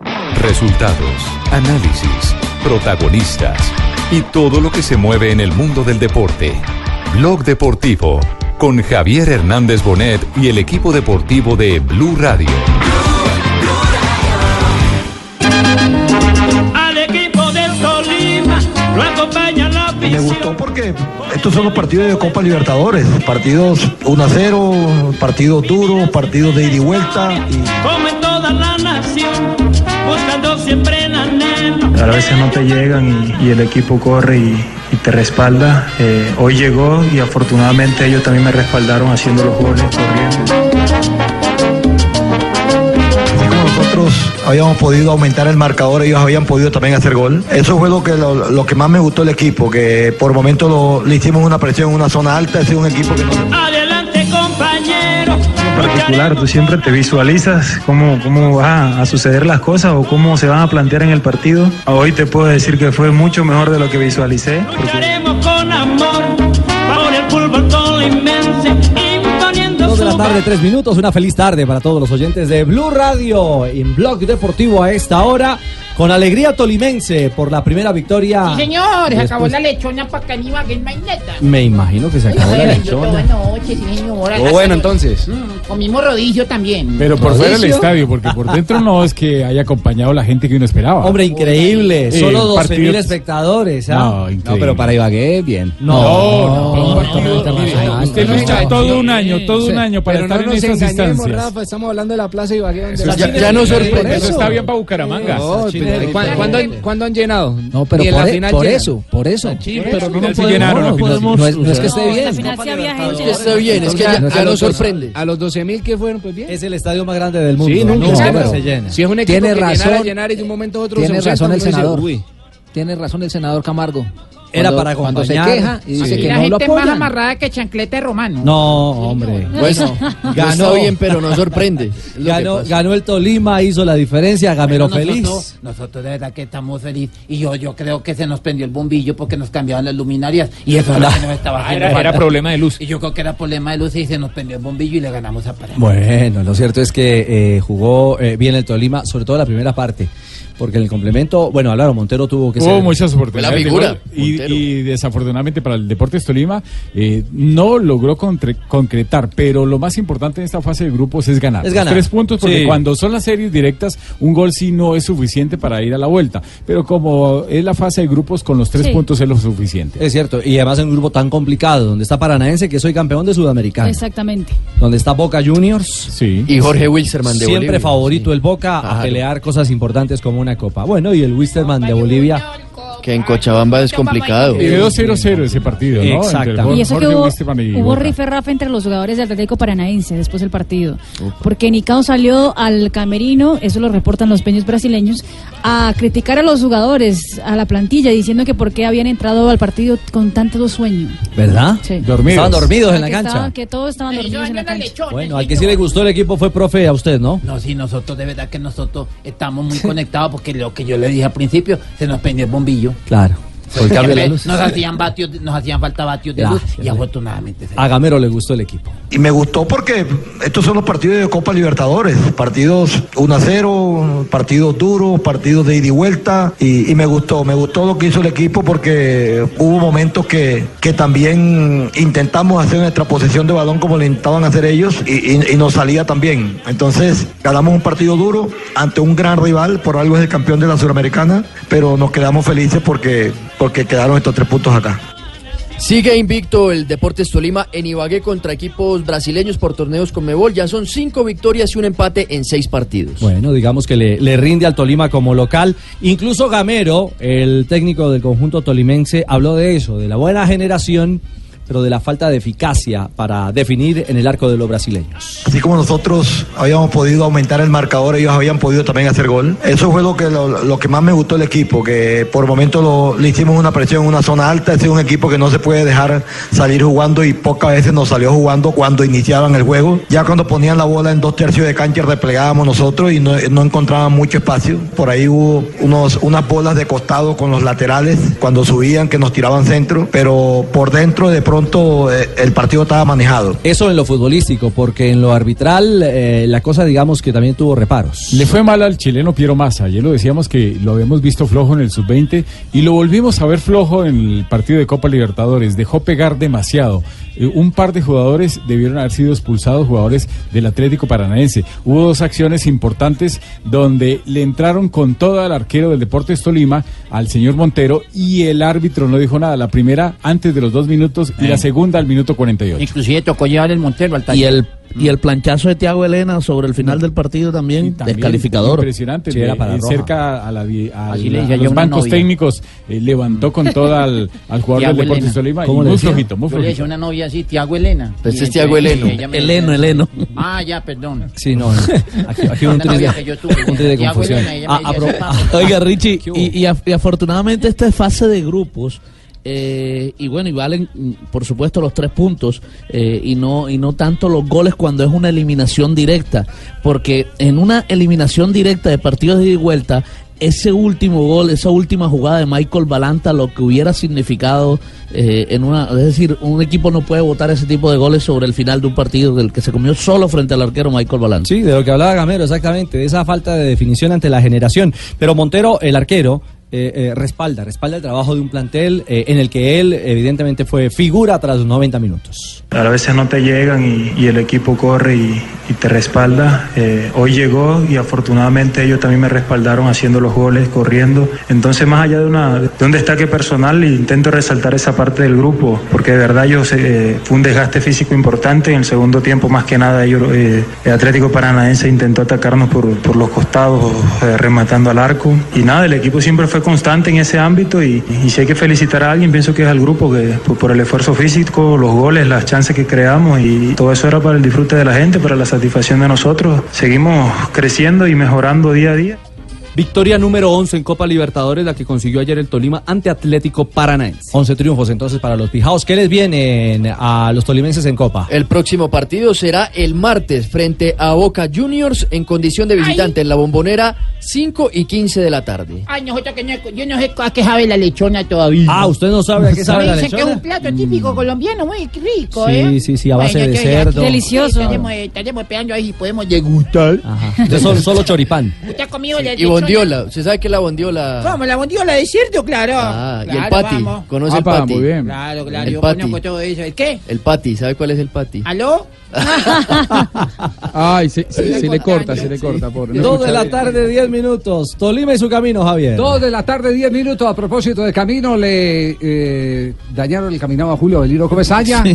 Resultados, análisis, protagonistas y todo lo que se mueve en el mundo del deporte. Blog Deportivo con Javier Hernández Bonet y el equipo deportivo de Blue Radio. Al equipo del Tolima lo acompaña la Me gustó porque estos son los partidos de Copa Libertadores, partidos 1 a 0, partidos duros, partidos de ida y vuelta. Y Como en toda la nación, buscando siempre el anhelo. A veces no te llegan y, y el equipo corre y, y te respalda. Eh, hoy llegó y afortunadamente ellos también me respaldaron haciendo los goles, corriendo. así como nosotros habíamos podido aumentar el marcador, ellos habían podido también hacer gol. Eso fue lo que, lo, lo que más me gustó del equipo, que por momentos lo- le hicimos una presión en una zona alta, es un equipo que no... Adelante, compañero. En particular, tú siempre te visualizas cómo, cómo van a suceder las cosas o cómo se van a plantear en el partido. Hoy te puedo decir que fue mucho mejor de lo que visualicé. con amor de la tarde, tres minutos. Una feliz tarde para todos los oyentes de Blue Radio en Blog Deportivo a esta hora. Con alegría tolimense por la primera victoria. Sí, señor, se acabó la lechona para Caníbal, que es maineta. Me imagino que se acabó la lechona. Buenas noches, sí, señor. Todo bueno entonces. Mm, comimos rodillo también. Pero por fuera del estadio, porque por dentro no es que haya acompañado la gente que uno esperaba. Hombre, increíble. Eh, Solo 12 partido- mil espectadores. ¿ah? No, increíble. pero para Ibagué, bien. No, No, no, no, no, no, no, no, usted no, lucha no, todo un año, todo un año para Pero estar no en engañemos, instancias. Rafa, estamos hablando de la Plaza Ibagué. donde Eso la- ya, ya nos sorprende. Eso está bien para Bucaramanga. No, ¿cuándo, cuándo han- cuándo han llenado? No, pero por, la e- final por eso, por eso. Pero no llenaron. No es, no es que esté No, bien. había gente. que esté bien, es que ya, No, ya a nos los dos- sorprende. A los 12 mil que fueron, pues bien. Es el estadio más grande del mundo. Sí, nunca, es no. se llena. Si es un equipo Tiene que razón. llenara, llenara y de un momento a otro Tiene se razón el senador. "Uy". Tiene razón el senador Camargo. Era Cuando- para Cuando se acompañar. queja y dice Aquí que la no lo gente más amarrada que chanclete romano. No, hombre. Bueno, Ganó. bien, pero no sorprende. Ganó, el Tolima, hizo la diferencia, Gamero feliz. Nosotros, nosotros de verdad que estamos felices. Y yo, yo creo que se nos prendió el bombillo porque nos cambiaban las luminarias. Y eso es lo que nos estaba haciendo Era, era problema de luz. Y yo creo que era problema de luz y se nos prendió el bombillo y le ganamos a Paraná. Bueno, lo cierto es que eh, jugó eh, bien el Tolima, sobre todo la primera parte. Porque en el complemento, bueno, Álvaro Montero tuvo que Hubo ser. muchas oportunidades. La figura, y, desafortunadamente para el Deportes Tolima eh, no logró contre- concretar, pero lo más importante en esta fase de grupos es ganar. Es Los ganar. tres puntos, porque Sí. cuando son las series directas, un gol sí no es suficiente para ir a la vuelta. Pero como es la fase de grupos, con los tres Sí. puntos es lo suficiente. Es cierto, y además en un grupo tan complicado, donde está Paranaense, que soy campeón de Sudamericana. Exactamente. Donde está Boca Juniors. Sí. Y Jorge Wilsterman de Siempre Bolivia. favorito el Boca a pelear cosas importantes como una copa. Bueno, y el Wisterman de Bolivia. Que en Cochabamba es complicado. Quedó 0-0 ese partido, ¿no? El Y eso que hubo, y hubo rife rafa entre los jugadores del Atlético Paranaense después del partido. Porque Nicao salió al camerino, eso lo reportan los peños brasileños, a criticar a los jugadores, a la plantilla, diciendo que por qué habían entrado al partido con tanto sueño. ¿Verdad? Sí. Dormidos. Estaban dormidos en la Que cancha. estaban- que todos estaban Ellos dormidos en la cancha. Bueno, al que sí le gustó el equipo fue profe a usted, ¿no? No, sí, nosotros de verdad que nosotros estamos muy conectados porque lo que yo le dije al principio, se nos prendió el bombillo. Claro. La luz. Nos hacían vatios, nos hacían falta vatios de luz Gracias. y afortunadamente A Gamero le gustó el equipo. Y me gustó porque estos son los partidos de Copa Libertadores, partidos 1 a 0, partidos duros, partidos de ida y vuelta, y, y me gustó, me gustó lo que hizo el equipo porque hubo momentos que, que también intentamos hacer nuestra posesión de balón como lo intentaban hacer ellos y, y- y nos salía también. Entonces ganamos un partido duro ante un gran rival, por algo es el campeón de la Suramericana, pero nos quedamos felices porque, porque quedaron estos tres puntos acá. Sigue invicto el Deportes Tolima en Ibagué contra equipos brasileños por torneos con Mebol. Ya son cinco victorias y un empate en seis partidos. Bueno, digamos que le, le rinde al Tolima como local. Incluso Gamero, el técnico del conjunto tolimense, habló de eso, de la buena generación, pero de la falta de eficacia para definir en el arco de los brasileños. Así como nosotros habíamos podido aumentar el marcador, ellos habían podido también hacer gol. Eso fue lo que, lo, que más me gustó del equipo, que por momentos lo- le hicimos una presión en una zona alta. Ese es un equipo que no se puede dejar salir jugando y pocas veces nos salió jugando cuando iniciaban el juego. Ya cuando ponían la bola en dos tercios de cancha replegábamos nosotros y no, no encontraban mucho espacio. Por ahí hubo unos, unas bolas de costado con los laterales cuando subían que nos tiraban centro, pero por dentro de pronto eh, el partido estaba manejado. Eso en lo futbolístico, porque en lo arbitral eh, la cosa digamos que también tuvo reparos. Le fue mal al chileno Piero Massa. Ayer lo decíamos que lo habíamos visto flojo en el sub-20 y lo volvimos a ver flojo en el partido de Copa Libertadores. Dejó pegar demasiado. Eh, un par de jugadores debieron haber sido expulsados, jugadores del Atlético Paranaense. Hubo dos acciones importantes donde le entraron con todo al arquero del Deportes Tolima, al señor Montero, y el árbitro no dijo nada. La primera antes de los dos minutos y la segunda al minuto 48. Inclusive tocó llevar el Montero al taller. Y el, y el planchazo de Tiago Elena sobre el final del partido también, También descalificador. Impresionante. Sí, era para cerca a, la, a Así la- a los bancos novia. técnicos, eh, levantó con toda al, al jugador Tiago del Deportes. Tolima. y ¿Cómo le muy flojito, muy Yo le decía flojito. una novia así, Tiago Elena. Pues es Tiago Eleno. Eleno, Eleno. Ah, ya, perdón. Sí, no, no. Aquí, un tris de, confusión. Elena, Ah. Oiga, Richie, y, y af- y afortunadamente esta es fase de grupos. Eh, y bueno, y valen mm, por supuesto los tres puntos eh, y no y no tanto los goles cuando es una eliminación directa, porque en una eliminación directa de partidos de vuelta ese último gol, esa última jugada de Michael Balanta, lo que hubiera significado eh, en una, es decir, un equipo no puede votar ese tipo de goles sobre el final de un partido del que se comió solo frente al arquero Michael Balanta. Sí, de lo que hablaba Gamero, exactamente, de esa falta de definición ante la generación. Pero Montero, el arquero, eh, eh, respalda, respalda el trabajo de un plantel eh, en el que él evidentemente fue figura tras los 90 minutos. A veces no te llegan y, el equipo corre y, te respalda. Hoy llegó y afortunadamente ellos también me respaldaron haciendo los goles, corriendo. Entonces, más allá de, una, de un destaque personal, intento resaltar esa parte del grupo, porque de verdad yo fue un desgaste físico importante. En el segundo tiempo, más que nada, el Atlético Paranaense intentó atacarnos por, por los costados, rematando al arco. Y nada, el equipo siempre fue constante en ese ámbito y, y si hay que felicitar a alguien, pienso que es al grupo que por, por el esfuerzo físico, los goles, las chances que creamos y todo eso era para el disfrute de la gente, para la satisfacción de nosotros. Seguimos creciendo y mejorando día a día. Victoria número 11 en Copa Libertadores, la que consiguió ayer el Tolima ante Atlético Paranaense. 11 triunfos entonces para los Pijaos. ¿Qué les vienen a los tolimenses en Copa? El próximo partido será el martes frente a Boca Juniors en condición de visitante en la bombonera 5 y 15 de la tarde. Ay, nosotros que no, yo no sé a qué sabe la lechona todavía. Ah, usted no sabe a qué sabe Me la dicen que es lechona. un plato típico colombiano muy rico, Sí, ¿eh? sí, sí, a base de entonces, cerdo. Delicioso. Estaremos, estaremos esperando ahí si podemos degustar. Entonces, solo, solo choripán. ¿Usted ha comido la lechona? Bondiola, ¿usted sabe qué es la bondiola? Vamos, la bondiola de cerdo, claro. Ah, y el pati, vamos. ¿conoce Apa, el pati? muy bien. Claro, claro, El yo pati. conozco todo eso. ¿El qué? El pati, ¿sabe cuál es el pati? ¿Aló? Ay, se, se- se le corta, se le corta. Por, no Dos de la tarde, 10 minutos. Tolima y su camino, Javier. Dos de la tarde, 10 minutos. A propósito de camino, le eh, dañaron el caminado a Julio Belino Comesaña.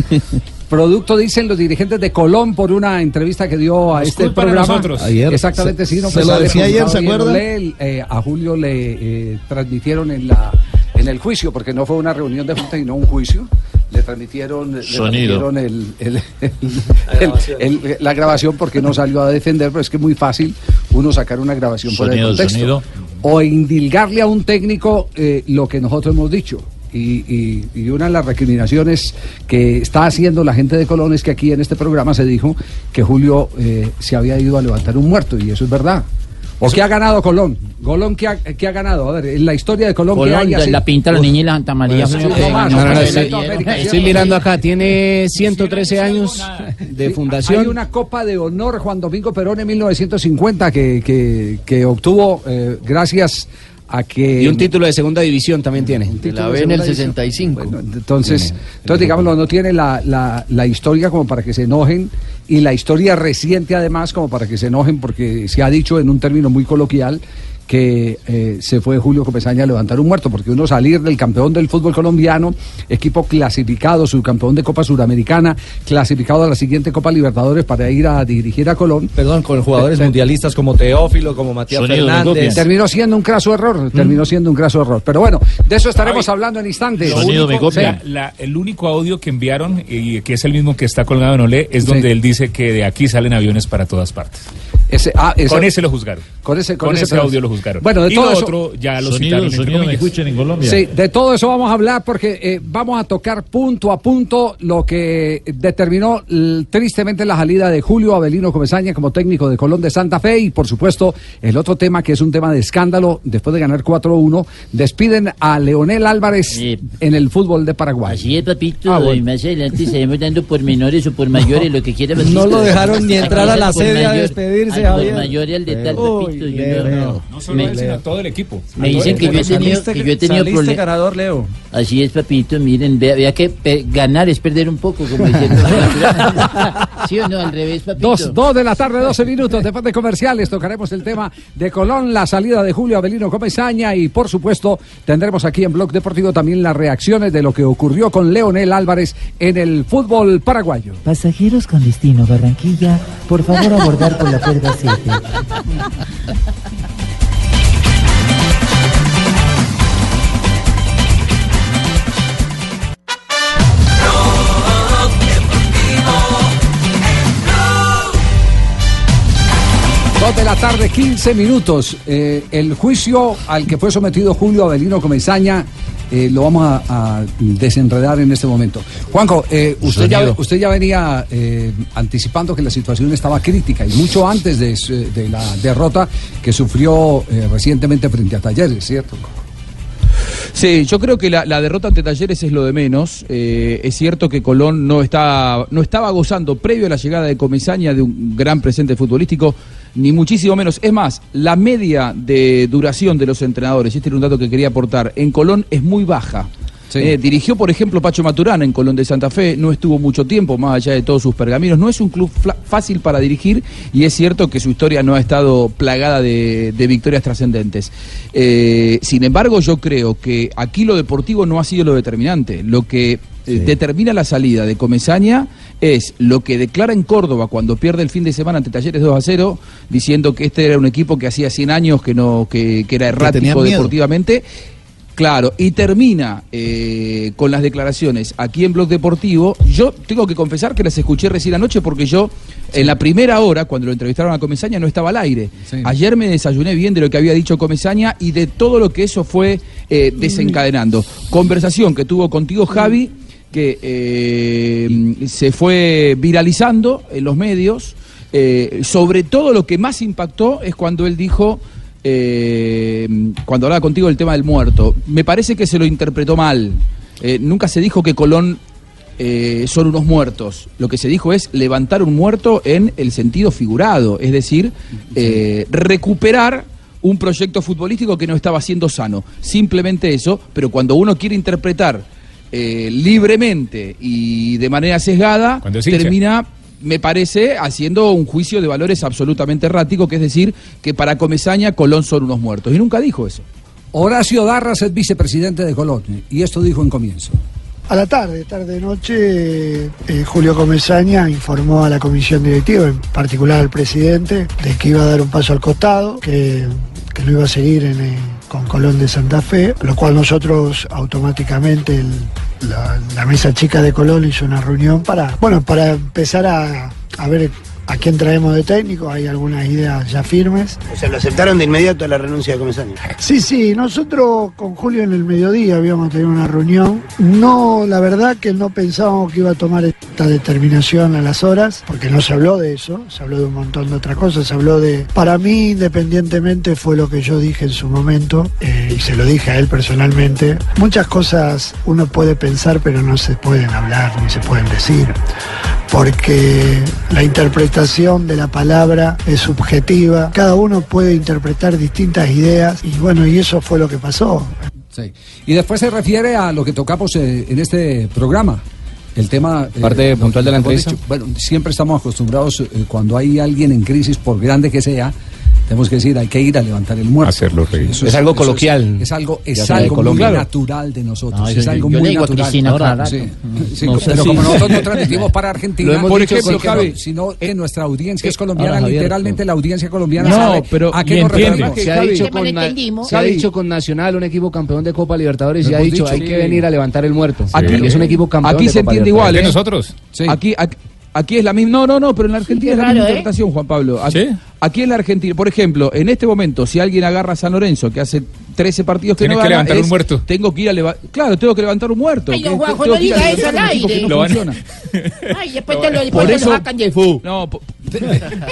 Producto, dicen los dirigentes de Colón por una entrevista que dio a Nos este programa. nosotros. Ayer. Exactamente, sí. No, Se pues, lo sale decía ayer, ¿se bien, acuerda? Olel, eh, a Julio le eh, transmitieron en la en el juicio, porque no fue una reunión de junta, sino un juicio. Le transmitieron, le transmitieron el, el- el- el- el- la grabación porque no salió a defender, pero es que es muy fácil uno sacar una grabación de Sonido, contexto. sonido. O indilgarle a un técnico eh, lo que nosotros hemos dicho. Y, y- y una de las recriminaciones que está haciendo la gente de Colón es que aquí en este programa se dijo que Julio eh, se había ido a levantar un muerto, y eso es verdad. ¿O qué ha ganado Colón? ¿Colón qué ha, qué ha ganado? A ver, en la historia de Colón, ¿qué Colón, hay la, pinta la niña y la Santa María. Pues, no más, no, no, Estoy mirando acá, tiene 113 años de fundación. Hay una Copa de Honor Juan Domingo Perón en 1950 que, que, que obtuvo eh, gracias a que... Y un título de segunda división también tiene. La ve en el segunda división. 65. Bueno, entonces, entonces digámoslo, no tiene la, la, la historia como para que se enojen y la historia reciente además como para que se enojen porque se ha dicho en un término muy coloquial que eh, se fue Julio Comesaña a levantar un muerto, porque uno salir del campeón del fútbol colombiano, equipo clasificado, subcampeón de Copa Suramericana, clasificado a la siguiente Copa Libertadores para ir a dirigir a Colón. Perdón, con jugadores Eh, mundialistas como Teófilo, como Matías Sonido Fernández. Terminó siendo un craso error, terminó siendo un craso error. Pero bueno, de eso estaremos hablando en instantes. Lo único- la- la- el único audio que enviaron, y que es el mismo que está colgado en Olé, es donde él dice que de aquí salen aviones para todas partes. Ese, ah, ese- con ese lo juzgaron. Con ese, con Con ese audio lo juzgaron. Bueno, de y todo lo eso- otro ya lo Sonido- citaron. sonido en Colombia. Sí, de todo eso vamos a hablar porque eh, vamos a tocar punto a punto lo que determinó l- tristemente la salida de Julio Avelino Comesaña como técnico de Colón de Santa Fe y por supuesto el otro tema que es un tema de escándalo después de ganar 4-1 despiden a Leonel Álvarez en el fútbol de Paraguay. Así es, papito, Ah, bueno. y más adelante estaremos dando por menores o por mayores, lo que quiera. No lo dejaron ni entrar a la sede a despedirse, Javier. Mayor al de tal, yo no-. No solo me- él, sino todo el equipo. Me dicen que yo he tenido, que yo he tenido problemas. ganador, Leo. Así es, papito, miren, vea, vea que pe- ganar es perder un poco, como el- ¿Sí o no? Al revés, papito. Dos, dos de la tarde, 12 minutos. Después de comerciales tocaremos el tema de Colón, la salida de Julio Avelino Comesaña y por supuesto tendremos aquí en Blog Deportivo también las reacciones de lo que ocurrió con Leonel Álvarez en el fútbol paraguayo. Pasajeros con destino Barranquilla, por favor abordar por la puerta 7. Dos de la tarde, 15 minutos. Eh, el juicio al que fue sometido Julio Avelino Comesaña eh, lo vamos a, a desenredar en este momento. Juanjo, eh, usted, ya, usted ya venía eh, anticipando que la situación estaba crítica y mucho antes de, su- de la derrota que sufrió eh, recientemente frente a Talleres, ¿cierto? Sí, yo creo que la, derrota ante Talleres es lo de menos. Eh, es cierto que Colón no, está, no estaba gozando, previo a la llegada de Comesaña, de un gran presente futbolístico, ni muchísimo menos. Es más, la media de duración de los entrenadores, y este era un dato que quería aportar, en Colón es muy baja. Eh, dirigió, por ejemplo, Pacho Maturana en Colón de Santa Fe, no estuvo mucho tiempo, más allá de todos sus pergaminos. No es un club fácil para dirigir y es cierto que su historia no ha estado plagada de, de victorias trascendentes. Eh, sin embargo, yo creo que aquí lo deportivo no ha sido lo determinante. Lo que eh, determina la salida de Comesaña es lo que declara en Córdoba cuando pierde el fin de semana ante Talleres 2 a 0, diciendo que este era un equipo que hacía 100 años que, no, que, que era errático deportivamente. Claro, y termina eh, con las declaraciones aquí en Blog Deportivo. Yo tengo que confesar que las escuché recién anoche porque yo en la primera hora, cuando lo entrevistaron a Comesaña, no estaba al aire. Ayer me desayuné bien de lo que había dicho Comesaña y de todo lo que eso fue eh, desencadenando. Conversación que tuvo contigo Javi, que eh, se fue viralizando en los medios. Eh, sobre todo lo que más impactó es cuando él dijo eh, cuando hablaba contigo del tema del muerto. Me parece que se lo interpretó mal. Eh, nunca se dijo que Colón eh, son unos muertos. Lo que se dijo es levantar un muerto en el sentido figurado, es decir, recuperar un proyecto futbolístico que no estaba siendo sano. Simplemente eso, pero cuando uno quiere interpretar libremente y de manera sesgada, termina me parece, haciendo un juicio de valores absolutamente errático, que es decir, que para Comesaña Colón son unos muertos. Y nunca dijo eso. Horacio Darras es vicepresidente de Colón y esto dijo en comienzo. A la tarde, tarde noche, eh, Julio Comesaña informó a la comisión directiva, en particular al presidente, de que iba a dar un paso al costado, que, que no iba a seguir en, eh, con Colón de Santa Fe, lo cual nosotros automáticamente, el- la, la mesa chica de Colón hizo una reunión para, bueno, para empezar a, a ver a quién traemos de técnico, hay algunas ideas ya firmes. O sea, lo aceptaron de inmediato la renuncia de Comesaña. Sí, sí, nosotros con Julio en el mediodía habíamos tenido una reunión. No, la verdad que no pensábamos que iba a tomar esta determinación a las horas, porque no se habló de eso, se habló de un montón de otras cosas, se habló de... Para mí, independientemente, fue lo que yo dije en su momento, eh, y se lo dije a él personalmente. Muchas cosas uno puede pensar, pero no se pueden hablar ni se pueden decir, porque la interpretación de la palabra es subjetiva, cada uno puede interpretar distintas ideas, y bueno, y eso fue lo que pasó. Sí. Y después se refiere a lo que tocamos eh, en este programa. El tema. eh, Parte puntual de la entrevista. bueno, siempre estamos acostumbrados, eh, cuando hay alguien en crisis, por grande que sea, Tenemos que decir, hay que ir a levantar el muerto. Hacerlo reír. Eso Es algo coloquial. Es, algo, es algo muy Colombia. natural de nosotros. No, es algo yo muy digo natural. Cristina Ahora, sí, sí, No pero como nosotros no transmitimos para Argentina, Lo hemos por dicho ejemplo, Javi. sino que nuestra audiencia es colombiana, ahora, Javier, literalmente la audiencia colombiana No, sabe pero a qué nos referimos. Se ha dicho, con, se ha dicho con Nacional, un equipo campeón de Copa Libertadores, y ha dicho, hay que venir a levantar el muerto. Aquí- es un equipo campeón Aquí se entiende igual, de ¿eh? nosotros. Aquí, aquí, es la misma. No, no, no, pero en la Argentina es la misma ¿eh? interpretación, Juan Pablo. ¿Sí? Aquí en la Argentina, por ejemplo, en este momento, si alguien agarra a San Lorenzo, que hace 13 partidos que Tiene no que gana, levantar un es, muerto. Tengo que ir a levantar. Claro, tengo que levantar un muerto. Ay, que- tengo no que diga levantar eso al un que aire. no Lo van- funciona. Ay, después te lo, Por después te lo eso- sacan del fu. No,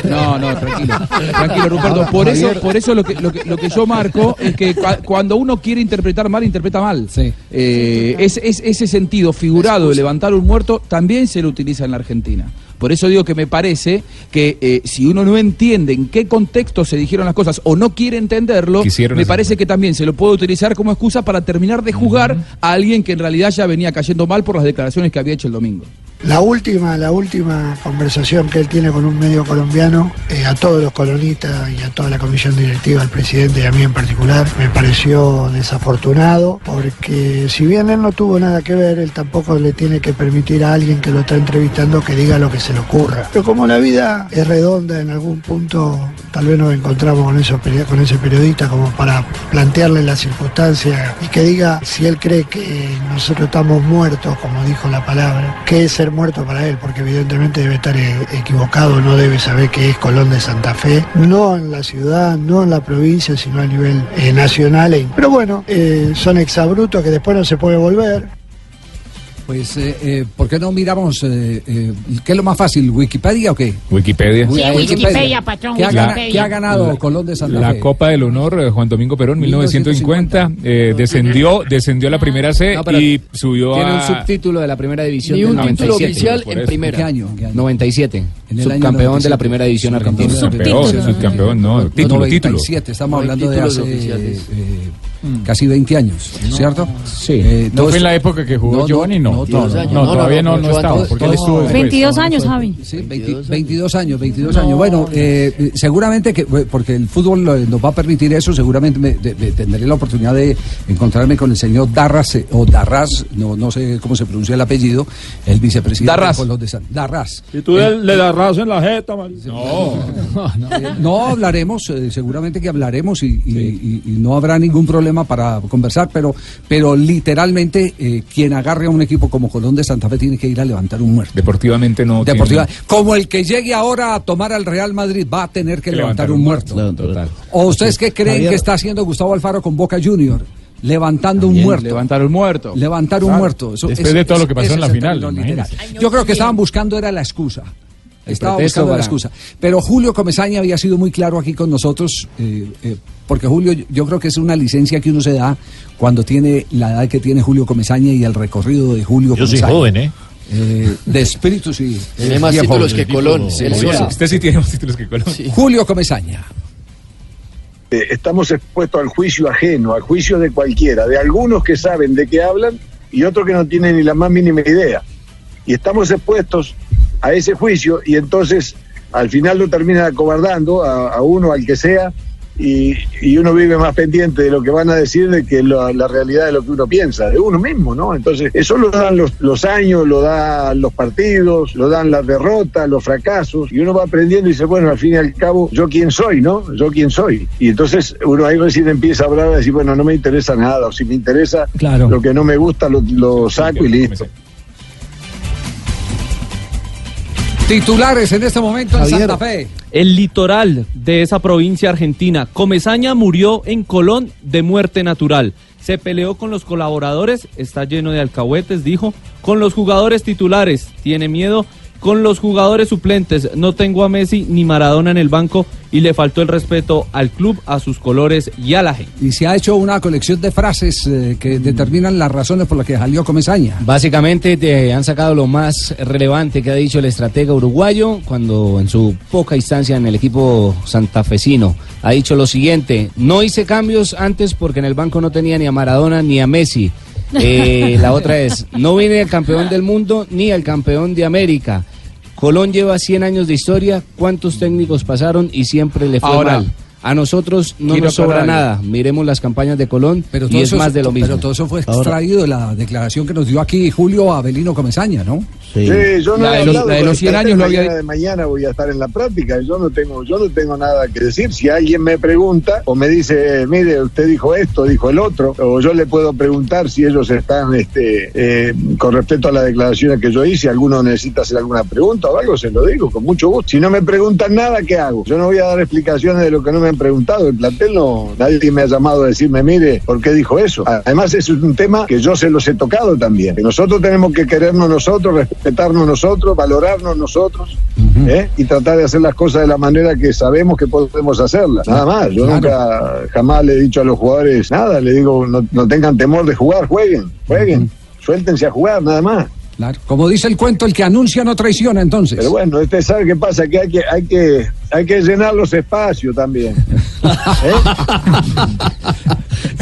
no, no, tranquilo. Tranquilo, Ruperto. Por eso, por eso lo que, lo que, lo que yo marco es que cua- cuando uno quiere interpretar mal, interpreta mal. Sí. Eh, es, es- ese sentido figurado de levantar un muerto también se lo utiliza en la Argentina. Por eso digo que me parece que eh, si uno no entiende en qué contexto se dijeron las cosas o no quiere entenderlo, Quisieron me parece que también se lo puede utilizar como excusa para terminar de juzgar a alguien que en realidad ya venía cayendo mal por las declaraciones que había hecho el domingo. La última, la última conversación que él tiene con un medio colombiano, eh, a todos los colonistas y a toda la comisión directiva, al presidente y a mí en particular, me pareció desafortunado, porque si bien él no tuvo nada que ver, él tampoco le tiene que permitir a alguien que lo está entrevistando que diga lo que se le ocurra. Pero como la vida es redonda, en algún punto tal vez nos encontramos con, esos con ese periodista como para plantearle las circunstancias y que diga si él cree que nosotros estamos muertos, como dijo la palabra, qué es ser muerto para él, porque evidentemente debe estar eh, equivocado, no debe saber qué es Colón de Santa Fe, no en la ciudad, no en la provincia, sino a nivel eh, nacional. e- Pero bueno, eh, son exabrutos que después no se puede volver. Pues, eh, eh, ¿por qué no miramos eh, eh, qué es lo más fácil, Wikipedia o qué? Wikipedia. Sí, Wikipedia, patrón, ¿Qué ha, gana- Wikipedia. qué ha ganado Colón de Santa La Fe? Copa del Honor, eh, Juan Domingo Perón, 1950, eh, descendió, descendió a la primera C No, y subió Tiene un a... subtítulo de la primera división del un título 97. oficial en primera. ¿Qué año? ¿Qué año? 97. En el año Subcampeón de 97. la primera división Subcampeón argentina. de Subcampeón, división. subcampeón, no, título, título. 97, estamos No hay hablando de hace eh, casi 20 años, ¿cierto? Sí. Eh, ¿No fue en la época que jugó No, no, Giovanni? No, no, no, no, no, No, todavía no, no, no, no estaba, porque él no, estuvo después. 22 años, Javi. Sí, 20 22 años, 22 años. Bueno, eh, eh, seguramente que, eh, porque el fútbol eh, nos va a permitir eso, seguramente me- de- de- tendré la oportunidad de encontrarme con el señor Darras, eh, o Darras, no, no sé cómo se pronuncia el apellido, el vicepresidente Darras. de de Darras. Y tú le, le das en la jeta. No, no hablaremos, eh, seguramente que hablaremos y, y- y- y no habrá ningún problema para conversar, pero, pero literalmente eh, quien agarre a un equipo como Colón de Santa Fe tiene que ir a levantar un muerto. deportivamente no. tiene- Deportiva. Como el que llegue ahora a tomar al Real Madrid va a tener que Que levantar, levantar un un muerto. Total. ¿O ustedes qué creen Javier. que está haciendo Gustavo Alfaro con Boca Junior? Levantando un muerto. Levantar un muerto. Levantar un Claro. muerto. Eso- Después eso- de todo lo que pasó en la es final. Yo creo que estaban buscando era la excusa. Estaba buscando la para- excusa. Pero Julio Comesaña había sido muy claro aquí con nosotros, eh, eh, porque Julio, yo creo que es una licencia que uno se da cuando tiene la edad que tiene Julio Comesaña y el recorrido de Julio Yo soy Comesaña. joven, ¿eh? Eh, de espíritu sí. Tiene más títulos joven. que Colón. Usted sí tiene más títulos que Colón. Julio Comesaña. Eh, estamos expuestos al juicio ajeno, al juicio de cualquiera, de algunos que saben de qué hablan y otros que no tienen ni la más mínima idea. Y estamos expuestos a ese juicio y entonces al final lo terminan acobardando a, a uno, al que sea, y, y uno vive más pendiente de lo que van a decir de que lo- la realidad de lo que uno piensa, de uno mismo, ¿no? Entonces, eso lo dan los, los años, lo dan los partidos, lo dan las derrotas, los fracasos, y uno va aprendiendo y dice, bueno, al fin y al cabo, ¿yo quién soy, no? ¿Yo quién soy? Y entonces uno ahí recién empieza a hablar, a decir, bueno, no me interesa nada, o si me interesa Claro. lo que no me gusta, lo, lo saco y listo. Titulares en este momento en Javier. Santa Fe. El litoral de esa provincia argentina. Comezaña murió en Colón de muerte natural. Se peleó con los colaboradores, está lleno de alcahuetes, dijo. Con los jugadores titulares, tiene miedo. Con los jugadores suplentes, no tengo a Messi ni Maradona en el banco y le faltó el respeto al club, a sus colores y a la gente. Y se ha hecho una colección de frases eh, que determinan las razones por las que salió Comesaña. Básicamente te han sacado lo más relevante que ha dicho el estratega uruguayo cuando en su poca instancia en el equipo santafesino ha dicho lo siguiente, no hice cambios antes porque en el banco no tenía ni a Maradona ni a Messi. Eh, la otra es, no vine al campeón del mundo ni al campeón de América. Colón lleva 100 años de historia, ¿cuántos técnicos pasaron y siempre le fue Ahora, mal? A nosotros no Quiero nos sobra nada. Miremos las campañas de Colón Pero y todo es eso, más de lo mismo. Pero todo eso fue extraído de la declaración que nos dio aquí Julio Avelino Comesaña, ¿no? Sí, yo no La he de los- hablado la de los el 100 plantel, años lo había mañana de mañana voy a estar en la práctica, yo no tengo yo no tengo nada que decir. Si alguien me pregunta o me dice, mire, usted dijo esto, dijo el otro, o yo le puedo preguntar si ellos están este eh, con respecto a las declaraciones que yo hice, alguno necesita hacer alguna pregunta o algo, se lo digo con mucho gusto. Si no me preguntan nada, ¿qué hago? Yo no voy a dar explicaciones de lo que no me han preguntado. El plantel no, nadie me ha llamado a decirme, mire, ¿por qué dijo eso? Además, es un tema que yo se los he tocado también. Que nosotros tenemos que querernos nosotros, respetarnos nosotros, valorarnos nosotros ¿eh? y tratar de hacer las cosas de la manera que sabemos que podemos hacerlas. Nada más. Yo Claro. nunca, jamás le he dicho a los jugadores nada. Le digo, no, no tengan temor de jugar, jueguen, jueguen. Suéltense a jugar, nada más. Claro. Como dice el cuento, el que anuncia no traiciona, entonces. Pero bueno, usted sabe qué pasa, que hay que, hay que, hay que llenar los espacios también.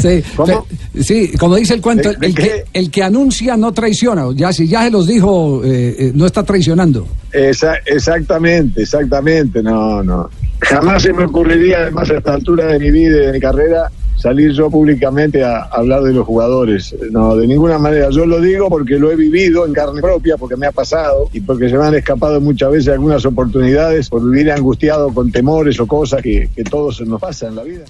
Sí, pe- sí, como dice el cuento, ¿De- de el, que, el que anuncia no traiciona. Ya si ya se los dijo, eh, eh, no está traicionando. Esa- exactamente, exactamente, no, no. Jamás se me ocurriría, además a esta altura de mi vida y de mi carrera, salir yo públicamente a hablar de los jugadores. No, de ninguna manera. Yo lo digo porque lo he vivido en carne propia, porque me ha pasado y porque se me han escapado muchas veces algunas oportunidades por vivir angustiado con temores o cosas que, que todos nos pasa en la vida.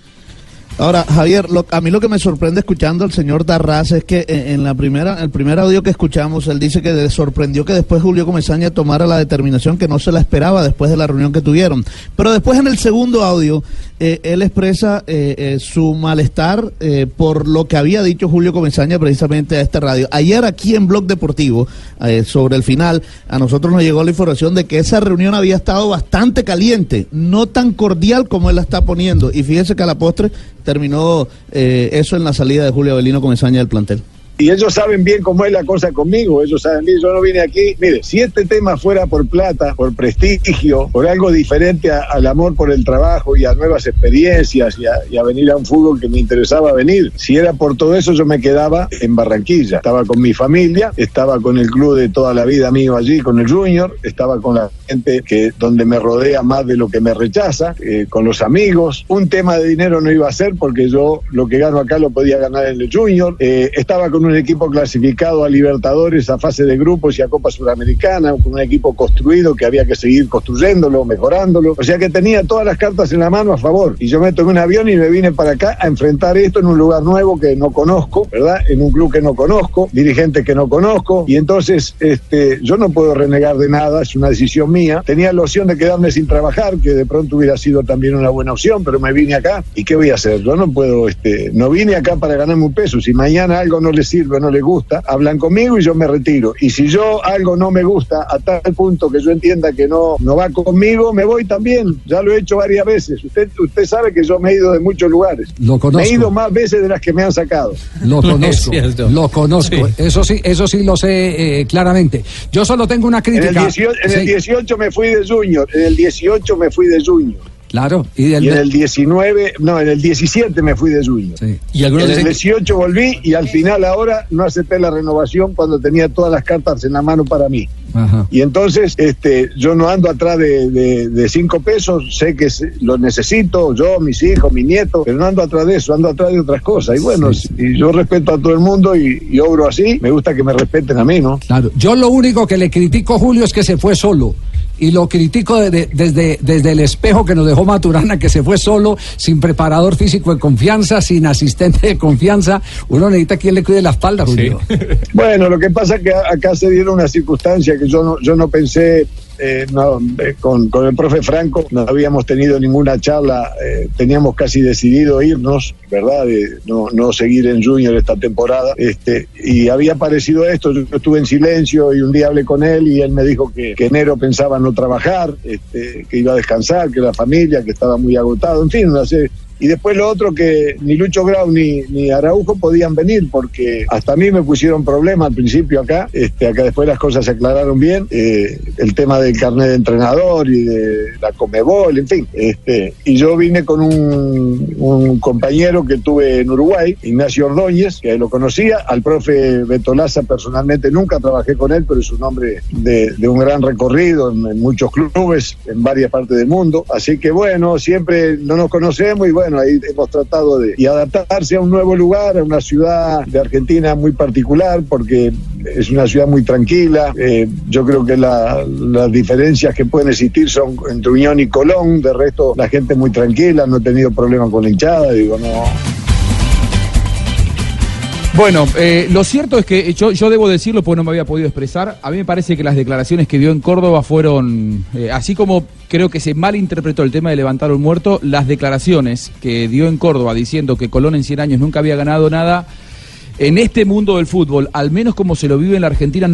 Ahora, Javier, lo- a mí lo que me sorprende escuchando al señor Darraz es que en, en la primera, el primer audio que escuchamos, él dice que le sorprendió que después Julio Comesaña tomara la determinación que no se la esperaba después de la reunión que tuvieron. Pero después en el segundo audio, eh, él expresa eh, eh, su malestar eh, por lo que había dicho Julio Comesaña precisamente a esta radio. Ayer aquí en Blog Deportivo, eh, sobre el final, a nosotros nos llegó la información de que esa reunión había estado bastante caliente, no tan cordial como él la está poniendo. Y fíjese que a la postre terminó eh, eso en la salida de Julio Avelino Comesaña del plantel. Y ellos saben bien cómo es la cosa conmigo, ellos saben bien, yo no vine aquí, mire, si este tema fuera por plata, por prestigio, por algo diferente a- al amor por el trabajo y a nuevas experiencias y a, venir a un fútbol que me interesaba venir, si era por todo eso yo me quedaba en Barranquilla, estaba con mi familia, estaba con el club de toda la vida mío allí, con el Junior, estaba con la gente que donde me rodea más de lo que me rechaza, eh, con los amigos, un tema de dinero no iba a ser porque yo lo que gano acá lo podía ganar en el Junior, Eh, estaba con un equipo clasificado a Libertadores, a fase de grupos y a Copa Suramericana, con un equipo construido que había que seguir construyéndolo, mejorándolo. O sea que tenía todas las cartas en la mano a favor. Y yo me tomé un avión y me vine para acá a enfrentar esto en un lugar nuevo que no conozco, ¿verdad? En un club que no conozco, dirigentes que no conozco. Y entonces este, yo no puedo renegar de nada, es una decisión mía. Tenía la opción de quedarme sin trabajar, que de pronto hubiera sido también una buena opción, pero me vine acá. ¿Y qué voy a hacer? Yo no puedo, este, no vine acá para ganarme un peso. Si mañana algo no les sirve, no les gusta, hablan conmigo y yo me retiro. Y si yo algo no me gusta a tal punto que yo entienda que no, no va conmigo, me voy también. Ya lo he hecho varias veces. Usted, usted sabe que yo me he ido de muchos lugares. Lo conozco. Me he ido más veces de las que me han sacado. Lo conozco, lo conozco. Eso sí, eso sí lo sé eh, claramente. Yo solo tengo una En el, crítica. 18, en el Sí, 18 me fui de Junior, en el 18 me fui de Junior. Claro, y, del- Y en el 19, no, en el 17 me fui de Junior. Y en el dicen- 18 volví y al final ahora no acepté la renovación cuando tenía todas las cartas en la mano para mí. Ajá. Y entonces este, yo no ando atrás de, de- de cinco pesos, sé que lo necesito, yo, mis hijos, mis nietos, pero no ando atrás de eso, ando atrás de otras cosas. Y bueno, y yo respeto a todo el mundo y, y obro así, me gusta que me respeten a mí, ¿no? Claro, yo lo único que le critico, Julio, es que se fue solo. Y lo critico de- de- desde, desde el espejo que nos dejó Maturana, que se fue solo, sin preparador físico de confianza, sin asistente de confianza. Uno necesita quien le cuide la espalda, Julio. Bueno, lo que pasa es que acá se dieron una circunstancia que yo no, yo no pensé, eh, no, eh, con, con el profe Franco no habíamos tenido ninguna charla, eh, teníamos casi decidido irnos, ¿verdad? De no, no seguir en Junior esta temporada, este, y había aparecido esto, yo estuve en silencio y un día hablé con él y él me dijo que, que enero pensaba no trabajar, este, que iba a descansar, que la familia, que estaba muy agotado, en fin, una serie- Y después lo otro que ni Lucho Grau ni, ni Araujo podían venir porque hasta a mí me pusieron problema al principio acá, este, acá después las cosas se aclararon bien, eh, el tema del carnet de entrenador y de la Comebol, en fin. Este, y yo vine con un, un compañero que tuve en Uruguay, Ignacio Ordóñez, que lo conocía, al profe Betolaza personalmente nunca trabajé con él, pero es un hombre de, de un gran recorrido en, en muchos clubes, en varias partes del mundo. Así que bueno, siempre no nos conocemos y bueno, ahí hemos tratado de y adaptarse a un nuevo lugar, a una ciudad de Argentina muy particular, porque es una ciudad muy tranquila. Eh, yo creo que la- las diferencias que pueden existir son entre Unión y Colón, de resto la gente muy tranquila, no he tenido problemas con la hinchada, digo, no. Bueno, eh, lo cierto es que yo, yo debo decirlo porque no me había podido expresar. A mí me parece que las declaraciones que dio en Córdoba fueron, eh, así como creo que se malinterpretó el tema de levantar un muerto, las declaraciones que dio en Córdoba diciendo que Colón en 100 años nunca había ganado nada, en este mundo del fútbol, al menos como se lo vive en la Argentina,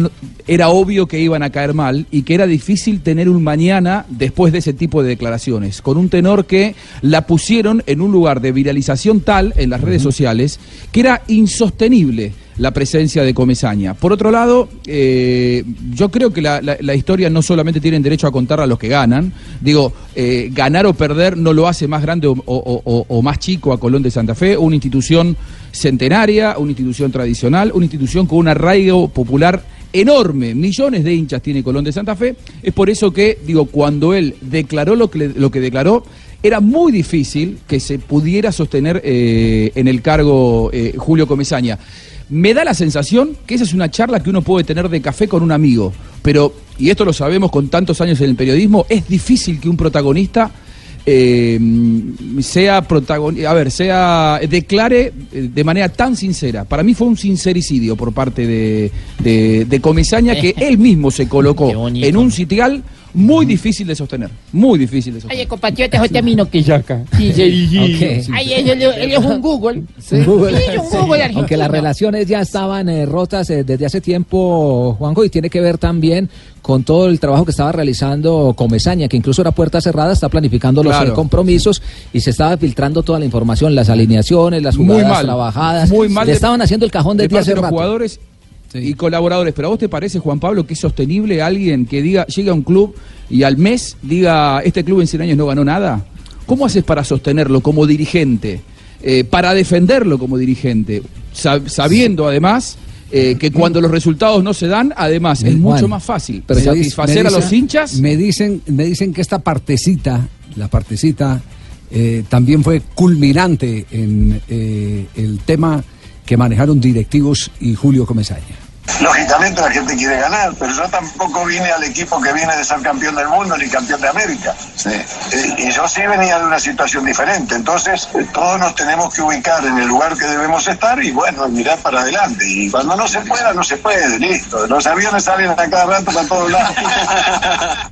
era obvio que iban a caer mal y que era difícil tener un mañana después de ese tipo de declaraciones, con un tenor que la pusieron en un lugar de viralización tal en las redes sociales que era insostenible la presencia de Comesaña. Por otro lado, eh, yo creo que la, historia no solamente tienen derecho a contar a los que ganan, digo, eh, ganar o perder no lo hace más grande o, más chico a Colón de Santa Fe, una institución centenaria, una institución tradicional, una institución con un arraigo popular enorme, millones de hinchas tiene Colón de Santa Fe, es por eso que, digo, cuando él declaró lo que, lo que declaró, era muy difícil que se pudiera sostener eh, en el cargo Julio Comesaña. Me da la sensación que esa es una charla que uno puede tener de café con un amigo, pero, y esto lo sabemos con tantos años en el periodismo, es difícil que un protagonista eh, sea protagonista, a ver, sea declare eh, de manera tan sincera. Para mí fue un sincericidio por parte de, de, de Comesaña que él mismo se colocó en un sitial muy difícil de sostener, muy difícil de sostener. Oye, compatriota José Amino, que. Sí, sí. Ay, él, es un Google. Sí. Google. Sí, es un Google argentino. Aunque las relaciones ya estaban eh, rotas eh, desde hace tiempo, Juanjo, y tiene que ver también con todo el trabajo que estaba realizando Comesaña, que incluso era puerta cerrada, está planificando los Claro. eh, compromisos y se estaba filtrando toda la información, las alineaciones, las Muy jugadas mal. trabajadas. Muy mal Le de- estaban haciendo el cajón de desde hace de los rato. jugadores y colaboradores. Pero a vos te parece, Juan Pablo, que es sostenible alguien que diga, llegue a un club y al mes diga, este club en 100 años no ganó nada? ¿Cómo haces para sostenerlo como dirigente? Eh, para defenderlo como dirigente, Sab- sabiendo además eh, que cuando los resultados no se dan, además es mucho más fácil pero me dice- satisfacer a los hinchas. Me dicen, me dicen que esta partecita, la partecita, eh, también fue culminante en eh, el tema que manejaron directivos y Julio Comesaña. Lógicamente la gente quiere ganar, pero yo tampoco vine al equipo que viene de ser campeón del mundo ni campeón de América. Eh, y yo sí venía de una situación diferente. Entonces, todos nos tenemos que ubicar en el lugar que debemos estar y bueno, mirar para adelante. Y cuando no se pueda, no se puede, listo. Los aviones salen a cada rato para todos lados.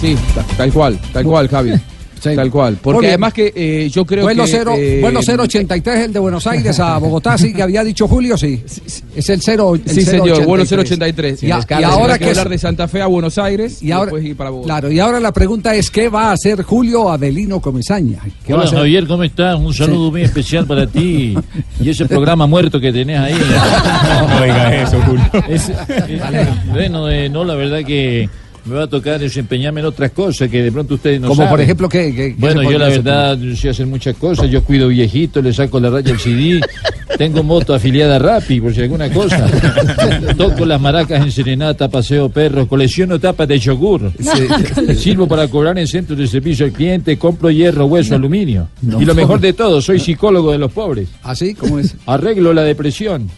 Sí, ta- tal cual, tal cual, Javi. Tal cual. Porque además que eh, yo creo vuelo que... cero, eh, vuelo 083, el de Buenos Aires a Bogotá, sí, que había dicho Julio, sí. Es el 0. el Sí, señor, vuelo 083. 083. Y, a- y ahora que hablar de Santa Fe a Buenos Aires y ahora, después ir para Bogotá. claro, y ahora la pregunta es ¿qué va a hacer Julio Avelino Comesaña? ¿Qué va a Hola hacer? Javier, ¿cómo estás? Un saludo muy especial para ti y ese programa muerto que tenés ahí. No eso, Julio. Es- eh, bueno, eh, no, la verdad que me va a tocar desempeñarme en otras cosas que de pronto ustedes no Como saben. por ejemplo, ¿qué? Bueno, yo la hacer? verdad yo sé hacer muchas cosas. Yo cuido viejitos, le saco la raya al CD. Tengo moto afiliada a Rappi, por si alguna cosa. Toco las maracas en serenata, paseo perros, colecciono tapas de yogur. Sirvo para cobrar en centros de servicio al cliente, compro hierro, hueso, aluminio. No. Y lo mejor de todo, soy psicólogo de los pobres. ¿Así? ¿Cómo es? Arreglo la depresión.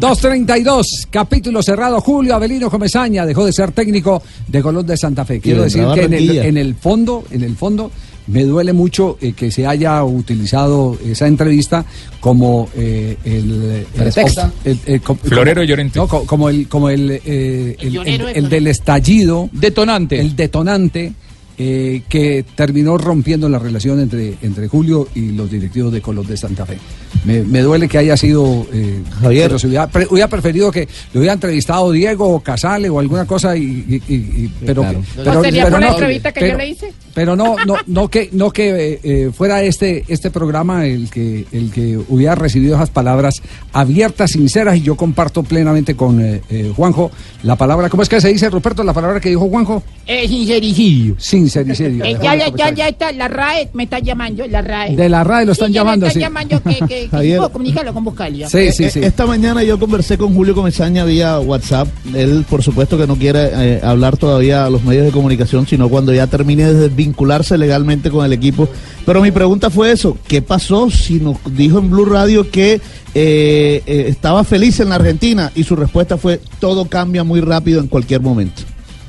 232, capítulo cerrado. Julio Avelino Comesaña dejó de ser técnico de Colón de Santa Fe. Quiero decir que en el, en el fondo, en el fondo, me duele mucho eh, que se haya utilizado esa entrevista como eh, el, el- Pretexto. el- Florero Llorente. no, co- como el como el, eh, el del estallido, detonante, el detonante eh, que terminó rompiendo la relación entre, entre Julio y los directivos de Colón de Santa Fe. Me, me duele que haya sido eh, Javier. pero si hubiera, pre- hubiera preferido que lo hubiera entrevistado Diego o Casale o alguna cosa y, y- y- y- pero, claro. pero, ¿No sería pero por la no, entrevista que pero- yo le hice? Pero no, no, no que, no que eh, eh, fuera este, este programa el que, el que hubiera recibido esas palabras abiertas, sinceras, y yo comparto plenamente con eh, eh, Juanjo la palabra, ¿cómo es que se dice, Ruperto, la palabra que dijo Juanjo? Eh, sincericidio. Sincericidio. Eh, ya, ya, ya, ya está, la RAE me está llamando, la RAE. De la RAE lo están Sí, llamando, están sí. llamando que, comunicarlo con Buscalia. Sí, sí, Eh, sí. Esta mañana yo conversé con Julio Comesaña vía WhatsApp. Él, por supuesto, que no quiere eh, hablar todavía a los medios de comunicación, sino cuando ya termine de vincularse legalmente con el equipo. Pero mi pregunta fue eso: ¿qué pasó? Si nos dijo en Blue Radio que eh, eh, estaba feliz en la Argentina y su respuesta fue: todo cambia muy rápido en cualquier momento.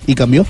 Y cambió.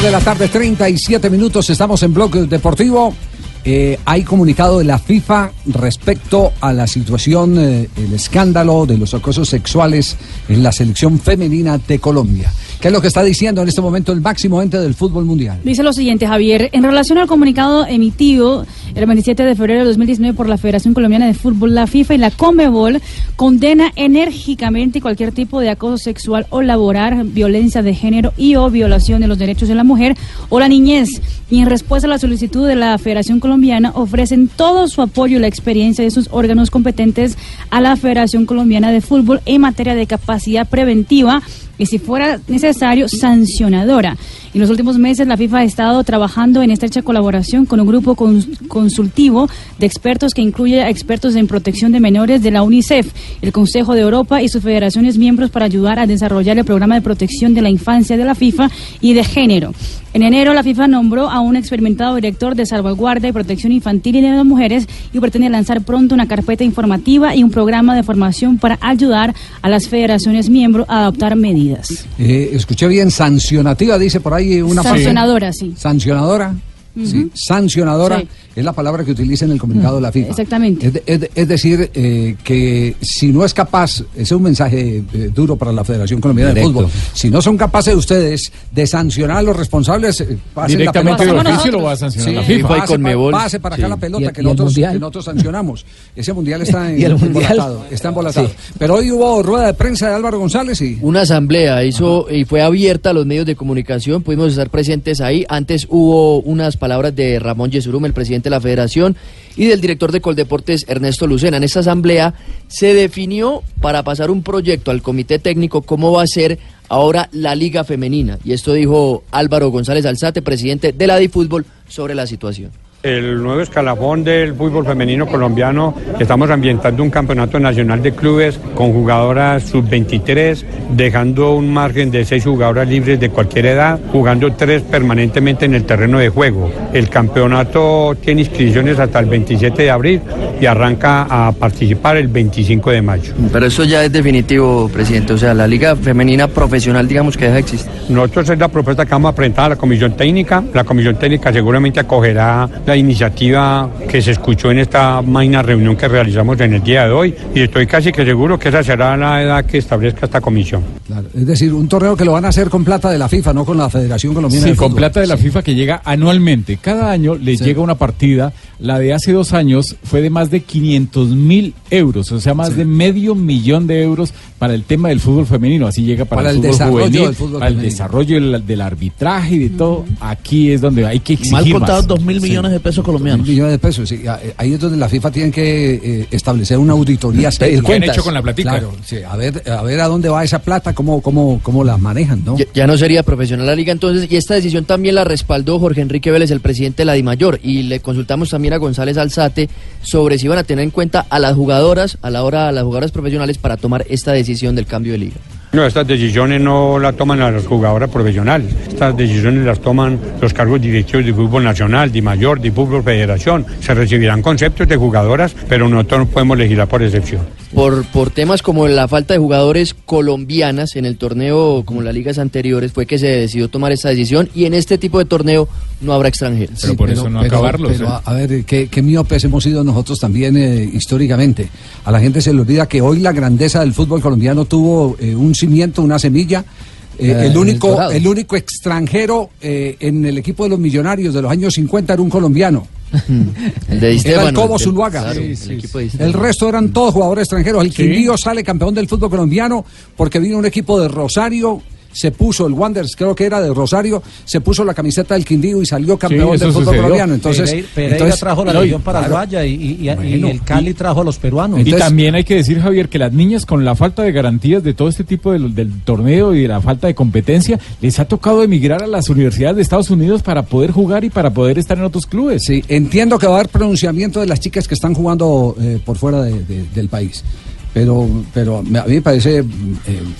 De la tarde, 37 minutos, estamos en Bloque Deportivo. Eh, hay comunicado de la FIFA respecto a la situación, eh, el escándalo de los acosos sexuales en la selección femenina de Colombia. ¿Qué es lo que está diciendo en este momento el máximo ente del fútbol mundial? Dice lo siguiente, Javier. En relación al comunicado emitido el 27 de febrero de 2019 por la Federación Colombiana de Fútbol, la FIFA y la Comebol condena enérgicamente cualquier tipo de acoso sexual o laboral, violencia de género y o violación de los derechos de la mujer o la niñez. Y en respuesta a la solicitud de la Federación Colombiana, ofrecen todo su apoyo y la experiencia de sus órganos competentes a la Federación Colombiana de Fútbol en materia de capacidad preventiva y si fuera necesario, sancionadora. En los últimos meses, la FIFA ha estado trabajando en estrecha colaboración con un grupo cons- consultivo de expertos que incluye a expertos en protección de menores de la UNICEF, el Consejo de Europa y sus federaciones miembros para ayudar a desarrollar el programa de protección de la infancia de la FIFA y de género. En enero, la FIFA nombró a un experimentado director de salvaguardia y protección infantil y de las mujeres y pretende lanzar pronto una carpeta informativa y un programa de formación para ayudar a las federaciones miembros a adoptar medidas. Eh, escuché bien, sancionativa, dice por ahí una parte. Sancionadora, sí. Sancionadora. Sí, sancionadora Sí. Es la palabra que utiliza en el comunicado de la FIFA. Exactamente. Es, de- es de- es decir, eh, que si no es capaz, ese es un mensaje eh, duro para la Federación Colombiana Directo. de Fútbol, si no son capaces ustedes de sancionar a los responsables, eh, pasen Directamente la de pelota. oficio lo va a sancionar Sí, la FIFA. pase Y Conmebol. Pase para acá Sí. la ¿Y pelota el- que, nosotros, que nosotros sancionamos. Ese mundial está en, ¿Y el Mundial? embolatado, está embolatado. Pero hoy hubo rueda de prensa de Álvaro González y... Una asamblea hizo y fue abierta a los medios de comunicación, pudimos estar presentes ahí. Antes hubo unas palabras de Ramón Yesurum, el presidente de la federación, y del director de Coldeportes, Ernesto Lucena. En esta asamblea se definió para pasar un proyecto al comité técnico cómo va a ser ahora la liga femenina. Y esto dijo Álvaro González Alzate, presidente de la DiFútbol, sobre la situación. El nuevo escalafón del fútbol femenino colombiano, estamos ambientando un campeonato nacional de clubes con jugadoras sub-23, dejando un margen de seis jugadoras libres de cualquier edad, jugando tres permanentemente en el terreno de juego. El campeonato tiene inscripciones hasta el 27 de abril y arranca a participar el 25 de mayo. Pero eso ya es definitivo, presidente. O sea, la liga femenina profesional, digamos que deja de existir. Nosotros es la propuesta que vamos a presentar a la comisión técnica. La comisión técnica seguramente acogerá la iniciativa que se escuchó en esta magna reunión que realizamos en el día de hoy y estoy casi que seguro que esa será la edad que establezca esta comisión. Claro, es decir, un torneo que lo van a hacer con plata de la FIFA, no con la Federación Colombiana Sí, de con Fútbol. plata de la FIFA que llega anualmente. Cada año le Sí. llega una partida. La de hace dos años fue de más de 500 mil euros, o sea, más de medio millón de euros para el tema del fútbol femenino. Así llega para, Para el fútbol desarrollo juvenil, del fútbol para el desarrollo del, del arbitraje y de todo. Aquí es donde hay que exigir Mal más. contados, dos mil millones de pesos colombianos. Mil millones de pesos, sí. Ah, eh, Ahí es donde la FIFA tiene que eh, establecer una auditoría seria. cuentas. hecho con la platica. Claro, sí, a ver, a ver a dónde va esa plata, cómo, cómo, cómo la manejan, ¿no? Ya, ya no sería profesional la liga entonces, y esta decisión también la respaldó Jorge Enrique Vélez, el presidente de la DIMAYOR, y le consultamos también a González Alzate sobre si iban a tener en cuenta a las jugadoras, a la hora a las jugadoras profesionales para tomar esta decisión del cambio de liga. No, estas decisiones no las toman las jugadoras profesionales. Estas decisiones las toman los cargos directivos de fútbol nacional, de mayor, de fútbol federación. Se recibirán conceptos de jugadoras, pero nosotros no podemos legislar por excepción. por, por temas como la falta de jugadores colombianas en el torneo, como las ligas anteriores, fue que se decidió tomar esta decisión y en este tipo de torneo no habrá extranjeros. Sí, pero, a, a ver, ¿qué, qué miopes hemos sido nosotros también eh, históricamente. A la gente se le olvida que hoy la grandeza del fútbol colombiano tuvo eh, un cimiento, una semilla. Eh, Eh, el, único, el único extranjero eh, en el equipo de los millonarios de los años 50 era un colombiano. El de Era el Cobo el- Zuluaga. claro. El resto eran todos jugadores extranjeros. El Quindío sale campeón del fútbol colombiano porque vino un equipo de Rosario. Se puso el Wanderers, creo que era de Rosario, se puso la camiseta del Quindío y salió campeón del fútbol sucedió. colombiano. Entonces, Pereira, Pereira entonces- trajo la región paraguaya y, y- y- y Bueno, el Cali trajo a los peruanos. y también hay que decir, Javier, que las niñas con la falta de garantías de todo este tipo del, del torneo y de la falta de competencia, les ha tocado emigrar a las universidades de Estados Unidos para poder jugar y para poder estar en otros clubes. Sí, entiendo que va a haber pronunciamiento de las chicas que están jugando eh, por fuera de- de- del país. Pero, pero me- a mí me parece eh,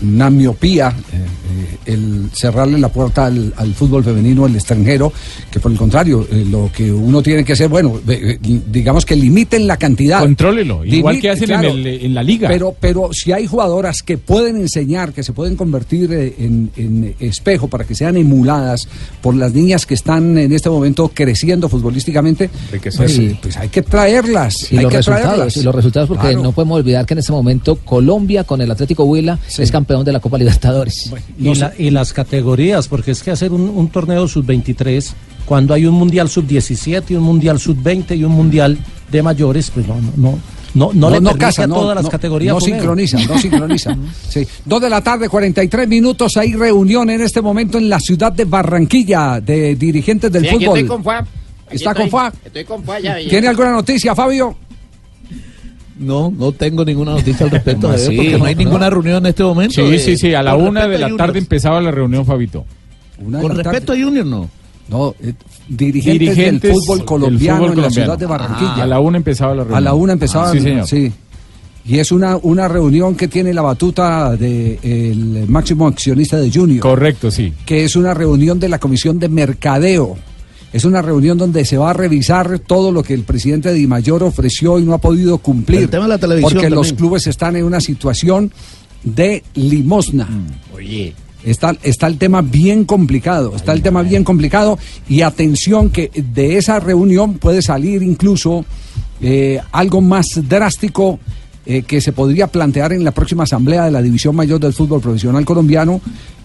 una miopía eh, eh, el cerrarle la puerta al, al fútbol femenino al extranjero, que por el contrario, eh, lo que uno tiene que hacer, bueno, digamos que limiten la cantidad. Contrólelo, igual que hacen claro, en, el- en la liga. Pero, pero si hay jugadoras que pueden enseñar, que se pueden convertir en, en espejo para que sean emuladas por las niñas que están en este momento creciendo futbolísticamente, pues, Sí. pues hay que traerlas. Y hay los que resultados, traerlas. y los resultados porque Claro. no podemos olvidar que en este momento Colombia con el Atlético Huila es campeón de la Copa Libertadores. Y, la- y las categorías, porque es que hacer un, un torneo sub-23, cuando hay un mundial sub-17 y un mundial sub-20 y un mundial de mayores, pues no, no, no, no, no, le permite casa, a no, todas las no, categorías. No sincronizan, no sincronizan. Sí. Dos de la tarde, 43 minutos. Hay reunión en este momento en la ciudad de Barranquilla de dirigentes del Sí, aquí fútbol. estoy con Fua. Aquí ¿Está estoy- con Fua? Estoy con Fua ya. ¿Tiene alguna noticia, Fabio? No, no tengo ninguna noticia al respecto ¿Cómo de así? porque no hay No, ninguna no. reunión en este momento. Sí, de- sí, sí, a la una de la tarde empezaba la reunión, Fabito. Con respecto a Junior, no. No, eh, dirigentes, del fútbol colombiano en la ciudad de Barranquilla. a la una empezaba la reunión. A la una empezaba. Sí, señor. sí. Y es una, una reunión que tiene la batuta del máximo accionista de Junior. Correcto, sí. Que es una reunión de la Comisión de Mercadeo. Es una reunión donde se va a revisar todo lo que el presidente Di Mayor ofreció y no ha podido cumplir. El tema de la televisión Porque los clubes están en una situación de limosna. Oye. Está, está el tema bien complicado, está el tema bien complicado y atención que de esa reunión puede salir incluso eh, algo más drástico eh, que se podría plantear en la próxima asamblea de la División Mayor del Fútbol Profesional Colombiano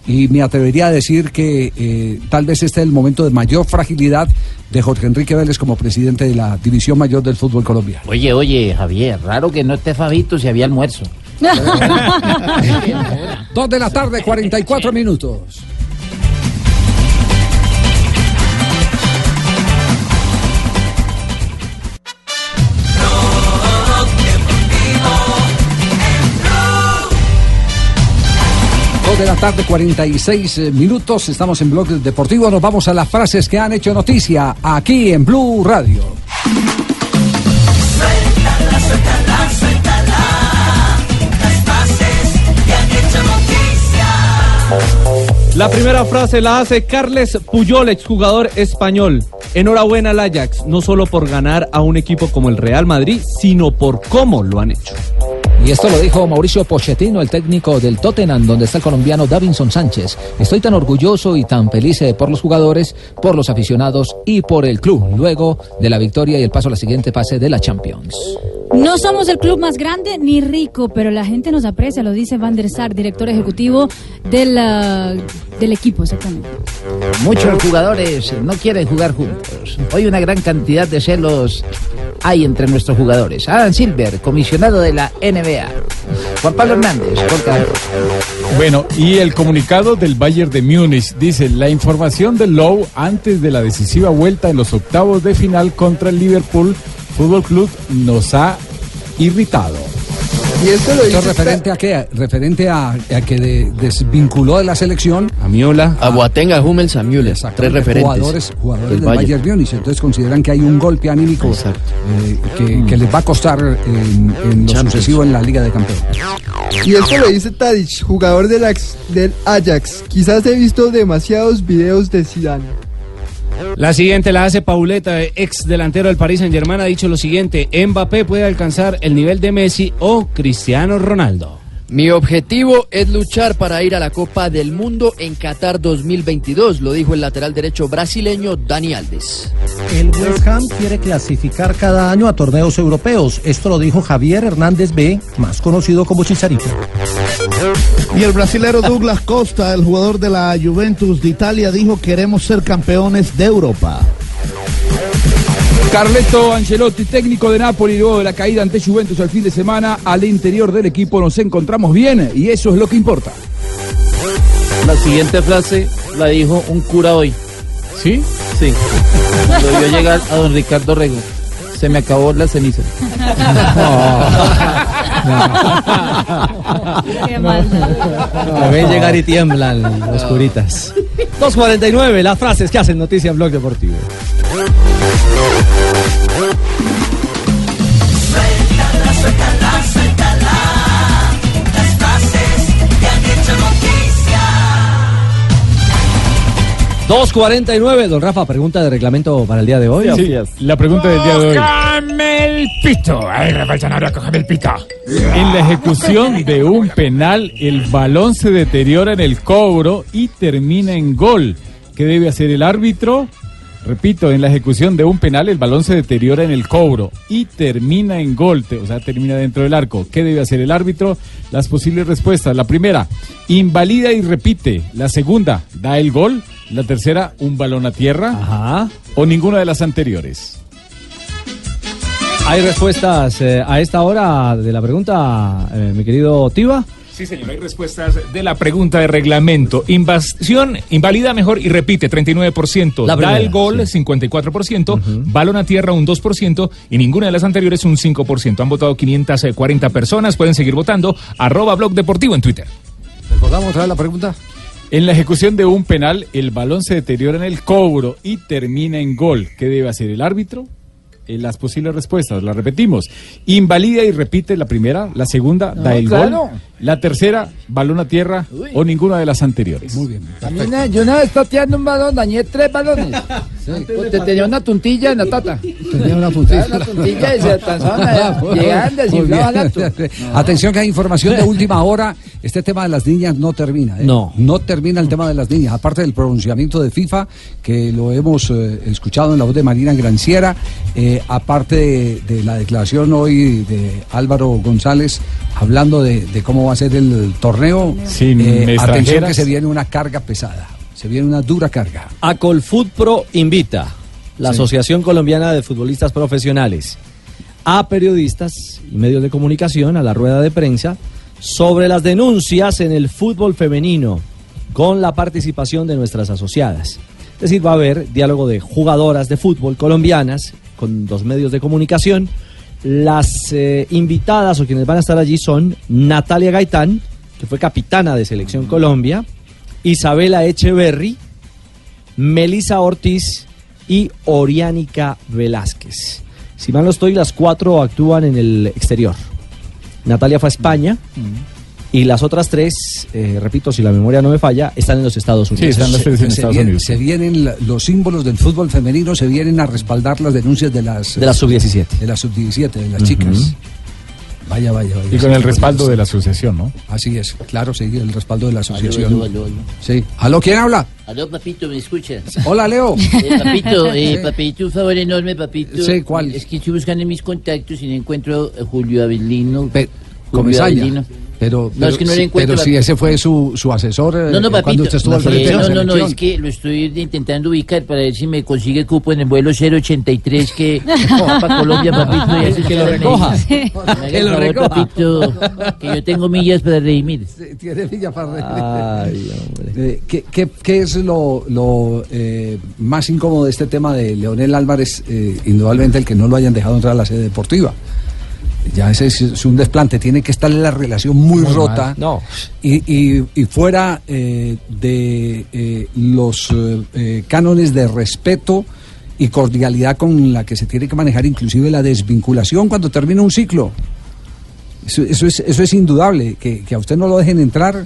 y me atrevería a decir que eh, tal vez este es el momento de mayor fragilidad de Jorge Enrique Vélez como presidente de la División Mayor del Fútbol Colombiano. Oye, oye, Javier, raro que no esté Fabito si había almuerzo. Dos de la tarde, 44 minutos. De la tarde, 46 eh, minutos. Estamos en Blog Deportivo. Nos vamos a las frases que han hecho noticia aquí en Blue Radio. Suéltala, suéltala, suéltala. La primera frase la hace Carles Puyol, exjugador español. Enhorabuena al Ajax, no solo por ganar a un equipo como el Real Madrid, sino por cómo lo han hecho. Y esto lo dijo Mauricio Pochettino, el técnico del Tottenham, donde está el colombiano Davinson Sánchez. Estoy tan orgulloso y tan feliz eh, por los jugadores, por los aficionados y por el club, luego de la victoria y el paso a la siguiente fase de la Champions. No somos el club más grande ni rico, pero la gente nos aprecia, lo dice Van der Sar, director ejecutivo del, ah, del equipo, exactamente. Muchos jugadores no quieren jugar juntos. Hoy una gran cantidad de celos hay entre nuestros jugadores. Adam Silver, comisionado de la NBA. Juan Pablo Hernández. Bueno, y el comunicado del Bayern de Múnich dice, la información de Lowe antes de la decisiva vuelta en los octavos de final contra el Liverpool Fútbol Club nos ha irritado. Y esto lo dice referente a qué? Referente a, a que de- desvinculó de la selección a Miola, a Boateng, a Hummels, a Müller, tres referentes. jugadores, jugadores del del Bayern Múnich. Entonces consideran que hay un golpe anímico eh, que, que les va a costar en, en lo Champions. sucesivo en la Liga de Campeones. Y esto lo dice Tadic, jugador del, Ajax, del Ajax. Quizás he visto demasiados videos de Zidane. La siguiente la hace Pauleta, ex delantero del Paris Saint Germain, ha dicho lo siguiente, Mbappé puede alcanzar el nivel de Messi o Cristiano Ronaldo. Mi objetivo es luchar para ir a la Copa del Mundo en Qatar 2022, lo dijo el lateral derecho brasileño Dani Alves. El West Ham quiere clasificar cada año a torneos europeos. Esto lo dijo Javier Hernández B, más conocido como Chicharito. Y el brasilero Douglas Costa, el jugador de la Juventus de Italia, dijo queremos ser campeones de Europa. Carleto Ancelotti, técnico de Napoli, luego de la caída ante Juventus el fin de semana, al interior del equipo nos encontramos bien y eso es lo que importa. La siguiente frase la dijo un cura hoy. ¿Sí? Sí. Cuando vio llegar a don Ricardo Rego. Se me acabó la ceniza. Me ven llegar y tiemblan los curitas. 2.49, las frases que hacen noticia en Blog Deportivo. Suéltala, suéltala, suéltala. Las frases que han hecho noticia. 2.49, don Rafa, pregunta de reglamento para el día de hoy. Sí, la pregunta del día de hoy. ¡Cógeme el pito! ¡Ay, Rafael Zanabria, cógeme el pito! En la ejecución de un penal, el balón se deteriora en el cobro y termina en gol. ¿Qué debe hacer el árbitro? Repito, en la ejecución de un penal, el balón se deteriora en el cobro y termina en gol, o sea, termina dentro del arco. ¿Qué debe hacer el árbitro? Las posibles respuestas. La primera, invalida y repite. La segunda, da el gol. La tercera, un balón a tierra. O ninguna de las anteriores. ¿Hay respuestas eh, a esta hora de la pregunta, eh, mi querido Tiva? Sí, señor, hay respuestas de la pregunta de reglamento. Invasión, invalida mejor y repite, 39%. La da primera, el gol, 54%. Balón a tierra, un 2%. Y ninguna de las anteriores, un 5%. Han votado 540 personas. Pueden seguir votando. Arroba Blog Deportivo en Twitter. ¿Recordamos otra vez la pregunta? En la ejecución de un penal, el balón se deteriora en el cobro y termina en gol. ¿Qué debe hacer el árbitro? Eh, las posibles respuestas, las repetimos. Invalida y repite la primera, la segunda, da el claro. gol. La tercera, balón a tierra o ninguna de las anteriores. Muy bien. Yo una vez tateando un balón, dañé tres balones. Te tenía una tuntilla en la tata. Tenía una puntilla. Una tuntilla y se alcanzaban a llegar, Muy desinflaban bien. alto. Atención que hay información de última hora. Este tema de las niñas no termina. ¿eh? No. No termina el tema de las niñas. Aparte del pronunciamiento de FIFA, que lo hemos eh, escuchado en la voz de Marina Granciera, eh, aparte de, de la declaración hoy de Álvaro González hablando de, de cómo va a ser el torneo. Sin eh, atención que se viene una carga pesada. Se viene una dura carga. Acolfoot Pro invita, la Sí. Asociación Colombiana de Futbolistas Profesionales, a periodistas y medios de comunicación a la rueda de prensa sobre las denuncias en el fútbol femenino con la participación de nuestras asociadas. Es decir, va a haber diálogo de jugadoras de fútbol colombianas con los medios de comunicación. Las eh, invitadas o quienes van a estar allí son Natalia Gaitán, que fue capitana de Selección Colombia, Isabela Echeverry, Melisa Ortiz y Oriánica Velázquez. Si mal no estoy, las cuatro actúan en el exterior. Natalia fue a España y las otras tres, eh, repito, si la memoria no me falla, están en los Estados Unidos. se, se vienen, se vienen la- los símbolos del fútbol femenino, se vienen a respaldar las denuncias de las De la sub-17. De la sub-17, de las chicas. Vaya, vaya, vaya. Y con el respaldo de la asociación, ¿no? Así es, claro, sí, el respaldo de la asociación. aló, aló, aló. Sí. ¿Aló, quién habla? Aló, papito, ¿me escucha? Hola, Leo. Eh, papito, eh, Sí. papito, un favor enorme, papito. Sí, ¿cuál? Es que estoy buscando en mis contactos y no encuentro a Julio Avelino. Julio Comesaña. Avelino. Pero, No, es que no si- le encuentro pero la- si ese fue su, su asesor eh, No, no, papito. cuando usted estuvo al frente Eh, no, no, no, es que lo estoy intentando ubicar para ver si me consigue cupo en el vuelo 083 que va para Colombia, papito. y Que lo recoja. haga Que lo favor, recoja. papito, que yo tengo millas para redimir. Tiene Villa Eh, ¿qué, qué, qué es lo, lo eh, más incómodo de este tema de Leonel Álvarez? Eh, indudablemente el que no lo hayan dejado entrar a la sede deportiva. Ya ese es, es un desplante, tiene que estar la relación muy, Muy rota. mal. No. Y, y- y fuera eh, de eh, los eh, eh, cánones de respeto y cordialidad con la que se tiene que manejar inclusive la desvinculación cuando termina un ciclo. Eso, eso es, eso es indudable, que, que a usted no lo dejen entrar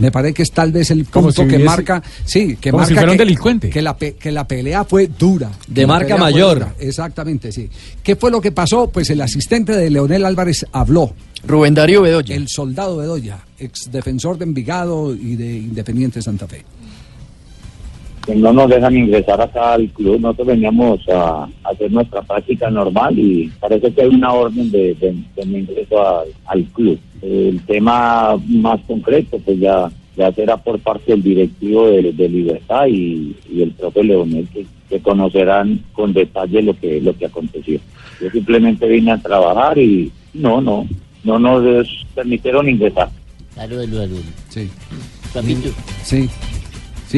Me parece que es tal vez el Como punto si que hubiese- marca, sí, que como si marca un que, delincuente. que la pe- que la pelea fue dura. De marca mayor. Exactamente, sí. ¿Qué fue lo que pasó? Pues el asistente de Leonel Álvarez habló. Rubén Darío Bedoya. El soldado Bedoya, ex defensor de Envigado y de Independiente Santa Fe. no nos dejan ingresar acá al club. Nosotros veníamos a, a hacer nuestra práctica normal y parece que hay una orden de, de, ingreso al, al club. El tema más concreto, pues ya, ya será por parte del directivo de, de Libertad y, y el propio Leonel, que, que conocerán con detalle lo que, lo que aconteció. Yo simplemente vine a trabajar y no, no, no nos permitieron ingresar. Aló, aló. Sí. Papito. Sí.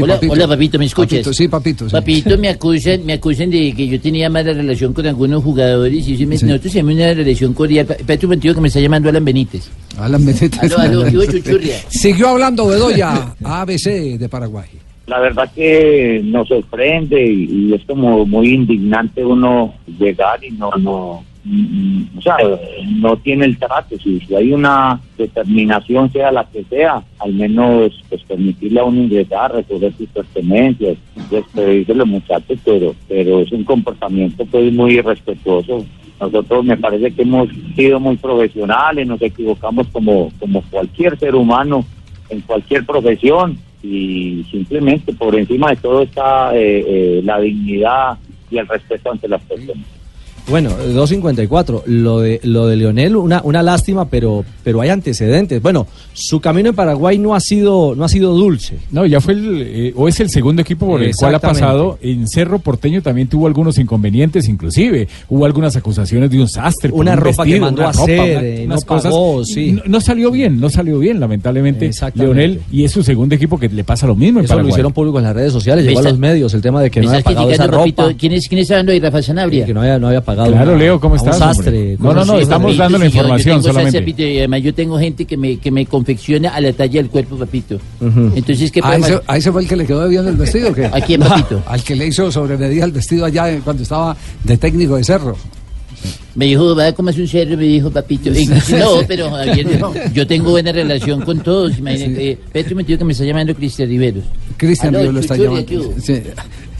Hola, hola, papito, ¿me escuchas? Papito, sí, papito. sí. Papito, me acusan, me acusan de que yo tenía mala relación con algunos jugadores y se me- nosotros tenemos una relación cordial. Espérate un momentico que me está llamando Alan Benítez. Alan Benítez. Aló, aló. Siguió hablando Bedoya, ABC de Paraguay. La verdad que nos sorprende y, y es como muy indignante uno llegar y no, no, o sea, no tiene el trato. Si, hay una determinación, sea la que sea, al menos pues permitirle a uno ingresar, recoger sus pertenencias, despedirse de los muchachos, pero, pero es un comportamiento pues muy irrespetuoso. Nosotros me parece que hemos sido muy profesionales, nos equivocamos como, como cualquier ser humano en cualquier profesión y simplemente por encima de todo está eh, eh, la dignidad y el respeto ante las personas. Bueno, 2.54. Lo de, lo de Leonel, una, una lástima, pero, pero hay antecedentes. Bueno, su camino en Paraguay no ha sido, no ha sido dulce. No, ya fue el, eh, o es el segundo equipo por el cual ha pasado. En Cerro Porteño también tuvo algunos inconvenientes, inclusive. Hubo algunas acusaciones de un sastre. por Una un ropa que mandó una a ropa, hacer, una- eh, no unas pagó, sí. No, no salió bien, no salió bien, lamentablemente. Leonel, y es su segundo equipo que le pasa lo mismo en Eso lo hicieron público en las redes sociales, llegó a los medios el tema de que ¿Me no había pagado esa ropa. papito? ¿Quién, es, ¿Quién está hablando de Rafa Sanabria? Que no había, no había pagado. Claro, una- Leo, ¿cómo a estás, sastre, No, no, no, estamos dando la si yo- información tengo salsa, solamente. papito, y además yo tengo gente que me, que me confecciona a la talla del cuerpo, papito. Entonces, ¿qué ¿A ese, a ese fue el que le quedó debiendo el vestido o qué? ¿A quién, papito? Al que le hizo sobre medida el vestido allá eh, cuando estaba de técnico de cerro. Me dijo, va, como es un cerro, me dijo, papito. Y- no, pero Javier, yo, yo tengo buena relación con todos. Imagínate, eh, espérate un momentico que me está llamando Cristian Riveros. Cristian Río lo está llamando. Sí.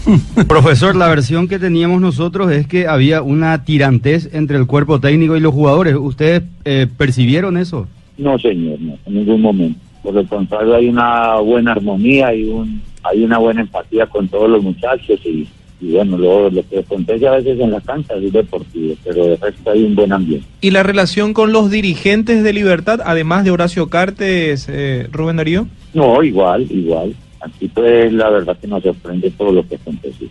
Profesor, la versión que teníamos nosotros es que había una tirantez entre el cuerpo técnico y los jugadores. ¿Ustedes eh, percibieron eso? No, señor, no, en ningún momento. Por el contrario, hay una buena armonía, hay, un, hay una buena empatía con todos los muchachos y, y bueno, lo, lo que acontece a veces en la cancha es deportivo, pero de resto hay un buen ambiente. ¿Y la relación con los dirigentes de Libertad, además de Horacio Cartes, eh, Rubén Darío? No, igual, igual. Así pues, la verdad que nos sorprende todo lo que aconteció.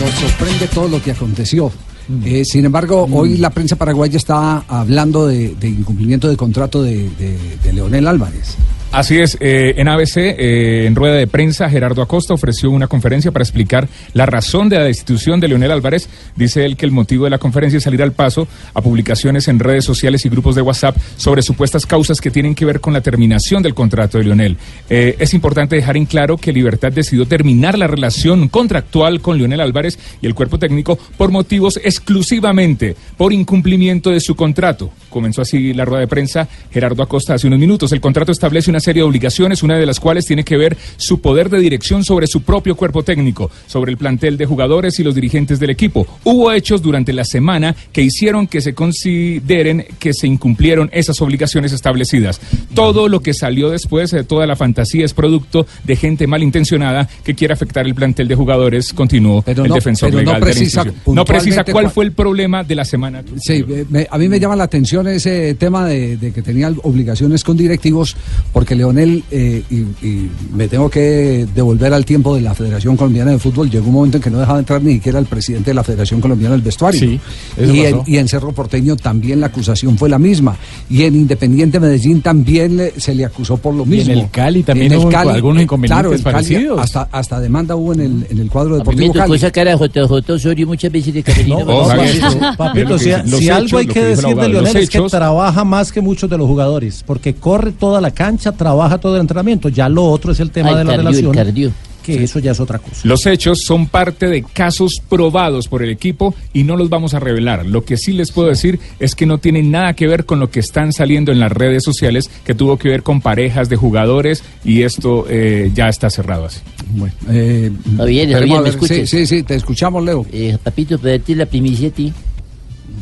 Nos sorprende todo lo que aconteció. Mm. Eh, sin embargo, hoy la prensa paraguaya está hablando de, de incumplimiento de contrato de, de- de Leonel Álvarez. Así es, eh, en ABC, eh, en rueda de prensa, Gerardo Acosta ofreció una conferencia para explicar la razón de la destitución de Leonel Álvarez. Dice él que el motivo de la conferencia es salir al paso a publicaciones en redes sociales y grupos de WhatsApp sobre supuestas causas que tienen que ver con la terminación del contrato de Leonel. Eh, es importante dejar en claro que Libertad decidió terminar la relación contractual con Leonel Álvarez y el cuerpo técnico por motivos exclusivamente por incumplimiento de su contrato. Comenzó así la rueda de prensa Gerardo Acosta hace unos minutos. El contrato establece una serie de obligaciones, una de las cuales tiene que ver su poder de dirección sobre su propio cuerpo técnico, sobre el plantel de jugadores y los dirigentes del equipo. Hubo hechos durante la semana que hicieron que se consideren que se incumplieron esas obligaciones establecidas. Todo lo que salió después de toda la fantasía es producto de gente malintencionada que quiere afectar el plantel de jugadores, continuó el no- defensor pero no legal de la precisa. No precisa cuál fue el problema de la semana. Sí, me- a mí me llama la atención ese tema de, de que tenía obligaciones con directivos, porque Leonel, eh, y, y me tengo que devolver al tiempo de la Federación Colombiana de Fútbol, llegó un momento en que no dejaba entrar ni siquiera el presidente de la Federación Colombiana del Vestuario. Sí, y, en, y en Cerro Porteño también la acusación fue la misma. Y en Independiente Medellín también le- se le acusó por lo Y en mismo. el Cali también En el hubo Cali, algunos eh, inconvenientes claro, el Cali parecidos. hasta, hasta demanda hubo en el, en el cuadro deportivo Papito, Cali. cosa cara JJ Osorio muchas veces de Camerino. No, papito, papito, si, si algo hay que decir de Leonel es que trabaja más que muchos de los jugadores, porque corre toda la cancha, trabaja todo el entrenamiento. Ya lo otro es el tema de la cardio, el relación. cardio. que eso ya es otra cosa. Los hechos son parte de casos probados por el equipo y no los vamos a revelar. Lo que sí les puedo decir es que no tienen nada que ver con lo que están saliendo en las redes sociales, que tuvo que ver con parejas de jugadores y esto eh, ya está cerrado así. Bueno, eh, Javier, Javier, ¿me escuchas? Sí, sí, sí, te escuchamos, Leo. Eh, papito, para darte la primicia a ti.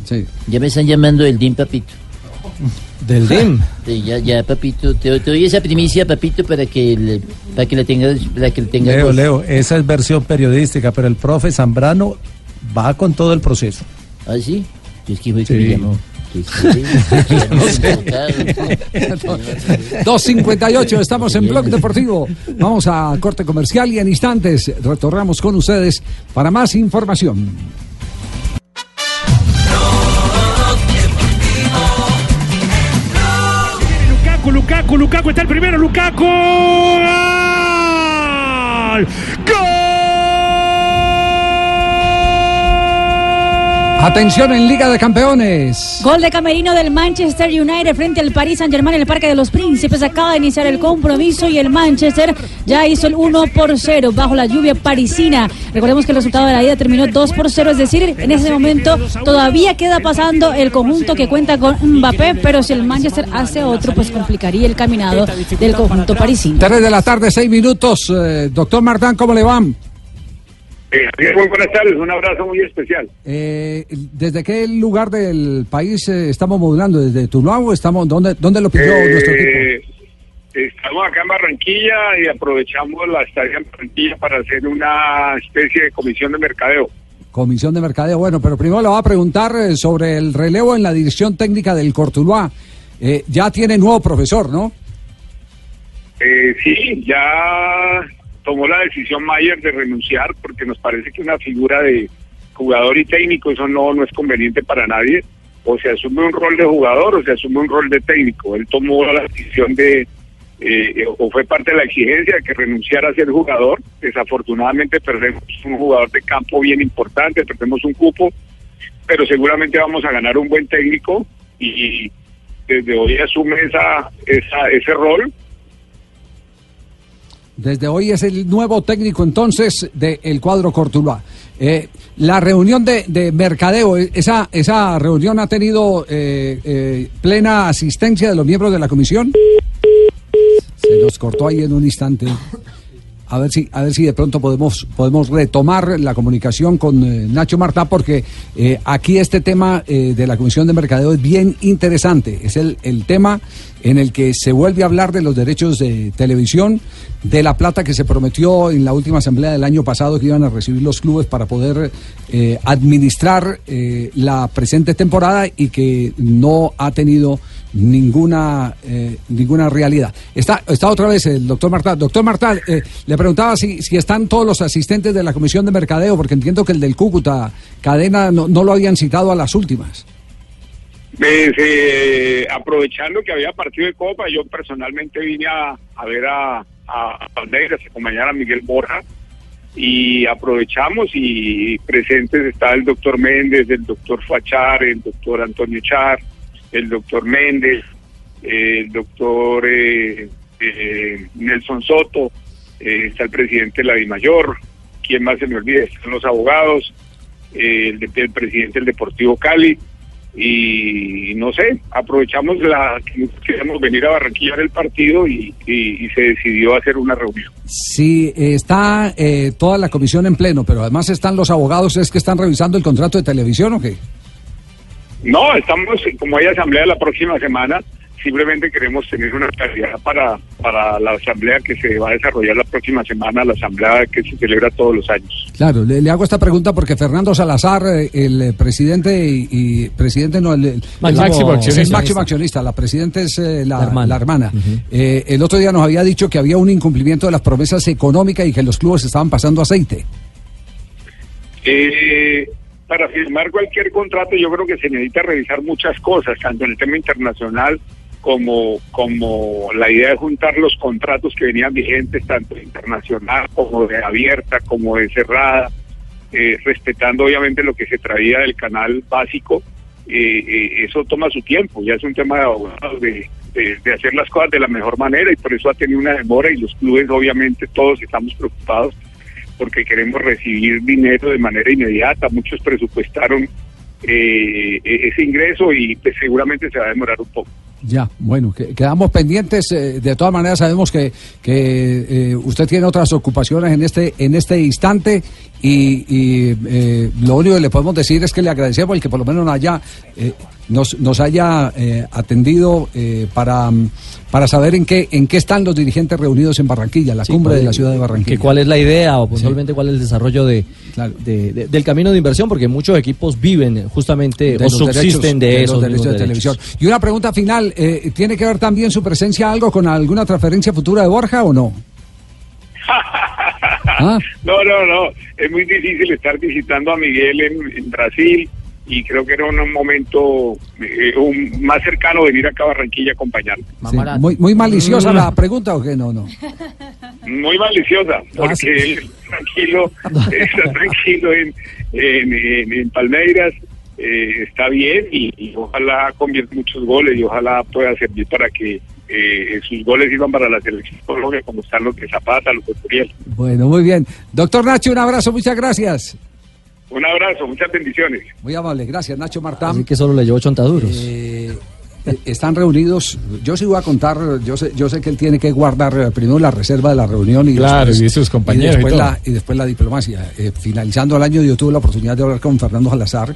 Sí. Ya me están llamando del DIM, papito. ¿Del DIM? Sí, ya, ya, papito. Te, te doy esa primicia, papito, para que, le- para que la tengas. Para que la tengas Leo, vos. Leo, esa es versión periodística, pero el profe Zambrano va con todo el proceso. ¿Ah, sí? Es que fue que Sí. me llamó. Que sí, ya no sé equivocado. 2.58, estamos en Blog Deportivo. Vamos a corte comercial y en instantes retornamos con ustedes para más información. Lukaku, Lukaku, está el primero, Lukaku. ¡Gol! Atención en Liga de Campeones. Gol de Camerino del Manchester United frente al Paris Saint Germain en el Parque de los Príncipes. Acaba de iniciar el compromiso y el Manchester ya hizo el 1 por 0 bajo la lluvia parisina. Recordemos que el resultado de la ida terminó 2 por 0, es decir, en ese momento todavía queda pasando el conjunto que cuenta con Mbappé, pero si el Manchester hace otro, pues complicaría el caminado del conjunto parisino. 3 de la tarde, 6 minutos. Eh, doctor Martán, ¿cómo le van? Eh, muy buenas tardes, un abrazo muy especial. Eh, ¿Desde qué lugar del país eh, estamos modulando? ¿Desde Tuluá o estamos, dónde, dónde lo pidió nuestro equipo? Eh, estamos acá en Barranquilla y aprovechamos la estadía en Barranquilla para hacer una especie de comisión de mercadeo. Comisión de Mercadeo. Bueno, pero primero le voy a preguntar eh, sobre el relevo en la dirección técnica del Cortuluá. Eh, ya tiene nuevo profesor, ¿no? Eh, sí, ya tomó la decisión Mayer de renunciar porque nos parece que una figura de jugador y técnico, eso no, no es conveniente para nadie. O se asume un rol de jugador o se asume un rol de técnico. Él tomó la decisión de, eh, o fue parte de la exigencia de que renunciara a ser jugador. Desafortunadamente perdemos un jugador de campo bien importante, perdemos un cupo, pero seguramente vamos a ganar un buen técnico y desde hoy asume esa, esa, ese rol Desde hoy es el nuevo técnico entonces del cuadro Cortuluá. Eh, la reunión de, de mercadeo, eh, esa, esa reunión ha tenido eh, eh, plena asistencia de los miembros de la comisión. Se nos cortó ahí en un instante. A ver si, a ver si de pronto podemos, podemos retomar la comunicación con eh, Nacho Martá, porque eh, aquí este tema eh, de la Comisión de Mercadeo es bien interesante. Es el, el tema en el que se vuelve a hablar de los derechos de televisión, de la plata que se prometió en la última asamblea del año pasado que iban a recibir los clubes para poder administrar la presente temporada y que no ha tenido ninguna eh, ninguna realidad. Está, está otra vez el doctor Martal. Doctor Martal, eh, le preguntaba si, si están todos los asistentes de la Comisión de Mercadeo, porque entiendo que el del Cúcuta Cadena no, no lo habían citado a las últimas. Pues, eh, aprovechando que había partido de Copa, yo personalmente vine a, ver a, a Palmeiras, acompañar a Miguel Borja, y aprovechamos y presentes está el doctor Méndez, el doctor Fachar, el doctor Antonio Char, el doctor Méndez, el doctor eh, eh, Nelson Soto, eh, está el presidente de la ¿quién más se me olvida? Están los abogados, eh, el, de- el presidente del Deportivo Cali, y no sé, aprovechamos la que queríamos venir a Barranquilla el partido y, y- y se decidió hacer una reunión. Eh, está toda la comisión en pleno, pero además están los abogados, ¿es que están revisando el contrato de televisión o qué? No, estamos, como hay asamblea la próxima semana, simplemente queremos tener una claridad para, para la asamblea que se va a desarrollar la próxima semana, la asamblea que se celebra todos los años. Claro, le, le hago esta pregunta porque Fernando Salazar, eh, el presidente y, y- presidente no, el, el- Máximo accionista. máximo accionista, la presidenta es eh, la, La hermana. la hermana. Eh, el otro día nos había dicho que había un incumplimiento de las promesas económicas y que los clubes estaban pasando aceite. Eh, para firmar cualquier contrato yo creo que se necesita revisar muchas cosas, tanto en el tema internacional como, como la idea de juntar los contratos que venían vigentes, tanto internacional como de abierta, como de cerrada, eh, respetando obviamente lo que se traía del canal básico. Eh, eh, eso toma su tiempo, ya es un tema de abogados, de, de, de hacer las cosas de la mejor manera y por eso ha tenido una demora y los clubes obviamente todos estamos preocupados porque queremos recibir dinero de manera inmediata. Muchos presupuestaron eh, e- ese ingreso y pues, seguramente se va a demorar un poco. Ya, bueno, que- quedamos pendientes. eh, de todas maneras, sabemos que, que eh, usted tiene otras ocupaciones en este en este instante y, y, eh, lo único que le podemos decir es que le agradecemos el que por lo menos haya, eh, nos, nos haya eh, atendido eh, para, para saber en qué en qué están los dirigentes reunidos en Barranquilla, la cumbre de la ciudad de Barranquilla. que cuál es la idea o puntualmente cuál es el desarrollo de, de- de- del camino de inversión, porque muchos equipos viven justamente o subsisten derechos- de, esos derechos televisión. Y una pregunta final, ¿tiene que ver también su presencia algo con alguna transferencia futura de Borja o no? ¿Ah? No, no, no. Es muy difícil estar visitando a Miguel en, en Brasil y creo que era un, un momento eh, un- más cercano venir acá a Barranquilla a acompañarme. Sí, muy, muy maliciosa Mm. la pregunta o qué no, no. Muy maliciosa, porque sí. él está tranquilo, está tranquilo en, en, en- en Palmeiras, eh, está bien y, y ojalá convierta muchos goles y ojalá pueda servir para que eh, sus goles sirvan para la selección Colombia, como están los de Zapata, los de. Bueno, muy bien. Doctor Nacho, un abrazo, muchas gracias. Un abrazo, muchas bendiciones. Muy amable, gracias Nacho Martán. Así que solo le llevó chontaduros. Eh, eh, están reunidos, yo sí voy a contar, yo sé, yo sé que él tiene que guardar eh, primero la reserva de la reunión y Claro, después, y sus compañeros y después, todo. la, y después la diplomacia. Eh, finalizando el año yo tuve la oportunidad de hablar con Fernando Salazar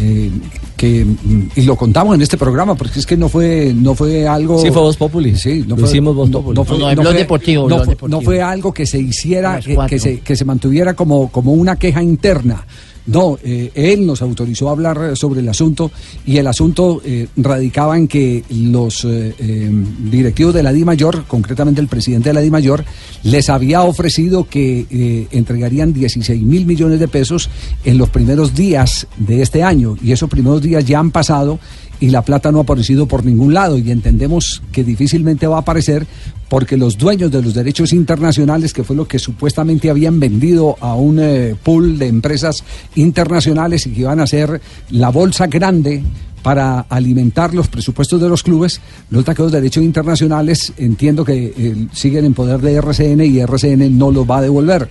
eh, que mm, y lo contamos en este programa porque es que no fue no fue algo Sí, fue Voz Populi. sí no Lo fue, hicimos Voz no- Populi. no fue- No, no, en no Blog fue- Deportivo, no fue- Deportivo. no fue algo que se hiciera Las que, que se que se mantuviera como como una queja interna no, eh, él nos autorizó a hablar sobre el asunto y el asunto eh, radicaba en que los eh, eh, directivos de la Di Mayor, concretamente el presidente de la Di Mayor, les había ofrecido que entregarían 16 mil millones de pesos en los primeros días de este año. Y esos primeros días ya han pasado y la plata no ha aparecido por ningún lado y entendemos que difícilmente va a aparecer porque los dueños de los derechos internacionales, que fue lo que supuestamente habían vendido a un eh, pool de empresas internacionales y que iban a ser la bolsa grande para alimentar los presupuestos de los clubes, resulta que los derechos internacionales entiendo que eh, siguen en poder de RCN y RCN no los va a devolver.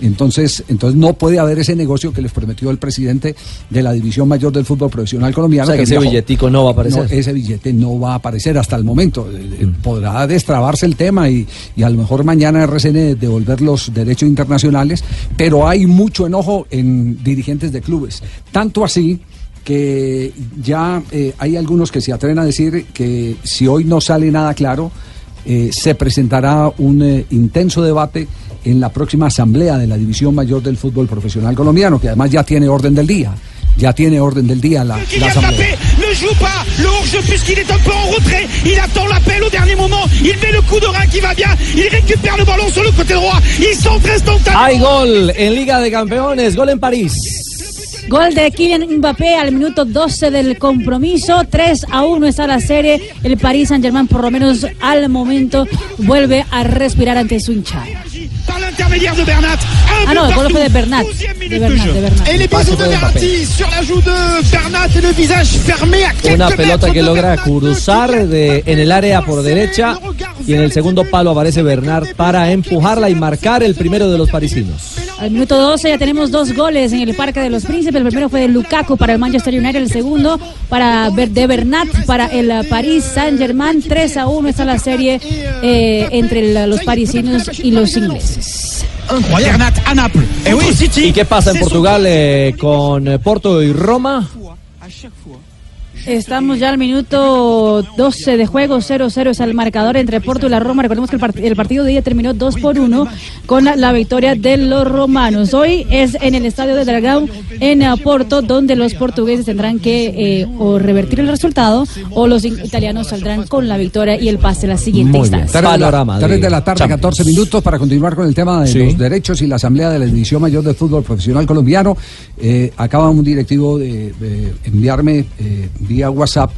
Entonces, entonces no puede haber ese negocio que les prometió el presidente de la División Mayor del Fútbol Profesional Colombiano. O sea, que ese viajó. billetico no va a aparecer. No, ese billete no va a aparecer hasta el momento. Eh, eh, Podrá destrabarse el tema y, y a lo mejor mañana RCN devolver los derechos internacionales, pero hay mucho enojo en dirigentes de clubes. Tanto así que ya eh, hay algunos que se atreven a decir que si hoy no sale nada claro, eh, se presentará un eh, intenso debate en la próxima asamblea de la División Mayor del Fútbol Profesional Colombiano, que además ya tiene orden del día. Ya tiene orden del día la, la asamblea. Mbappé ne joue pas le hors-jeu puisqu'il est un peu en retrait. Il attend l'appel au dernier moment. Il met le coup de rein qui va bien. Il récupère le ballon sur le côté droit. Il centre instantanément. Hay gol en Liga de Campeones, gol en París. Gol de Kylian Mbappé al minuto 12 del compromiso. 3 a 1 está la serie. El Paris Saint-Germain, por lo menos al momento, vuelve a respirar ante su hinchada. Par l'intermédiaire de Bernat. Un Ah no, but el gol partout. fue de Bernat. Douzième De minute Bernat, de Bernat. Et les bisous de Verratti sur la joue de Bernat et le visage fermé à quelques Una pelota que logra Bernat. cruzar de, en el área por derecha y en el segundo palo aparece Bernard para empujarla y marcar el primero de los parisinos. Al minuto 12 ya tenemos dos goles en el Parque de los Príncipes. El primero fue de Lukaku para el Manchester United, el segundo para de Bernat para el Paris Saint-Germain. 3 a 1 está la serie eh, entre los parisinos y los ingleses. Bernat à Naples. Et oui, City. ¿Y qué pasa en Portugal eh, con eh, Porto y Roma? Estamos ya al minuto 12 de juego, 0-0 es el marcador entre Porto y la Roma. Recordemos que el, part- el partido de día terminó 2 por 1 con la, la victoria de los romanos. Hoy es en el estadio de Dragão en Porto, donde los portugueses tendrán que eh, o revertir el resultado o los italianos saldrán con la victoria y el pase a la siguiente instancia. Tres de la- tres de la tarde, 14 minutos para continuar con el tema de Sí. los derechos y la Asamblea de la División Mayor del Fútbol Profesional Colombiano. Eh, acaba un directivo de, de enviarme eh, vía WhatsApp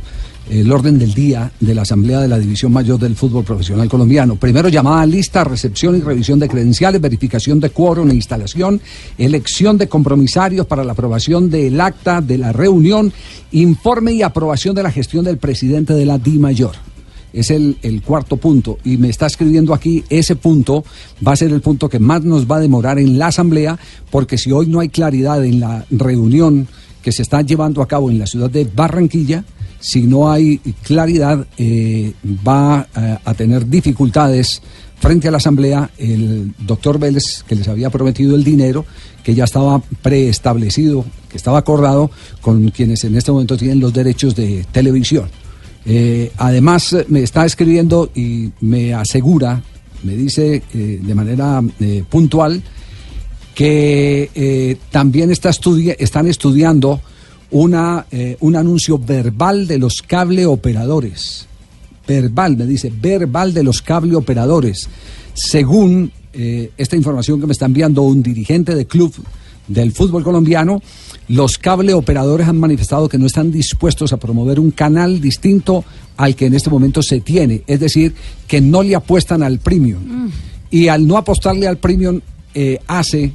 el orden del día de la Asamblea de la División Mayor del Fútbol Profesional Colombiano. Primero llamada lista, recepción y revisión de credenciales, verificación de quórum e instalación, elección de compromisarios para la aprobación del acta de la reunión, informe y aprobación de la gestión del presidente de la Di Mayor. es el, el cuarto punto. Y me está escribiendo aquí, ese punto va a ser el punto que más nos va a demorar en la Asamblea, porque si hoy no hay claridad en la reunión que se está llevando a cabo en la ciudad de Barranquilla, si no hay claridad, eh, va eh, a tener dificultades frente a la Asamblea el doctor Vélez, que les había prometido el dinero, que ya estaba preestablecido, que estaba acordado con quienes en este momento tienen los derechos de televisión. Eh, además, me está escribiendo y me asegura, me dice de manera puntual, que eh, también está estudi- están estudiando una, eh, un anuncio verbal de los cable operadores. Verbal, me dice, verbal de los cable operadores. Según eh, esta información que me está enviando un dirigente de club del fútbol colombiano, los cable operadores han manifestado que no están dispuestos a promover un canal distinto al que en este momento se tiene. Es decir, que no le apuestan al premium. Y al no apostarle al premium, eh, hace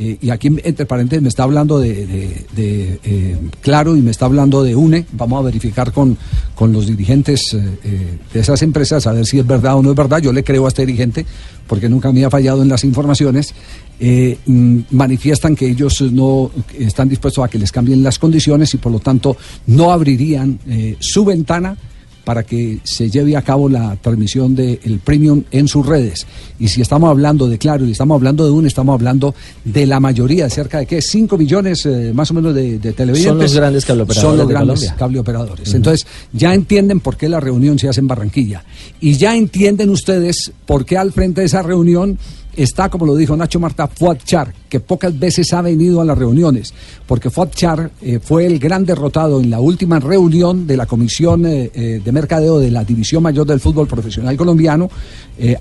eh, y aquí entre paréntesis me está hablando de, eh, Claro y me está hablando de UNE. Vamos a verificar con, con los dirigentes eh, de esas empresas a ver si es verdad o no es verdad. Yo le creo a este dirigente porque nunca me ha fallado en las informaciones. Mm, manifiestan que ellos no están dispuestos a que les cambien las condiciones y por lo tanto no abrirían su ventana para que se lleve a cabo la transmisión del premium en sus redes. Y si estamos hablando de Claro y estamos hablando de un, estamos hablando de la mayoría, cerca de qué, 5 millones eh, más o menos de, de televidentes. Son los grandes cableoperadores Son los de grandes Colombia. cableoperadores. Entonces, ya entienden por qué la reunión se hace en Barranquilla. Y ya entienden ustedes por qué al frente de esa reunión está, como lo dijo Nacho Marta, Fuad Char, que pocas veces ha venido a las reuniones, porque Fuad Char eh, fue el gran derrotado en la última reunión de la Comisión eh, eh, de Mercadeo de la División Mayor del Fútbol Profesional Colombiano,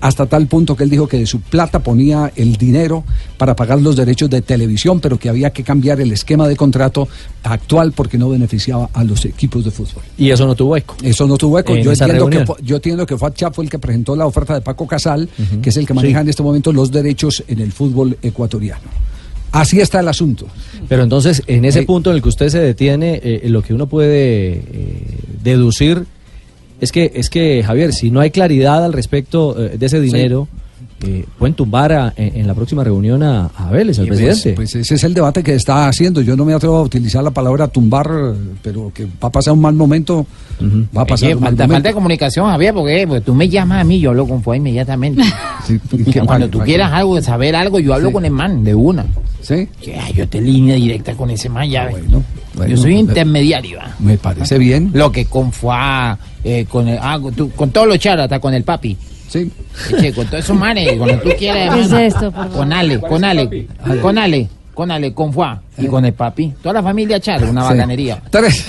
hasta tal punto que él dijo que de su plata ponía el dinero para pagar los derechos de televisión, pero que había que cambiar el esquema de contrato actual porque no beneficiaba a los equipos de fútbol. Y eso no tuvo eco. Eso no tuvo eco. Yo entiendo, que, yo entiendo que Fuad Char fue el que presentó la oferta de Paco Casal, que es el que maneja Sí. en este momento los derechos en el fútbol ecuatoriano. Así está el asunto. Pero entonces, en ese Eh, punto en el que usted se detiene, eh, lo que uno puede eh, deducir es que, es que, Javier, si no hay claridad al respecto eh, de ese dinero, eh, pueden tumbar a- en, en la próxima reunión a, a Vélez, al pues- presidente. Pues, ese es el debate que está haciendo. Yo no me atrevo a utilizar la palabra tumbar, pero que va a pasar un mal momento. Va a pasar Oye, un mal falta, falta de comunicación, Javier, porque pues, tú me llamas a mí, yo hablo con Fuad inmediatamente. ¿qué Cuando mal- tú mal- quieras algo, saber algo, yo hablo Sí. con el man de una. ¿Sí? Que, ay, yo te línea directa con ese man, ya ves. bueno, yo soy intermediario. ah. Me parece bien. Lo que con Fuad, eh, con, el, ah, con, tú- con todos los charos, hasta con el papi. Sí. Che, con todos esos manes, cuando tú quieras. ¿Qué es esto, por favor? Con Ale, con Ale, con Ale, con Ale, con Fuad y con el papi. Toda la familia Charo, una Sí. bacanería. Tres.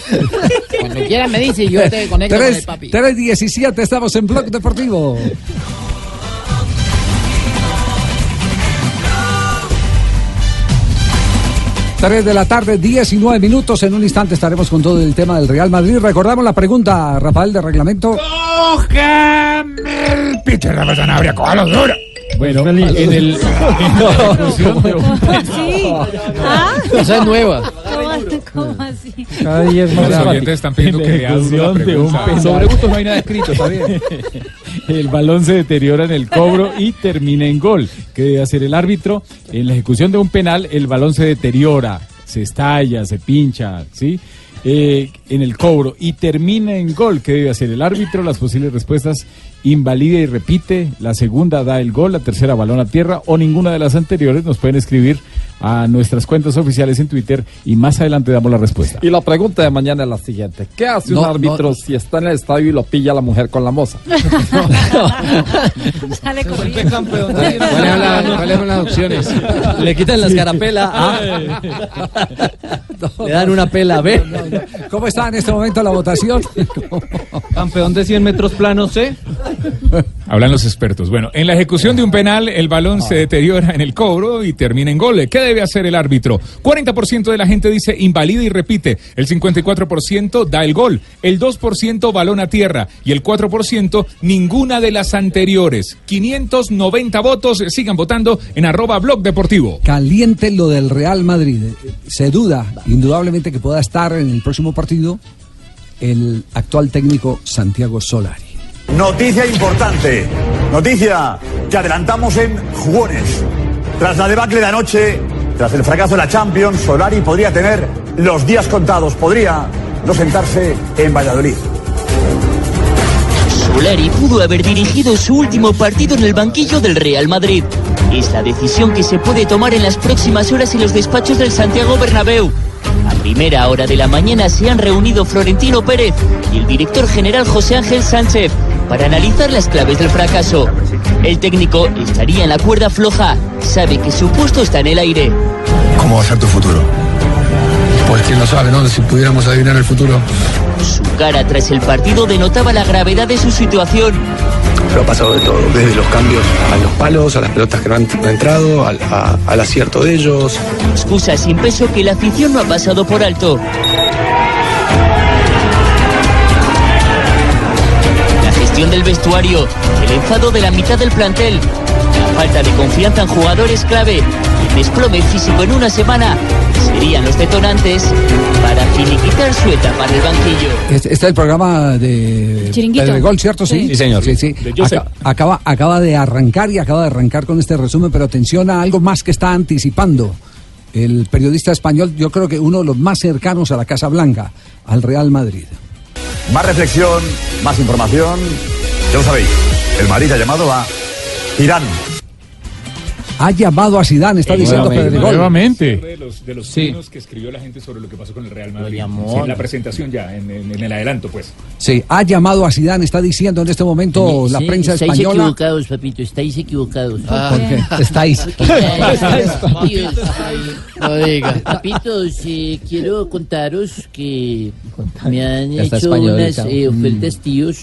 Cuando quieras me dice y yo te conecto con el Tres, papi. 3.17, estamos en Blog Deportivo. Tres de la tarde, 19 minutos. En un instante estaremos con todo el tema del Real Madrid. Recordamos la pregunta, Rafael, de reglamento. ¡Cógeme el pito, Rafa Sanabria! ¡Cójalo duro! Bueno, en el. en la Sí. ¿Ah? Esa es nueva. ¿Cómo, así? Cada día es más Los oyentes están pidiendo En que un penal. Sobre gustos no hay nada escrito, está bien. El balón se deteriora en el cobro y termina en gol. ¿Qué debe hacer el árbitro? En la ejecución de un penal, el balón se deteriora, se estalla, se pincha, ¿sí? Eh, en el cobro y termina en gol. ¿Qué debe hacer el árbitro? Las posibles respuestas: invalida y repite. La segunda da el gol, la tercera balón a tierra o ninguna de las anteriores. Nos pueden escribir a nuestras cuentas oficiales en Twitter y más adelante damos la respuesta. Y la pregunta de mañana es la siguiente. ¿Qué hace un árbitro no. si está en el estadio y lo pilla la mujer con la moza? Sale corriendo. ¿Cuáles son, las opciones? Le quitan la escarapela A, le dan una pela B. ¿Cómo está en este momento la votación? Campeón de 100 metros planos C. Hablan los expertos. Bueno, en la ejecución de un penal, el balón se deteriora en el cobro y termina en gol. ¿Qué debe hacer el árbitro? 40% de la gente dice invalida y repite. El 54% da el gol. El 2% balón a tierra. Y el 4% ninguna de las anteriores. 590 votos. Sigan votando en arroba blog deportivo. Caliente lo del Real Madrid. Se duda, indudablemente, que pueda estar en el próximo partido el actual técnico Santiago Solari. Noticia importante. Noticia que adelantamos en jugones. Tras la debacle de anoche, tras el fracaso de la Champions, Solari podría tener los días contados. Podría no sentarse en Valladolid. Solari pudo haber dirigido su último partido en el banquillo del Real Madrid. Es la decisión que se puede tomar en las próximas horas en los despachos del Santiago Bernabéu. A primera hora de la mañana se han reunido Florentino Pérez y el director general José Ángel Sánchez para analizar las claves del fracaso. El técnico estaría en la cuerda floja, sabe que su puesto está en el aire. ¿Cómo va a ser tu futuro? Pues quién lo sabe, ¿no? Si pudiéramos adivinar el futuro. Su cara tras el partido denotaba la gravedad de su situación. Pero ha pasado de todo, desde los cambios a los palos, a las pelotas que no han entrado, al, a- al acierto de ellos. Excusa sin peso que la afición no ha pasado por alto. Gestión del vestuario, el enfado de la mitad del plantel, la falta de confianza en jugadores clave y el desplome físico en una semana serían los detonantes para finiquitar su etapa en el banquillo. Este, este es el programa de Chiringuito. Pedro Gol, ¿cierto? Sí, Sí. señor. Sí, sí. Acaba, acaba de arrancar y acaba de arrancar con este resumen, pero atención a algo más que está anticipando el periodista español, yo creo que uno de los más cercanos a la Casa Blanca, al Real Madrid. Más reflexión, más información. Ya lo sabéis, el Madrid ha llamado a Irán. Ha llamado a Zidane, está diciendo Pedro Gol. Nuevamente. De los, de los trinos que escribió la gente sobre lo que pasó con el Real Madrid. Sí, en la presentación ya, en, en- en el adelanto, pues. Sí, ha llamado a Zidane, está diciendo en este momento la Sí, prensa estáis española. equivocados, papito, estáis equivocados. ¿Por qué? Estáis. Papitos, No diga. Papitos, eh, quiero contaros que me han hecho unas eh, ofertas tíos.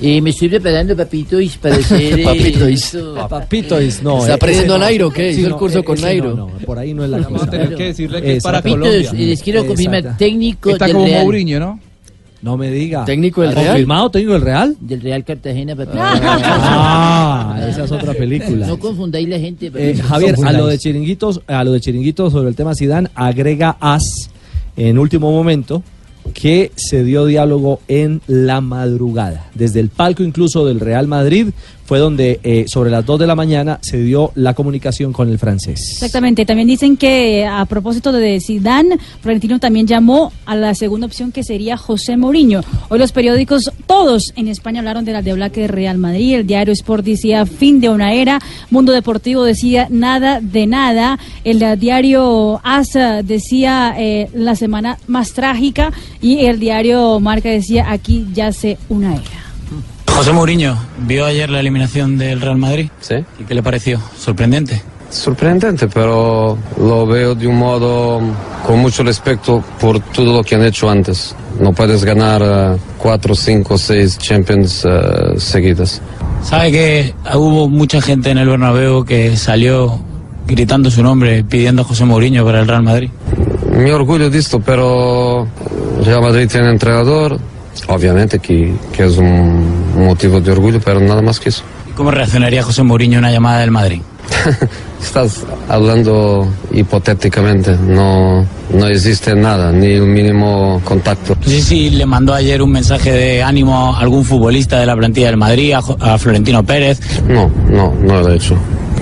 Eh, me estoy preparando, papitos, para hacer... eh, Papitos. esto. Papitos, no. ¿Está eh, aprendiendo no. Nairo qué? ¿Hizo el curso eh, con Nairo? No, por ahí no es la Vamos cosa. a tener que decirle que es para Colombia. les quiero confirmar, técnico Está del como Real. Mourinho, ¿no? No me diga. ¿Técnico del Real? ¿Confirmado técnico del Real? Del Real Cartagena, papito. Ah, esa es otra película. No confundáis la gente, Eh. Javier, a lo de chiringuitos, a lo de chiringuitos sobre el tema Zidane, agrega As en último momento que se dio diálogo en la madrugada. Desde el palco incluso del Real Madrid fue donde eh, sobre las 2 de la mañana se dio la comunicación con el francés. Exactamente, también dicen que a propósito de Zidane, Florentino también llamó a la segunda opción que sería José Mourinho. Hoy los periódicos, todos en España hablaron de la deblaque de Real Madrid, el diario Sport decía fin de una era, Mundo Deportivo decía nada de nada, el eh, diario ASA decía eh, la semana más trágica y el diario Marca decía aquí yace una era. José Mourinho, ¿vio ayer la eliminación del Real Madrid? Sí. ¿Y qué le pareció? ¿Sorprendente? Sorprendente, pero lo veo de un modo con mucho respeto por todo lo que han hecho antes. No puedes ganar eh, cuatro, cinco, seis Champions eh, seguidas. ¿Sabe que hubo mucha gente en el Bernabéu que salió gritando su nombre, pidiendo a José Mourinho para el Real Madrid? Mi orgullo de esto, pero Real Madrid tiene entrenador, obviamente que, que es un motivo de orgullo, pero nada más que eso. ¿Y ¿Cómo reaccionaría José Mourinho a una llamada del Madrid? Estás hablando hipotéticamente, no, no existe nada, ni el mínimo contacto. No sé si le mandó ayer un mensaje de ánimo a algún futbolista de la plantilla del Madrid, a, a Florentino Pérez. No, no, no lo he hecho.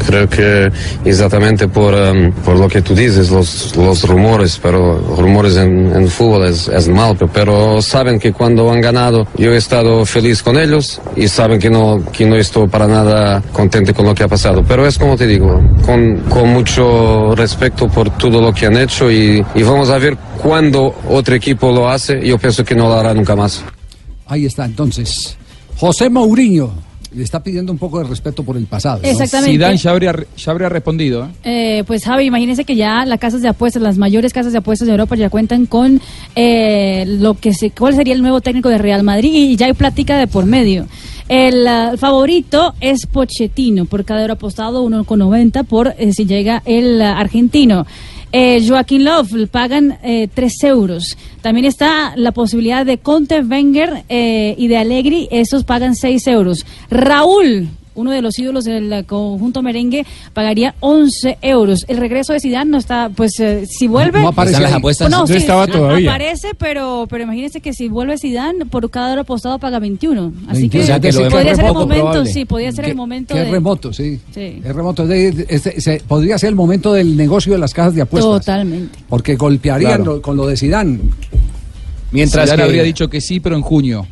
Creo que exactamente por, em, por lo que tú dices, los, los rumores, pero rumores en, en fútbol es, es mal, pe- pero saben que cuando han ganado yo he estado feliz con ellos y saben que no, que no estoy para nada contento con lo que ha pasado. Pero es como te digo, con, con mucho respeto por todo lo que han hecho y, y vamos a ver cuando otro equipo lo hace, yo pienso que no lo hará nunca más. Ahí está, entonces. José Mourinho le está pidiendo un poco de respeto por el pasado. ¿no? Exactamente. Zidane ya habría, ya habría respondido. ¿eh? Eh, pues Javi, imagínense que ya las casas de apuestas, las mayores casas de apuestas de Europa ya cuentan con eh, lo que se, cuál sería el nuevo técnico de Real Madrid y ya hay plática de por medio. El ah, favorito es Pochettino, por cada euro apostado 1,90 por eh, si llega el ah, argentino. Eh, Joaquín Love pagan eh, 3 euros. También está la posibilidad de Conte, Wenger eh, y de Allegri, esos pagan 6 euros. Raúl, uno de los ídolos del eh, conjunto merengue, pagaría 11 euros. El regreso de Zidane no está, pues eh, si vuelve... No aparece Están las apuestas. No, No sí, estaba a- todavía. Aparece, pero, pero imagínese que si vuelve Zidane, por cada euro apostado paga 21. Así 21. que, O sea, que lo vemos podría ser el momento, probable. sí, podría ser Que- el momento que de... es remoto, sí. Sí. Es remoto. De- este- se- podría ser el momento del negocio de las cajas de apuestas. Totalmente. Porque golpearían Claro. lo- con lo de Zidane. Mientras Zidane que- habría dicho que sí, pero en junio.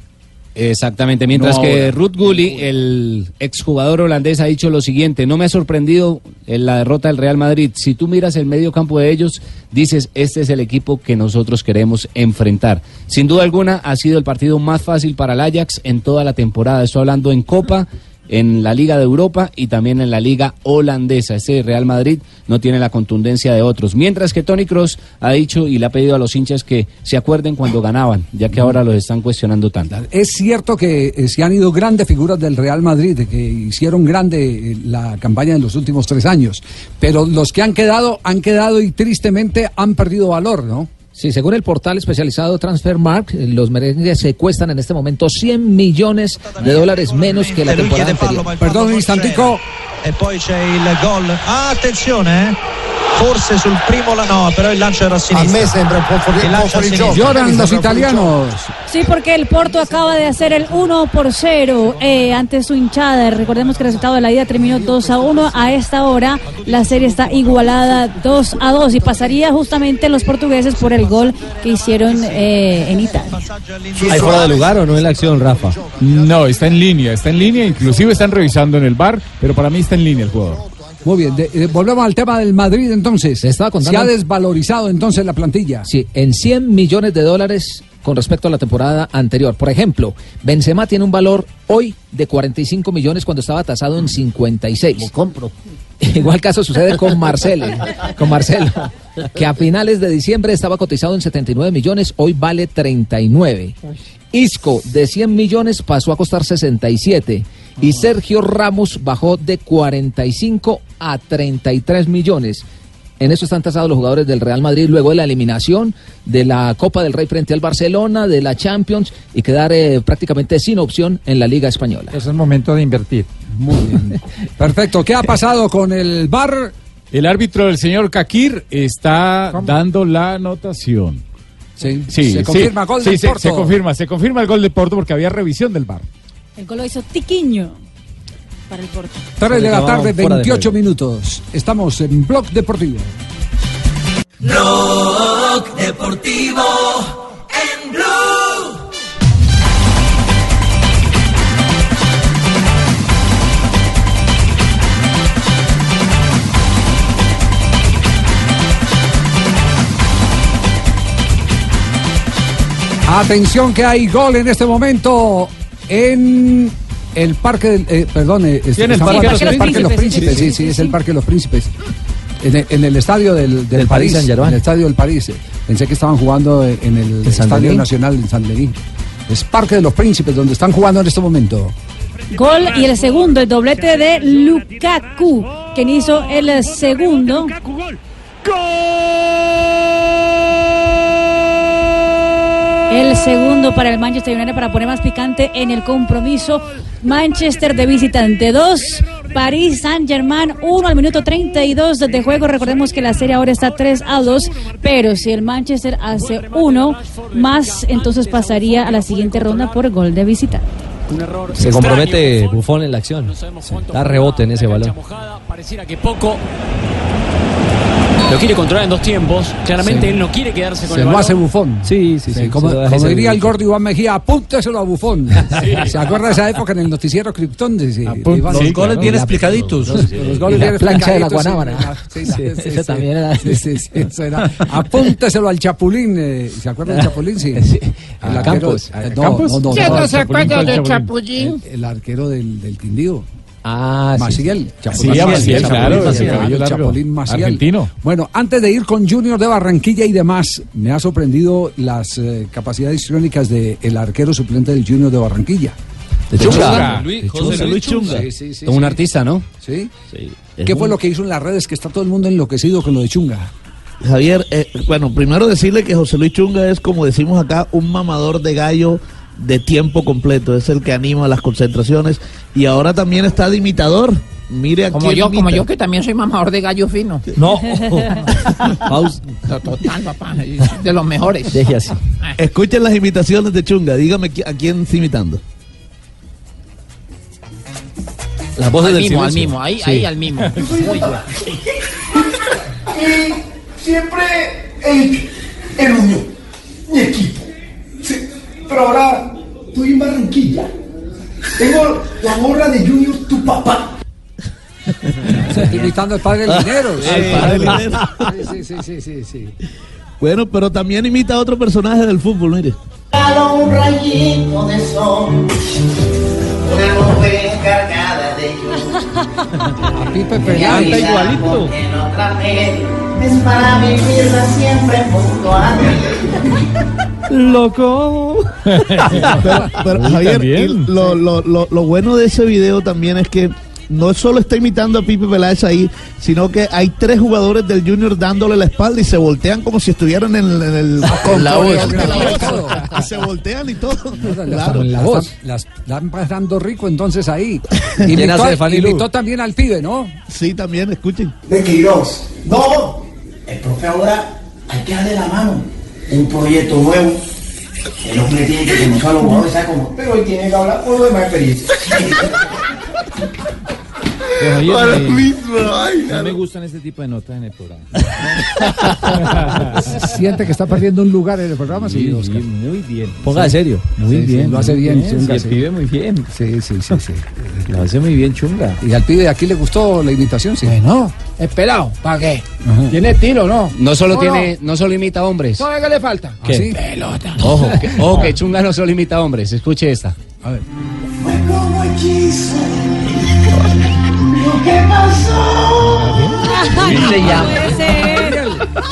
Exactamente, mientras No que. Ruth Gulli, el exjugador holandés, ha dicho lo siguiente, no me ha sorprendido en la derrota del Real Madrid. Si tú miras el medio campo de ellos, dices, este es el equipo que nosotros queremos enfrentar. Sin duda alguna, ha sido el partido más fácil para el Ajax en toda la temporada. Estoy hablando en Copa, en la Liga de Europa y también en la Liga holandesa. Este Real Madrid no tiene la contundencia de otros. Mientras que Tony Cross ha dicho y le ha pedido a los hinchas que se acuerden cuando ganaban, ya que ahora los están cuestionando tanto. Es cierto que eh, se han ido grandes figuras del Real Madrid, que hicieron grande eh, la campaña en los últimos tres años. Pero los que han quedado, han quedado y tristemente han perdido valor, ¿no? Sí, según el portal especializado Transfermarkt, eh, los merengues se cuestan en este momento 100 millones de dólares menos que la temporada anterior. Perdón un instantico. E poi c'è il gol. Ah, attenzione, eh. Forse sul primo la no, però il lancio era a sinistra. me sembra un po' fuori- Il un po' lancio a fuori sinistra. gioco. Lloran los italianos. Sí, porque el Porto acaba de hacer el 1 por 0 eh, ante su hinchada. Recordemos que el resultado de la ida terminó 2 a 1. A esta hora la serie está igualada 2 a 2 y pasaría justamente los portugueses por el gol que hicieron eh, en Italia. ¿Hay fuera de lugar o no en la acción, Rafa? No, está en línea, está en línea, inclusive están revisando en el bar, pero para mí está en línea el jugador. Muy bien, de- eh, volvemos al tema del Madrid entonces. Se, contando- ha desvalorizado entonces la plantilla. Sí, en 100 millones de dólares con respecto a la temporada anterior. Por ejemplo, Benzema tiene un valor hoy de 45 millones cuando estaba tasado en 56. compro. Igual caso sucede con Marcelo, con Marcelo, que a finales de diciembre estaba cotizado en 79 millones, hoy vale 39. Isco de 100 millones pasó a costar 67 y Sergio Ramos bajó de 45 a 33 millones. En eso están tasados los jugadores del Real Madrid luego de la eliminación de la Copa del Rey frente al Barcelona, de la Champions y quedar eh, prácticamente sin opción en la Liga Española. Es el momento de invertir. Muy bien. Perfecto. ¿Qué ha pasado con el bar? El árbitro del señor Kakir está dando la anotación. Sí, sí, se sí, confirma gol sí, se confirma, se confirma el gol de Porto porque había revisión del bar. El gol lo hizo Tiquiño para el Porto. 3 de la tarde, Fuera de 28 juego. minutos. Estamos en Blog Deportivo. Rock Deportivo en Blue. Atención que hay gol en este momento en el parque del, eh, perdón, eh, Sí, en el Parque de los Príncipes, sí, sí, sí, sí, es el Parque de los Príncipes. En el, en el estadio del, del, París, Saint-Germain. en el estadio del París. Pensé que estaban jugando en el ¿En San Estadio? Nacional en San Denis. Es Parque de los Príncipes, donde están jugando en este momento. Gol y el segundo, el doblete de Lukaku, quien hizo el segundo. El segundo para el Manchester United para poner más picante en el compromiso. Manchester de visitante 2, París Saint Germain 1 al minuto 32 de juego. Recordemos que la serie ahora está 3 a 2, pero si el Manchester hace uno más, entonces pasaría a la siguiente ronda por gol de visitante. Se compromete Bufón en la acción. Da rebote en ese balón. Pareciera que poco lo quiere controlar en dos tiempos. Claramente Sí. él no quiere quedarse con Se el lo balón. hace Bufón. Sí, sí, sí. como lo diría el gordo Iván Mejía, apúnteselo a Bufón. ¿Se acuerda de esa época en el noticiero Krypton? Los sí, goles claro. bien La- explicaditos. Los, los goles bien plancha de la. Guanábana. Sí, Sí, ese también era- Sí, sí, sí, eso era. Apúnteselo al Chapulín. eh, ¿Se acuerda del Chapulín? Sí. ¿A El arquero- Campos? eh, ¿A No, Campos? no, no. ¿Quién no el se acuerda fue el del El, el arquero del, del Quindío. Ah, sí. Maciel. Sí, Maciel, claro. Chapulín. Argentino. Bueno, antes de ir con Junior de Barranquilla y demás, me ha sorprendido las eh, capacidades histriónicas del arquero suplente del Junior de Barranquilla. De Chunga. De José Luis Chunga. Sí, sí, sí, Un sí. artista, ¿no? ¿Sí? ¿Qué fue lo que hizo en las redes? Que está todo el mundo enloquecido con lo de Chunga. Javier, eh, bueno, primero decirle que José Luis Chunga es, como decimos acá, un mamador de gallo de tiempo completo, es el que anima las concentraciones y ahora también está de imitador. Mire a Como yo, como yo que también soy mamador de gallo fino. No. Total, papá. De los mejores. Deje así. Escuchen las imitaciones de Chunga, dígame a quién está imitando. Las al mismo, al mismo, ahí, ahí al bien. Y siempre el, el unión, mi equipo. Sí, pero ahora estoy en Barranquilla. Tengo la gorra de Junior, tu papá. Imitando al padre del dinero. Al padre del dinero. Sí, sí, sí, sí, sí. Bueno, pero también imita a otro personaje del fútbol, mire. Dado un rayito de sol, una nube cargada de lluvia. A Pipe. Peláez. igualito. En otra vez es para vivirla siempre junto a ti. Loco. pero, pero, Uy, Javier, y lo, lo, lo, lo bueno de ese video también es que no solo está imitando a Pipe Peláez ahí, sino que hay tres jugadores del Junior dándole la espalda y se voltean como si estuvieran en el, en el Con la voz. la se voltean y todo. Claro. La voz. Las están pasando rico entonces ahí. ¿Quién Imitó, hace de Fanny Lu? imitó también al pibe, ¿no? Sí, también, escuchen. De Queiroz. No, el profe ahora hay que darle la mano. Un proyecto nuevo. El hombre tiene que conocer a los jugadores, ¿sabe cómo? Pero hoy tiene que hablar por lo de más experiencia. Para mí, No me gustan este tipo de notas en el programa. Siente que está perdiendo un lugar en el programa, sí, Sí, Oscar. muy bien. Ponga de serio. Muy Sí, sí, bien. lo hace bien, Sí, Chunga, el sí. pibe muy bien. Sí, sí, sí, sí. Lo hace muy bien, Chunga. ¿Y al pibe de aquí le gustó la imitación? Sí. No, es pelado. ¿Para qué? Ajá. Tiene estilo, ¿no? No solo ¿O tiene, no solo imita hombres. ¿Sabe qué le falta? ¿Qué? ¿Sí? Pelota. Ojo, que, ojo que Chunga no solo imita hombres. Escuche esta. A ver. Fue que pasó. Se llama.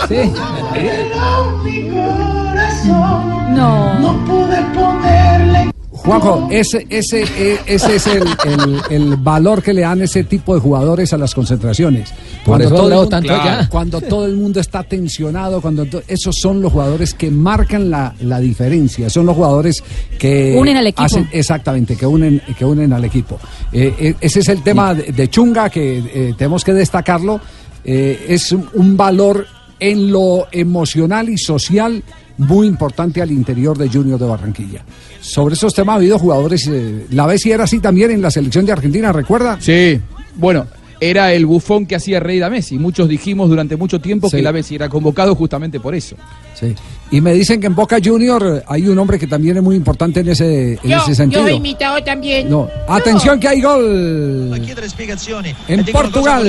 Sí. Pero mi corazón. No. No pude ponerle. Juanjo, ese, ese, eh, ese es el, el- el valor que le dan ese tipo de jugadores a las concentraciones. Por eso todo, el mundo, tanto allá. cuando todo el mundo está tensionado, cuando to- esos son los jugadores que marcan la, la diferencia, son los jugadores que Unen al equipo. hacen- exactamente, que unen, que unen al equipo. Eh, eh, ese es el tema de, de Chunga que eh, tenemos que destacarlo. Eh, es un valor en lo emocional y social muy importante al interior de Junior de Barranquilla. Sobre esos temas ha habido jugadores, eh, la vez si era así también en la selección de Argentina, ¿recuerda? Sí, bueno, era el bufón que hacía reír a Messi. Muchos dijimos durante mucho tiempo Sí. que la Messi era convocado justamente por eso. Sí. Y me dicen que en Boca Junior hay un hombre que también es muy importante en ese, en Yo, ese sentido. yo he imitado también. No. Atención que hay gol. e cosa Portugal.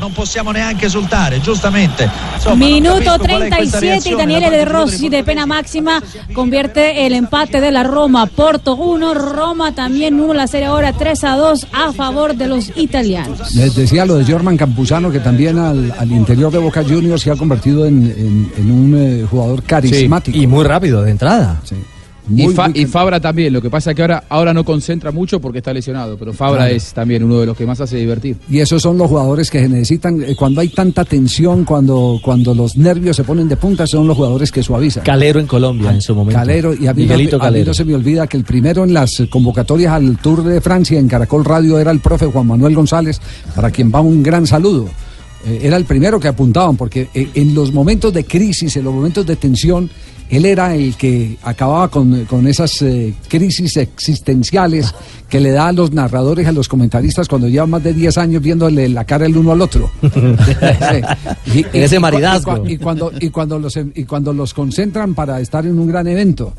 Non possiamo neanche esultare, giustamente. Non Minuto capisco qual è questa 37 y da Daniele De Rossi de pena máxima convierte el empate de la Roma. Porto 1, Roma también 1, la serie ahora 3 a 2 a favor de los italianos. Les decía lo de Jorman Campuzano, que también al, al interior de Boca Juniors se ha convertido en, en- en un eh, jugador carismático. y muy rápido de entrada. Y, Muy, Fa- muy y Fabra también, lo que pasa es que ahora, ahora no concentra mucho porque está lesionado, pero Fabra Claro. es también uno de los que más hace divertir. Y esos son los jugadores que se necesitan, eh, cuando hay tanta tensión, cuando, cuando los nervios se ponen de punta, son los jugadores que suavizan. Calero en Colombia en su momento. Calero, y a mí, no, Miguelito a mí Calero. no se me olvida que el primero en las convocatorias al Tour de Francia en Caracol Radio era el profe Juan Manuel González, para quien va un gran saludo. Eh, era el primero que apuntaban, porque eh, en los momentos de crisis, en los momentos de tensión, él era el que acababa con, con esas eh, crisis existenciales que le da a los narradores, a los comentaristas cuando llevan más de 10 años viéndole la cara el uno al otro. Sí. En ese maridazgo. Y, cua- y cuando, y, cuando los, y cuando los concentran para estar en un gran evento,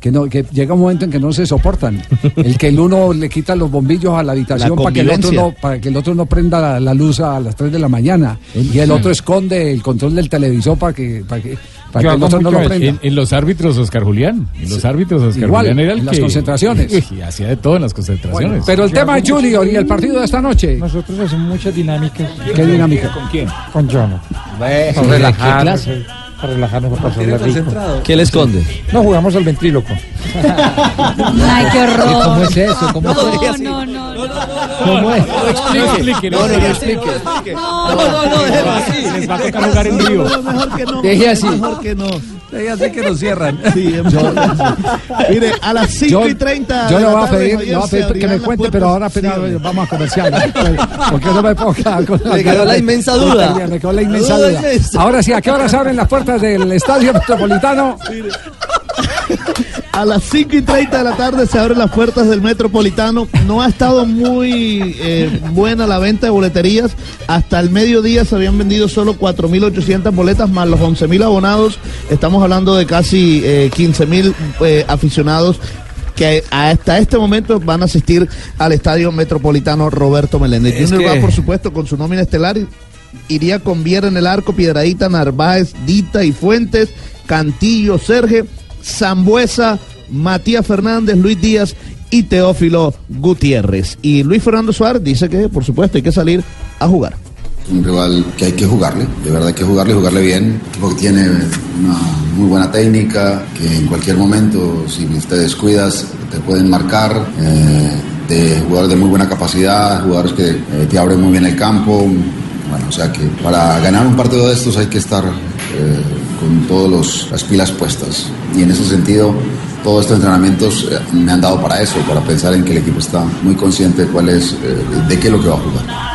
que, no, que llega un momento en que no se soportan. El que el uno le quita los bombillos a la habitación La para que, el otro no, para que el otro no prenda la, la luz a las 3 de la mañana. Y el otro esconde el control del televisor para que, para que, para que el otro no lo en- prenda. En, en los árbitros, Oscar Julián. En los árbitros, Oscar Igual, Julián era el en las que. concentraciones. Uy, hacía de todo en las concentraciones. Bueno, pero el tema es Junior y el partido de esta noche. Nosotros hacemos muchas dinámicas. ¿Qué dinámica? ¿Con quién? Con Jono. ¿Qué Para relajarnos, para pasarla rico. ¿Qué le esconde? No jugamos al ventríloco. Ay, qué horror. ¿Cómo es eso? ¿Cómo no, es? no, no, no. ¿Cómo es? No explique, no, no, no explique. No, no, no, déjelo así. Les va a tocar jugar en vivo. Mejor que no. Deje así. Mejor que no. Deje así que nos cierran. Sí. Mire, a las 5 y 30. Yo le voy a pedir, voy a pedir que me cuente, pero ahora vamos a comercial. Porque no me puedo quedar con la Le quedó la inmensa duda. Me quedó la inmensa duda. Ahora sí, ¿a qué hora se abren las puertas del Estadio Metropolitano? A las 5 y 30 de la tarde se abren las puertas del Metropolitano. No ha estado muy eh, buena la venta de boleterías. Hasta el mediodía se habían vendido solo 4.800 boletas más los 11.000 abonados. Estamos hablando de casi eh, 15.000 eh, aficionados que hasta este momento van a asistir al Estadio Metropolitano Roberto Meléndez. Es Junior que- va, por supuesto, con su nómina estelar. Iría con Viera en el arco, Piedradita, Narváez, Dita y Fuentes, Cantillo, Serge, Zambuesa, Matías Fernández, Luis Díaz y Teófilo Gutiérrez. Y Luis Fernando Suárez dice que, por supuesto, hay que salir a jugar. Un rival que hay que jugarle, de verdad hay que jugarle, jugarle bien. Un equipo que tiene una muy buena técnica, que en cualquier momento, si te descuidas, te pueden marcar. eh, de jugadores de muy buena capacidad, jugadores que eh, te abren muy bien el campo. Bueno, o sea que para ganar un partido de estos hay que estar eh, con todas las pilas puestas. Y en ese sentido, todos estos entrenamientos eh, me han dado para eso, para pensar en que el equipo está muy consciente de cuál es, eh, de qué es lo que va a jugar.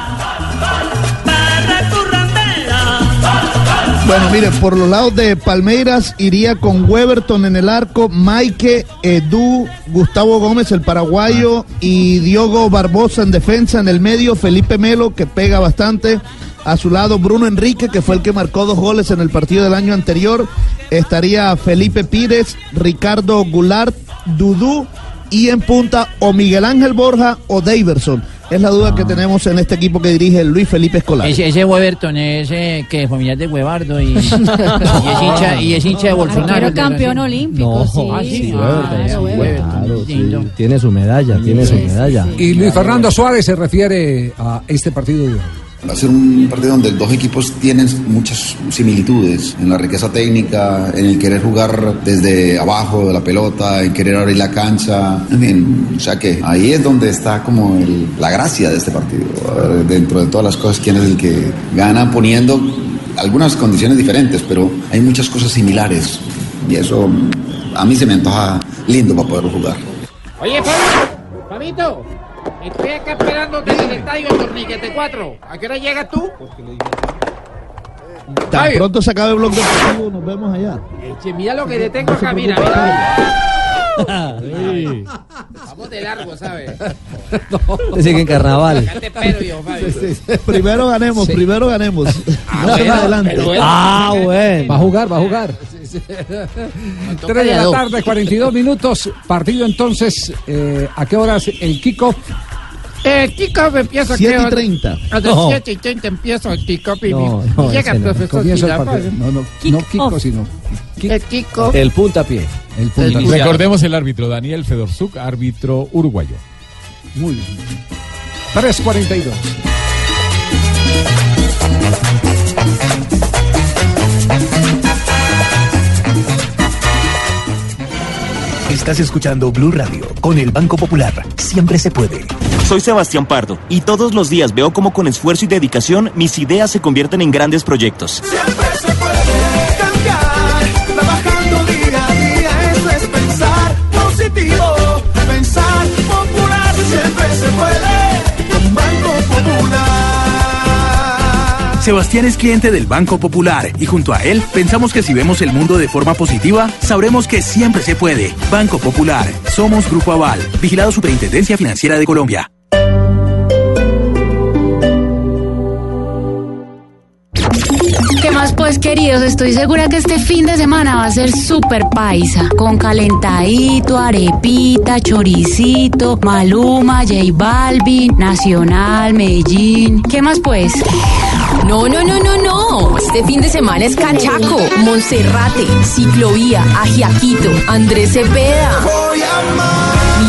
Bueno, mire, por los lados de Palmeiras iría con Weberton en el arco, Maike, Edu, Gustavo Gómez, el paraguayo, y Diogo Barbosa en defensa, en el medio, Felipe Melo, que pega bastante. A su lado, Bruno Enrique, que fue el que marcó dos goles en el partido del año anterior. Estaría Felipe Pires, Ricardo Goulart, Dudú, y en punta o Miguel Ángel Borja o Daverson. Es la duda que tenemos en este equipo que dirige Luis Felipe Escolar. Ese, ese Weberton es eh, que es familiar de Huevardo y, y es hincha, y es hincha de Bolsonaro. Campeón olímpico, ah, sí. Tiene su medalla, tiene su medalla. Y Luis Fernando Suárez se refiere a este partido de hoy. Va a ser un partido donde dos equipos tienen muchas similitudes en la riqueza técnica, en el querer jugar desde abajo de la pelota, en querer abrir la cancha. En o sea que ahí es donde está como el- la gracia de este partido. Ver, Dentro de todas las cosas, quién es el que gana poniendo algunas condiciones diferentes, pero hay muchas cosas similares. Y eso a mí se me antoja lindo para poderlo jugar. Oye, Fabito, estoy acá esperándote en el estadio Torniquete 4. ¿A qué hora llegas tú? Tan Fabio. pronto se acabe el blog deportivo, nos vemos allá. Che, mira lo que te tengo acá, mira, mira. Vamos de largo, ¿sabes? Te sigue en carnaval. Acá te espero yo, Fabio. Primero ganemos, primero ganemos. Más bueno, adelante. bueno. Ah, bueno. Va a jugar, va a jugar. toca 3 de la dos. tarde, 42 minutos. Partido entonces, eh, ¿a qué horas el kickoff? El kickoff empieza Siete y ¿qué hora? treinta. A las No. 7 y 30 empieza el kickoff y, No, y no, llega ese el no. profesor Girafales. partido. No, no, no kickoff, sino El kickoff. El puntapié. el punto. Y Recordemos el árbitro Daniel Fedorzuk, árbitro uruguayo. Muy bien. 3.42. Estás escuchando Blue Radio con el Banco Popular. Siempre se puede. Soy Sebastián Pardo y todos los días veo cómo con esfuerzo y dedicación mis ideas se convierten en grandes proyectos. se puede cambiar, trabajando día a día, eso es pensar positivo, pensar popular, siempre se puede, con Banco Popular. Sebastián es cliente del Banco Popular y junto a él pensamos que si vemos el mundo de forma positiva, sabremos que siempre se puede. Banco Popular. Somos Grupo Aval. Vigilado Superintendencia Financiera de Colombia. Pues queridos? Estoy segura que este fin de semana va a ser súper paisa, con calentadito, arepita, choricito, Maluma, J Balvin, Nacional, Medellín. ¿Qué más pues? No, no, no, no, no. Este fin de semana es Cachaco, Monserrate, Ciclovía, Ajiaquito, Andrés Cepeda.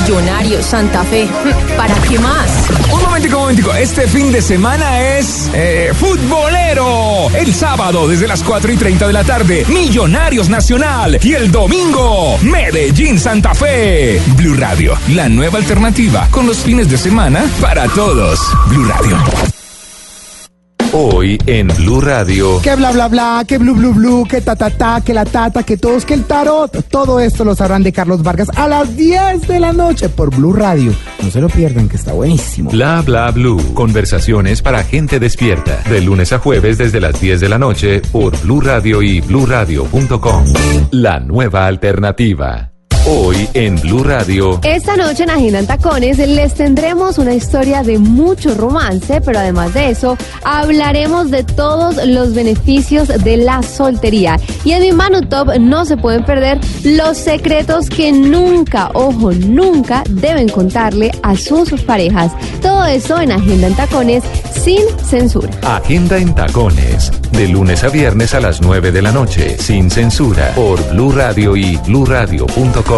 Millonarios, Santa Fe. ¿Para qué más? Un momentico, un momentico. Este fin de semana es eh, futbolero. El sábado desde las 4 y 30 de la tarde, Millonarios Nacional. Y el domingo, Medellín Santa Fe. Blue Radio, la nueva alternativa con los fines de semana para todos. Blue Radio. Hoy en Blue Radio. Que bla bla bla, que blu blu blu, que ta ta ta, que la tata, que todos, que el tarot. Todo esto lo sabrán de Carlos Vargas a las 10 de la noche por Blue Radio. No se lo pierdan, que está buenísimo. Bla bla blue. Conversaciones para gente despierta. De lunes a jueves desde las 10 de la noche por Blue Radio y bluradio.com. La nueva alternativa. Hoy en Blue Radio. Esta noche en Agenda en Tacones les tendremos una historia de mucho romance, pero además de eso, hablaremos de todos los beneficios de la soltería. Y en mi Manu Top no se pueden perder los secretos que nunca, ojo, nunca deben contarle a sus parejas. Todo eso en Agenda en Tacones sin censura. Agenda en tacones. De lunes a viernes a las 9 de la noche. Sin censura. Por Blue Radio y bluradio.com.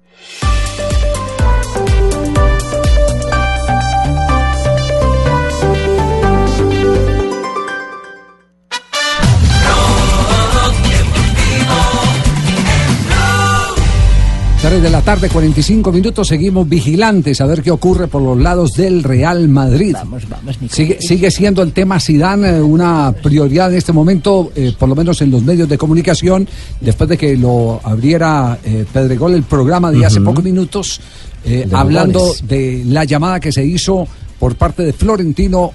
Tres de la tarde, 45 minutos, seguimos vigilantes a ver qué ocurre por los lados del Real Madrid. Vamos, vamos, mi Sigue, sigue siendo el tema Zidane eh, una prioridad en este momento, eh, por lo menos en los medios de comunicación, después de que lo abriera eh, Pedregol el programa de hace Ujú. pocos minutos, eh, De hablando Lugones. de la llamada que se hizo por parte de Florentino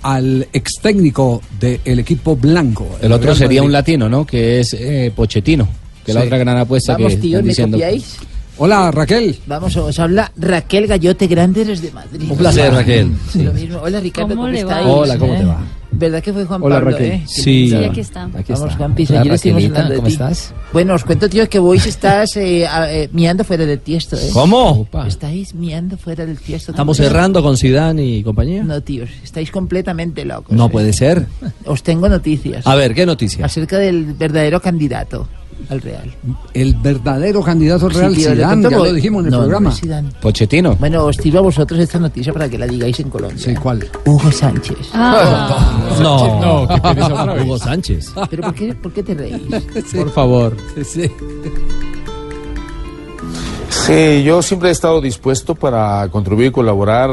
al ex técnico del equipo blanco. El otro Real sería un Madrid. latino, ¿no? Que es eh, Pochettino, que es la Sí. otra gran apuesta Vamos, que tíos, están ¿me diciendo. copiáis? Hola, Raquel. Vamos, os habla Raquel Gallote Grande desde Madrid. Un placer, Raquel. Sí, lo mismo. Hola, Ricardo, ¿Cómo ¿cómo, le va? estáis? Hola, ¿cómo te va? ¿Verdad que fue Juan Hola, Pablo, Raquel. eh? Sí. Sí, aquí está. Aquí Vamos. Juanpis, Hola, ayer estuvimos hablando de ¿cómo ti. estás? Bueno, os cuento, tío, que vos estás eh, a- eh, miando fuera del tiesto, ¿eh? ¿Cómo? Estáis miando fuera del tiesto. Estamos tío. cerrando con Zidane y compañía. No, tíos, estáis completamente locos. No ¿eh? puede ser. Os tengo noticias. A ver, ¿qué noticia? Acerca del verdadero candidato al Real. El verdadero candidato al Real Sí, tío, Zidane, ya lo dijimos en el No, no programa. Zidane. Pochettino. Bueno, os tiro a vosotros esta noticia para que la digáis en Colombia. Sí, ¿cuál? Hugo Sánchez. Ah. No, No, qué otra vez. Hugo Sánchez. ¿Pero por qué, por qué te reís? Por favor. Sí. Sí, yo siempre he estado dispuesto para contribuir y colaborar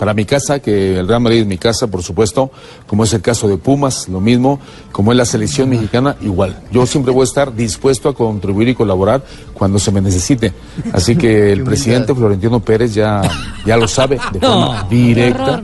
para mi casa, que el Real Madrid es mi casa, por supuesto, como es el caso de Pumas, lo mismo, como es la selección mexicana, igual. Yo siempre voy a estar dispuesto a contribuir y colaborar cuando se me necesite. Así que el presidente Florentino Pérez ya, ya lo sabe de forma No. directa,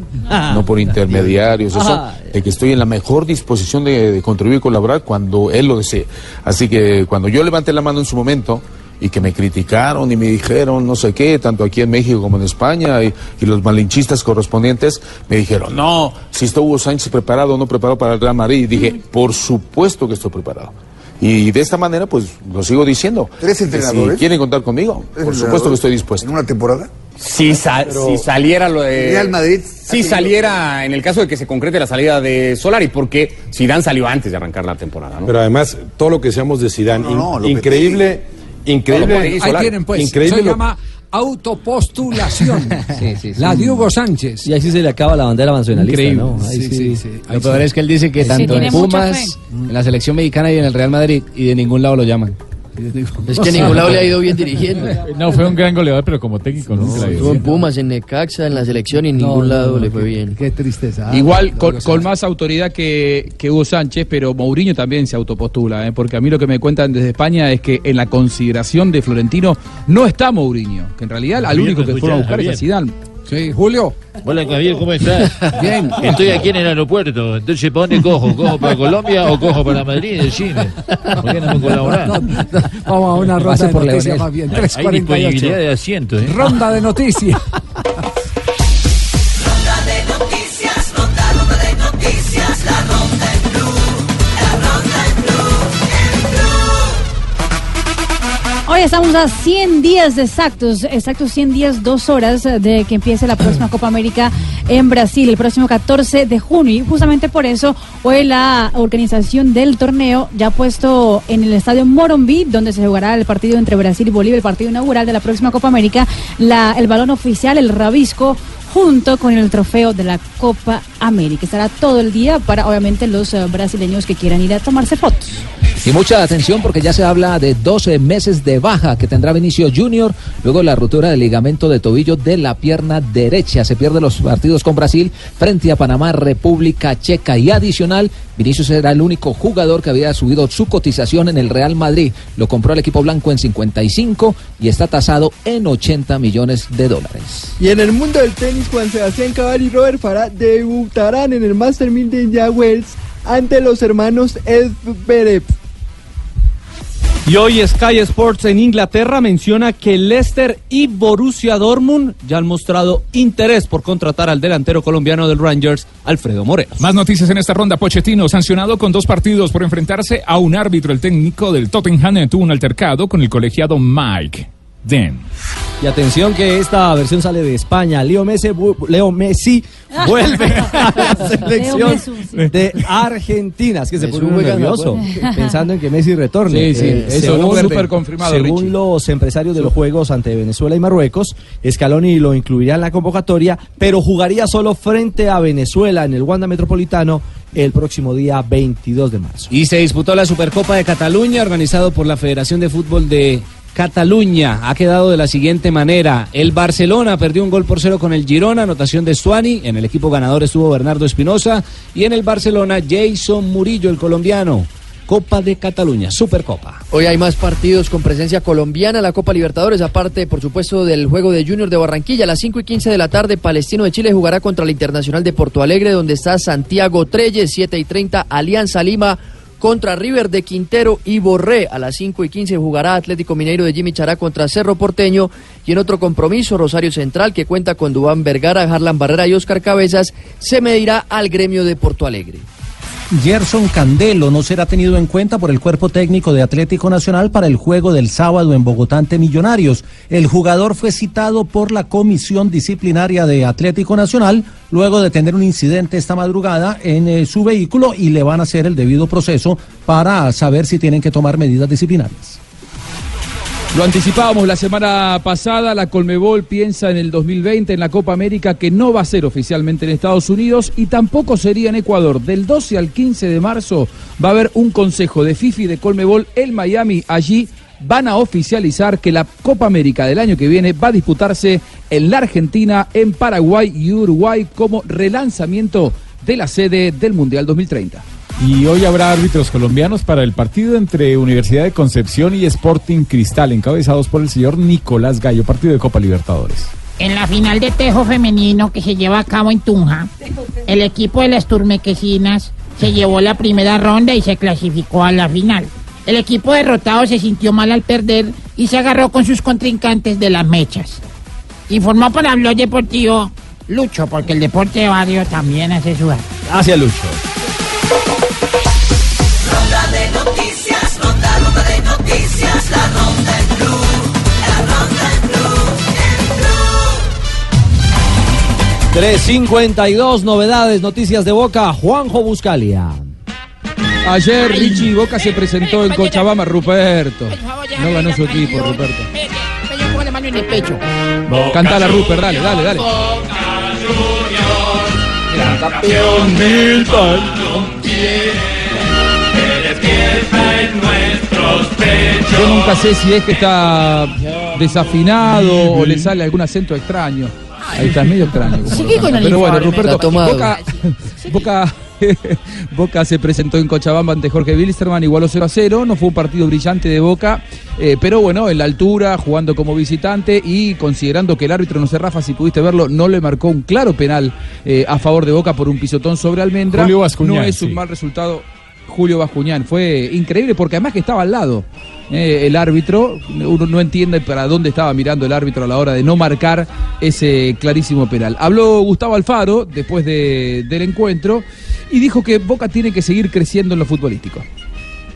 no por intermediarios, eso, de que estoy en la mejor disposición de, de contribuir y colaborar cuando él lo desee. Así que cuando yo levanté la mano en su momento, y que me criticaron y me dijeron no sé qué, tanto aquí en México como en España, y, y los malinchistas correspondientes me dijeron, no, si está Hugo Sánchez preparado o no preparado para el Real Madrid, y dije, por supuesto que estoy preparado. Y de esta manera, pues lo sigo diciendo. ¿Tres entrenadores? Si quieren contar conmigo, por supuesto que estoy dispuesto. ¿En una temporada? Si, si saliera lo de. Real Madrid Si saliera en el caso de que se concrete la salida de Solari, porque Zidane salió antes de arrancar la temporada, ¿no? Pero además, todo lo que seamos de Zidane, No, in- increíble, increíble. Ahí tienen pues, increíble se llama autopostulación. La de Hugo Sánchez. Y así se le acaba la bandera nacionalista, Increíble. ¿no? Ahí Sí, sí. sí, sí. Lo peor es que él dice que Sí, tanto en Pumas, en la selección mexicana y en el Real Madrid, y de ningún lado lo llaman. Es que a ningún lado le ha ido bien dirigiendo. No, fue un gran goleador, pero como técnico nunca la Estuvo en Pumas, en Necaxa, en la selección y en ningún lado le fue bien. Qué tristeza. Ah, Igual con, con más autoridad que, que Hugo Sánchez, pero Mourinho también se autopostula, ¿eh? porque a mí lo que me cuentan desde España es que en la consideración de Florentino no está Mourinho, que en realidad al único ¿me que fueron a buscar es a Zidane. Sí, Julio. Hola Javier, ¿cómo estás? Bien. Estoy aquí en el aeropuerto. Entonces, ¿para dónde cojo? ¿Cojo para Colombia o cojo para Madrid? Decime. ¿Por qué no me colaborás? Vamos a una ronda de noticias más bien. Hay disponibilidad 348. de asiento, ¿eh? Ronda de noticias. estamos a 100 días exactos, exactos 100 días, dos horas eh, de que empiece la próxima Copa América en Brasil, el próximo 14 de junio. Y justamente por eso, hoy la organización del torneo ya ha puesto en el estadio Morumbi, donde se jugará el partido entre Brasil y Bolivia, el partido inaugural de la próxima Copa América, la, el balón oficial, el rabisco junto con el trofeo de la Copa América. Estará todo el día para, obviamente, los eh, brasileños que quieran ir a tomarse fotos. Y mucha atención porque ya se habla de 12 meses de baja que tendrá Vinicio Junior luego la ruptura del ligamento de tobillo de la pierna derecha. Se pierde los partidos con Brasil frente a Panamá, República Checa y adicional. Vinicius era el único jugador que había subido su cotización en el Real Madrid. Lo compró el equipo blanco en 55 y está tasado en 80 millones de dólares. Y en el mundo del tenis, Juan Sebastián Cabal y Robert Farah debutarán en el Master 1000 de India Wells ante los hermanos Edverev. Y hoy Sky Sports en Inglaterra menciona que Leicester y Borussia Dortmund ya han mostrado interés por contratar al delantero colombiano del Rangers, Alfredo Morelos. Más noticias en esta ronda. Pochettino, sancionado con dos partidos por enfrentarse a un árbitro. El técnico del Tottenham tuvo un altercado con el colegiado Mike Den. Y atención que esta versión sale de España. Leo Messi, vu- Leo Messi vuelve a la selección Leo Messi, sí. de Argentina. Es que se Messi pone me nervioso pensando en que Messi retorne. Sí, sí, eso según, súper confirmado, según Richie. los empresarios de los Juegos ante Venezuela y Marruecos, Scaloni lo incluiría en la convocatoria, pero jugaría solo frente a Venezuela en el Wanda Metropolitano el próximo día 22 de marzo. Y se disputó la Supercopa de Cataluña, organizado por la Federación de Fútbol de Cataluña. Ha quedado de la siguiente manera. El Barcelona perdió un gol por cero con el Girona, anotación de Stuani. En el equipo ganador estuvo Bernardo Espinosa. Y en el Barcelona, Jason Murillo, el colombiano. Copa de Cataluña, Supercopa. Hoy hay más partidos con presencia colombiana, la Copa Libertadores, aparte, por supuesto, del juego de Junior de Barranquilla. A las 5 y 15 de la tarde, Palestino de Chile jugará contra el Internacional de Porto Alegre, donde está Santiago Treyes, 7 y 30, Alianza Lima contra River de Quintero y Borré. A las 5 y 15 jugará Atlético Mineiro de Jimmy Chará contra Cerro Porteño. Y en otro compromiso, Rosario Central, que cuenta con Dubán Vergara, Harlan Barrera y Oscar Cabezas, se medirá al gremio de Porto Alegre. Gerson Candelo no será tenido en cuenta por el cuerpo técnico de Atlético Nacional para el juego del sábado en Bogotá ante Millonarios. El jugador fue citado por la Comisión Disciplinaria de Atlético Nacional luego de tener un incidente esta madrugada en eh, su vehículo y le van a hacer el debido proceso para saber si tienen que tomar medidas disciplinarias. Lo anticipábamos la semana pasada, la Colmebol piensa en el 2020 en la Copa América que no va a ser oficialmente en Estados Unidos y tampoco sería en Ecuador. Del 12 al 15 de marzo va a haber un consejo de FIFA y de Colmebol en Miami. Allí van a oficializar que la Copa América del año que viene va a disputarse en la Argentina, en Paraguay y Uruguay como relanzamiento de la sede del Mundial 2030. Y hoy habrá árbitros colombianos para el partido entre Universidad de Concepción y Sporting Cristal, encabezados por el señor Nicolás Gallo, partido de Copa Libertadores. En la final de tejo femenino que se lleva a cabo en Tunja, el equipo de las Turmequesinas se llevó la primera ronda y se clasificó a la final. El equipo derrotado se sintió mal al perder y se agarró con sus contrincantes de las mechas. Informó para Blog Deportivo Lucho, porque el deporte de barrio también hace sudar. Hacia Lucho. Noticias, la ronda en blue, la ronda en blue, en blue. 352 novedades, noticias de Boca, Juanjo Buscalia. Ayer Richie Boca se presentó en Cochabamba, Ruperto. No ganó su equipo, Ruperto. Mano en el pecho. Cantala, Rupert, dale, dale, dale. Campeón del que despierta en. Yo nunca sé si es que está desafinado o le sale algún acento extraño. Ahí está, medio extraño. con el Pero bueno. Ruperto. Boca, Boca, Boca se presentó en Cochabamba ante Jorge Wilstermann, igualó 0 a 0. No fue un partido brillante de Boca, eh, pero bueno, en la altura, jugando como visitante y considerando que el árbitro, no sé, Rafa, si pudiste verlo, no le marcó un claro penal eh, a favor de Boca por un pisotón sobre Almendra. Julio Bascuñán, no es un sí. mal resultado. Julio Bascuñán. Fue increíble porque además que estaba al lado eh, el árbitro. Uno no entiende para dónde estaba mirando el árbitro a la hora de no marcar ese clarísimo penal. Habló Gustavo Alfaro después de- del encuentro y dijo que Boca tiene que seguir creciendo en lo futbolístico.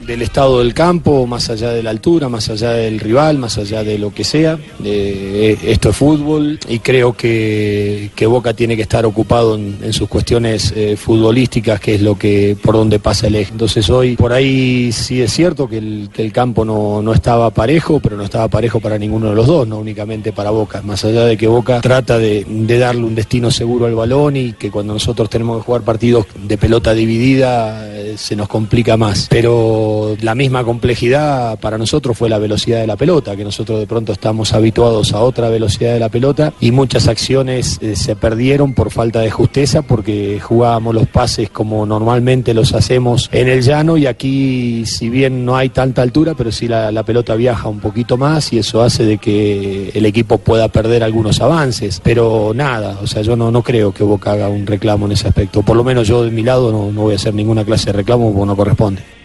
Del estado del campo, más allá de la altura, más allá del rival, más allá de lo que sea. Eh, esto es fútbol y creo que, que Boca tiene que estar ocupado en, sus cuestiones eh, futbolísticas, que es lo que por donde pasa el eje. Entonces hoy por ahí sí es cierto que el, campo no, no estaba parejo, pero no estaba parejo para ninguno de los dos, no únicamente para Boca. Más allá de que Boca trata de, de darle un destino seguro al balón y que cuando nosotros tenemos que jugar partidos de pelota dividida eh, se nos complica más. Pero la misma complejidad para nosotros fue la velocidad de la pelota, que nosotros de pronto estamos habituados a otra velocidad de la pelota y muchas acciones eh, se perdieron por falta de justeza porque jugábamos los pases como normalmente los hacemos en el llano y aquí si bien no hay tanta altura, pero sí la, pelota viaja un poquito más y eso hace de que el equipo pueda perder algunos avances. Pero nada, o sea, yo no, no creo que Boca haga un reclamo en ese aspecto. Por lo menos yo de mi lado no, no voy a hacer ninguna clase de reclamo porque no corresponde.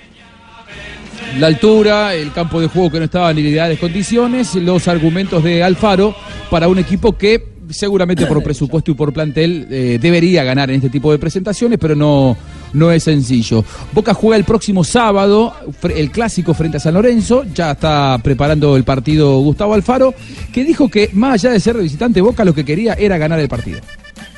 La altura, el campo de juego que no estaba en ideales condiciones, los argumentos de Alfaro para un equipo que seguramente por presupuesto y por plantel eh, debería ganar en este tipo de presentaciones, pero no, no es sencillo. Boca juega el próximo sábado el clásico frente a San Lorenzo, ya está preparando el partido Gustavo Alfaro, que dijo que más allá de ser visitante Boca lo que quería era ganar el partido.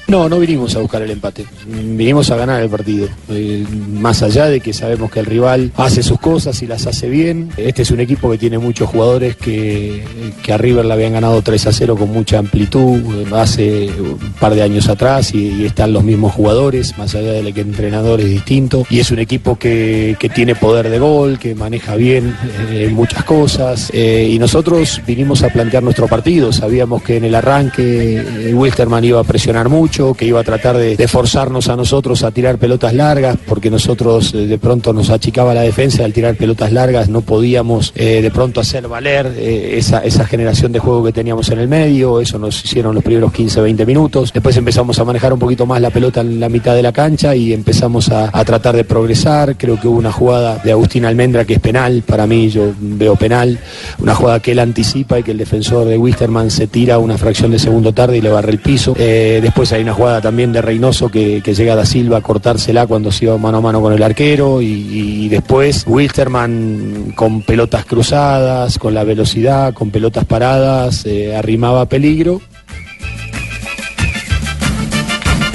No, no vinimos a buscar el empate, vinimos a ganar el partido. Eh, más allá de que sabemos que el rival hace sus cosas y las hace bien, este es un equipo que tiene muchos jugadores que, a River le habían ganado 3 a 0 con mucha amplitud eh, hace un par de años atrás y, están los mismos jugadores, más allá de que el entrenador es distinto. Y es un equipo que, que tiene poder de gol, que maneja bien eh, muchas cosas. y nosotros vinimos a plantear nuestro partido, sabíamos que en el arranque Wilstermann iba a presionar mucho, que iba a tratar de, forzarnos a nosotros a tirar pelotas largas, porque nosotros eh, de pronto nos achicaba la defensa al tirar pelotas largas no podíamos eh, de pronto hacer valer eh, esa, generación de juego que teníamos en el medio, eso nos hicieron los primeros 15, 20 minutos, después empezamos a manejar un poquito más la pelota en la mitad de la cancha y empezamos a, tratar de progresar, creo que hubo una jugada de Agustín Almendra que es penal, para mí yo veo penal, una jugada que él anticipa y que el defensor de Wisterman se tira una fracción de segundo tarde y le barre el piso, después hay una jugada también de Reynoso que, llega Da Silva a cortársela cuando se iba mano a mano con el arquero y, y después Wilsterman con pelotas cruzadas, con la velocidad, con pelotas paradas, eh, arrimaba peligro.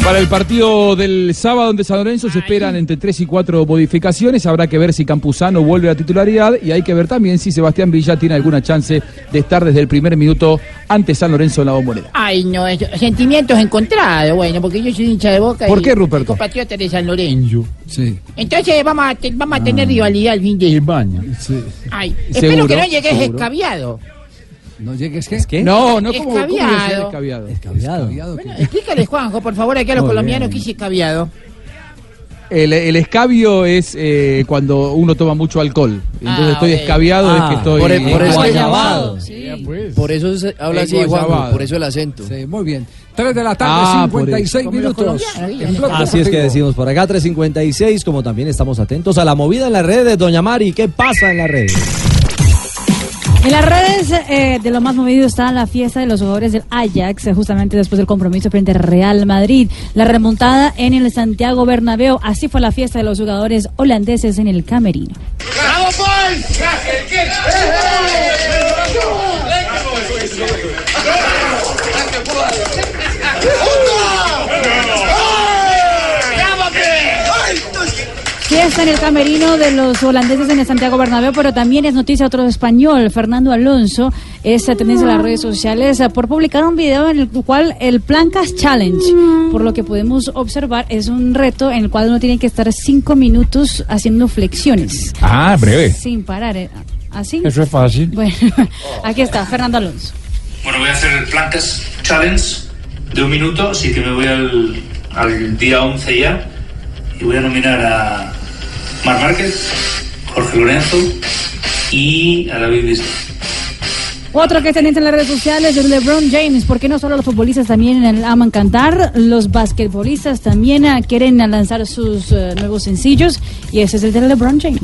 Para el partido del sábado ante San Lorenzo se esperan entre 3 y 4 modificaciones. Habrá que ver si Campuzano vuelve a la titularidad y hay que ver también si Sebastián Villa tiene alguna chance de estar desde el primer minuto ante San Lorenzo en la bombonera. Ay, no, eso- sentimientos encontrados, bueno, porque yo soy hincha de boca ¿Por y qué, Ruperto? compatriota de San Lorenzo. Sí. Entonces vamos a, vamos a tener rivalidad al fin de baño. Ay, Seguro, espero que no llegues seguro. escabiado. ¿No llegues qué? No, no, ¿cómo, cómo iba a ser Escabiado. escabiado? Escabiado, ¿qué? Explícale, Juanjo, por favor, aquí a los Muy colombianos bien. que hice escabiado. El, el escabio es eh, cuando uno toma mucho alcohol. Entonces Ah, estoy escabiado, es que Ah, estoy por, por eso guayabado. Por eso se habla así. Juan, por eso el acento. Sí, muy bien. 3 de la tarde, Ah, por 56 eso. minutos. Así es que decimos por acá 356, como también estamos atentos a la movida en las redes, doña Mari, ¿qué pasa en las redes? En las redes eh, de lo más movido está la fiesta de los jugadores del Ajax, eh, justamente después del compromiso frente al Real Madrid. La remontada en el Santiago Bernabéu, así fue la fiesta de los jugadores holandeses en el Camerino. ¡Bravo, en el camerino de los holandeses en el Santiago Bernabéu, pero también es noticia otro español, Fernando Alonso, es tendencia en las redes sociales por publicar un video en el cual el Plancas Challenge, por lo que podemos observar, es un reto en el cual uno tiene que estar cinco minutos haciendo flexiones. Ah, breve. Sin parar, eh, ¿así? Eso es fácil. Bueno, aquí está, Fernando Alonso. Bueno, voy a hacer el Plancas Challenge de un minuto, así que me voy al, al día 11 ya. Y voy a nominar a Mar Márquez, Jorge Lorenzo y a David. Otro que es tendencia en las redes sociales es LeBron James, porque no solo los futbolistas también aman cantar, los basquetbolistas también eh, quieren eh, lanzar sus eh, nuevos sencillos y ese es el de LeBron James.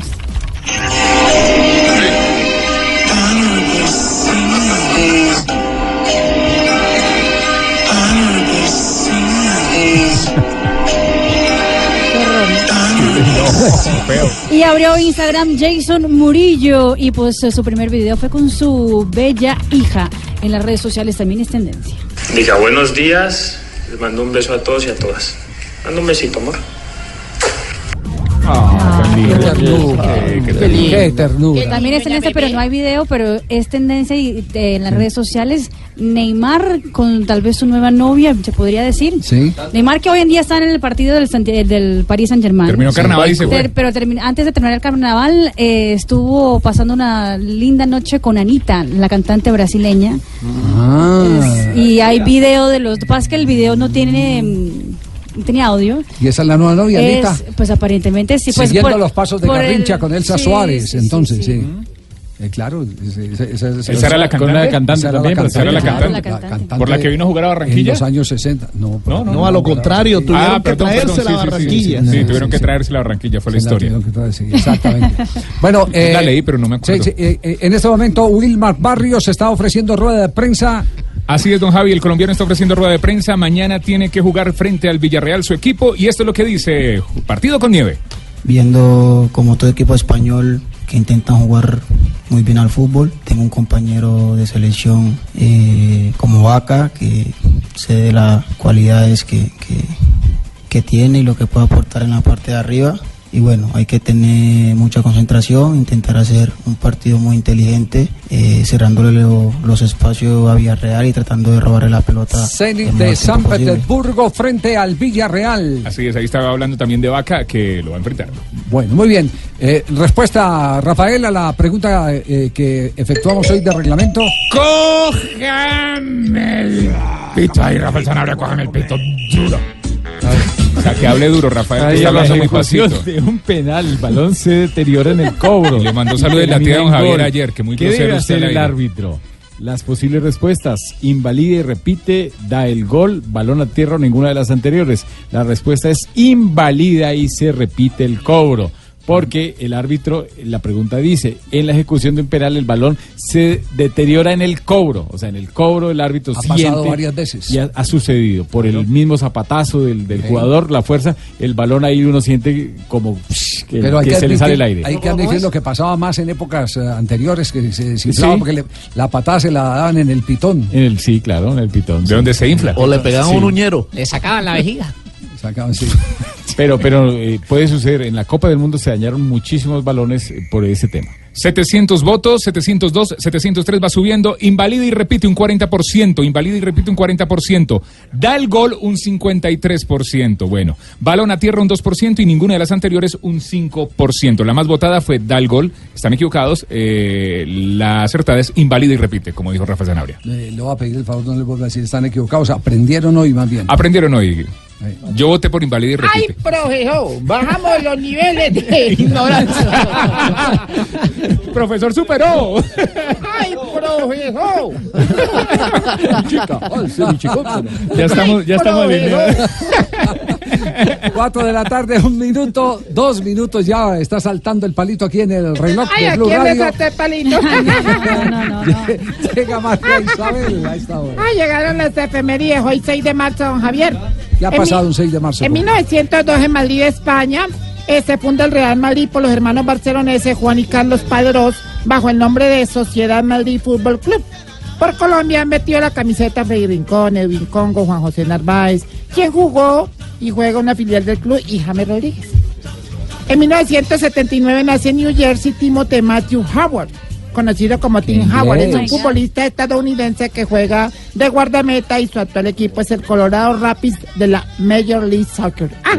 Y abrió Instagram Jason Murillo y pues su primer video fue con su bella hija. En las redes sociales también es tendencia. Diga buenos días, les mando un beso a todos y a todas. Mando un besito, amor. Qué ternura. Qué ternura. Que también es tendencia, pero no hay video, pero es tendencia y, eh, en las redes sociales. Neymar con tal vez su nueva novia, se podría decir. Sí. Neymar que hoy en día está en el partido del, Santi- del Paris Saint Germain. Terminó carnaval y se fue. pero antes de terminar el carnaval eh, estuvo pasando una linda noche con Anita, la cantante brasileña. Ah. Y hay video de los... Lo que pasa es que el video no tiene... tiene audio. ¿Y esa es la nueva novia, Anita? Es, pues aparentemente sí. Pues, Siguiendo por- los pasos de por el- Garrincha con Elsa sí, Suárez, sí, entonces, sí. Eh, claro, esa, esa- esa- Esa era la cantante. La cantante esa era también, la pero esa era la cantante, cantante. la cantante ¿Por la que vino a jugar a Barranquilla? En los años 60. No, No, no, No, a lo contrario, tuvieron que perdón, perdón, traérsela a sí, sí, sí, Barranquilla. Sí, tuvieron que traerse la Barranquilla, fue la la historia. tuvieron que traer, sí, exactamente. Bueno, eh, la leí, pero no me acuerdo. sí, sí, eh, eh, en este momento, Wilmar Barrios está ofreciendo rueda de prensa. Así es, don Javi, el colombiano está ofreciendo rueda de prensa. Mañana tiene que jugar frente al Villarreal su equipo. Y esto es lo que dice: partido con nieve. viendo como todo equipo español que intentan jugar muy bien al fútbol. Tengo un compañero de selección eh, como Vaca que sé de las cualidades que, que, que tiene y lo que puede aportar en la parte de arriba. Y bueno, hay que tener mucha concentración, intentar hacer un partido muy inteligente, eh, cerrándole lo- los espacios a Villarreal y tratando de robarle la pelota. Zenit de San posible. Petersburgo frente al Villarreal. Así es, ahí estaba hablando también de Vaca, que lo va a enfrentar. Bueno, muy bien. Eh, respuesta, Rafael, a la pregunta eh, que efectuamos hoy de reglamento. ¡Cójame el pito! Ahí, Rafael Sanabria, cójame el pito duro. O sea, que hable duro, Rafael. que Ahí está a la hablando muy ejecución pasito. de un penal, el balón se deteriora en el cobro. Le mandó saludos de la tía don Javier ayer, que muy ¿Qué grosero debe hacer el árbitro? Las posibles respuestas, invalida y repite, da el gol, balón a tierra o ninguna de las anteriores. La respuesta es invalida y se repite el cobro. Porque el árbitro, la pregunta dice, en la ejecución de un penal el balón se deteriora en el cobro. O sea, en el cobro el árbitro Ha siente... pasado varias veces. Y ha, ha sucedido. Por el mismo zapatazo del, del jugador, la fuerza, el balón ahí uno siente como psh, que, Pero hay que que, se le sale el aire. Hay que admitir lo que pasaba más en épocas eh, anteriores, que se desinflaba Sí. porque le- la patada se la daban en el pitón. En el, sí, claro, en el pitón. ¿De dónde se infla? O le pegaban un uñero. Le sacaban la vejiga. Sacaban, sí. Pero, pero eh, puede suceder, en la Copa del Mundo se dañaron muchísimos balones eh, por ese tema. 700 votos, 702, 703 va subiendo, invalida y repite un 40%, invalida y repite un 40%, da el gol un 53%, bueno, balón a tierra un 2% y ninguna de las anteriores un 5%. La más votada fue da el gol, están equivocados, eh, la acertada es invalida y repite, como dijo Rafa Zanabria. Le, le voy a pedir el favor, no les vuelva a decir, están equivocados. Aprendieron hoy más bien. Aprendieron hoy. Yo voté por invalida y ¡Ay, repite. profesor! Bajamos los niveles de ignorancia. Profesor superó. ¡Ay, profesor! Ya estamos, ya estamos alineados. Cuatro de la tarde, un minuto, dos minutos ya. Está saltando el palito aquí en el reloj ¡Ay, de ¿a Blue quién le Radio. saltó el palito? Llega María Isabel a esta hora. ¡Ay, llegaron las efemerías! Hoy 6 de marzo, don Javier. ¿Qué ha En pasado mi- un 6 de marzo? En 1902 en Madrid, España, eh, se funda el Real Madrid por los hermanos barceloneses Juan y Carlos Padrós bajo el nombre de Sociedad Madrid Fútbol Club. Por Colombia han metido la camiseta Freddy Rincón, Edwin Congo, Juan José Narváez, quien jugó y juega una filial del club y James Rodríguez. En 1979 nace en New Jersey Timothy Matthew Howard, conocido como Tim. Howard. Es un futbolista estadounidense que juega de guardameta y su actual equipo es el Colorado Rapids de la Major League Soccer. Ah,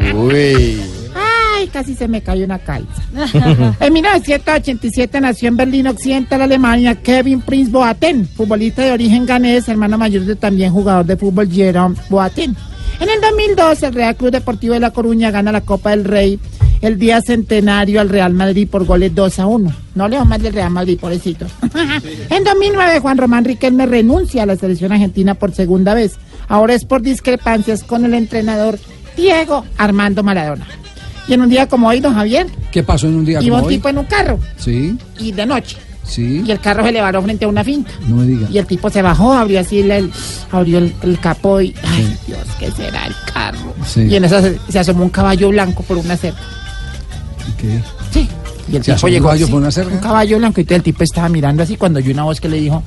Ay, casi se me cayó una calza. en 1987 nació en Berlín Occidental, Alemania, Kevin Prince Boateng, futbolista de origen ganés, hermano mayor de también jugador de fútbol Jerome Boateng. En el 2002, el Real Club Deportivo de La Coruña gana la Copa del Rey el día centenario al Real Madrid por goles 2 a 1. No leo más del Real Madrid, pobrecito. en 2009, Juan Román Riquelme renuncia a la selección argentina por segunda vez. Ahora es por discrepancias con el entrenador Diego Armando Maradona. Y en un día como hoy, don Javier, ¿Qué pasó en un día iba como un hoy? tipo en un carro Sí, y de noche. Sí. Y el carro se le varó frente a una finca. No me diga. Y el tipo se bajó, abrió así el, el- abrió el, el capó y, ay Dios, ¿qué será el carro? Sí. Y en esa se, se asomó un caballo blanco por una cerca. ¿Qué? Sí. Y el ¿Se tipo asomó un llegó caballo por una cerca? Un caballo blanco y todo el tipo estaba mirando así cuando oyó una voz que le dijo,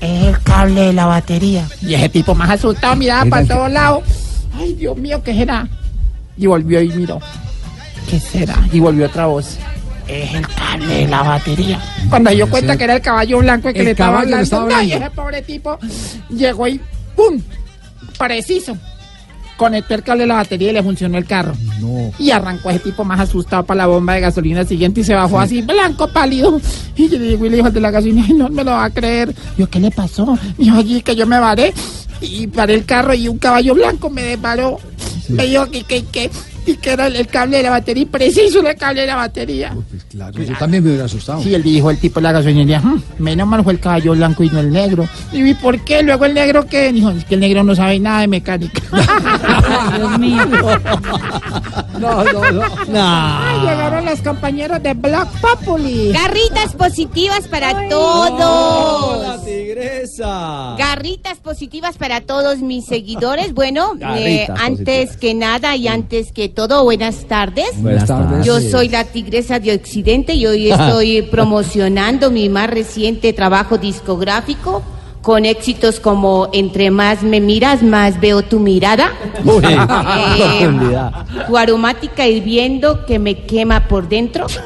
es el cable de la batería. Y ese tipo más asustado miraba para que- todos lados. Ay, Dios mío, ¿qué será? Y volvió y miró. ¿Qué será? Y volvió otra voz. Es el cable de la batería. Cuando dio cuenta que era el caballo blanco el que El le estaba hablando, estaba y ese pobre tipo llegó y ¡pum! Preciso. Conectó el cable de la batería y le funcionó el carro. No. Y arrancó ese tipo más asustado para la bomba de gasolina siguiente y se bajó así, blanco, pálido. Y yo le digo, y le dijo al de la gasolina, ay, no me lo va a creer. Yo, ¿qué le pasó? Dijo, allí que yo me varé y paré el carro y un caballo blanco me desparó. Me dijo que, que, que, y que era el, el cable de la batería y preciso el cable de la batería. Claro, yo también me hubiera asustado. Sí, él dijo el tipo de la gasolinería, "Hmm, menos mal fue el caballo blanco y no el negro. Y vi, ¿por qué? Luego el negro qué? Dijo, es que el negro no sabe nada de mecánica. Dios mío. No, no, no. Ay, llegaron los compañeros de Black Populi. Garritas positivas para todos. ¡La tigresa! Garritas positivas para todos mis seguidores. Bueno, eh, Garritas antes que nada y antes que todo, buenas tardes. Buenas tardes. Yo soy la tigresa de Occidente y hoy estoy promocionando mi más reciente trabajo discográfico con éxitos como Entre más me miras, más veo tu mirada. Uy, Eh, tu aromática hirviendo que me quema por dentro.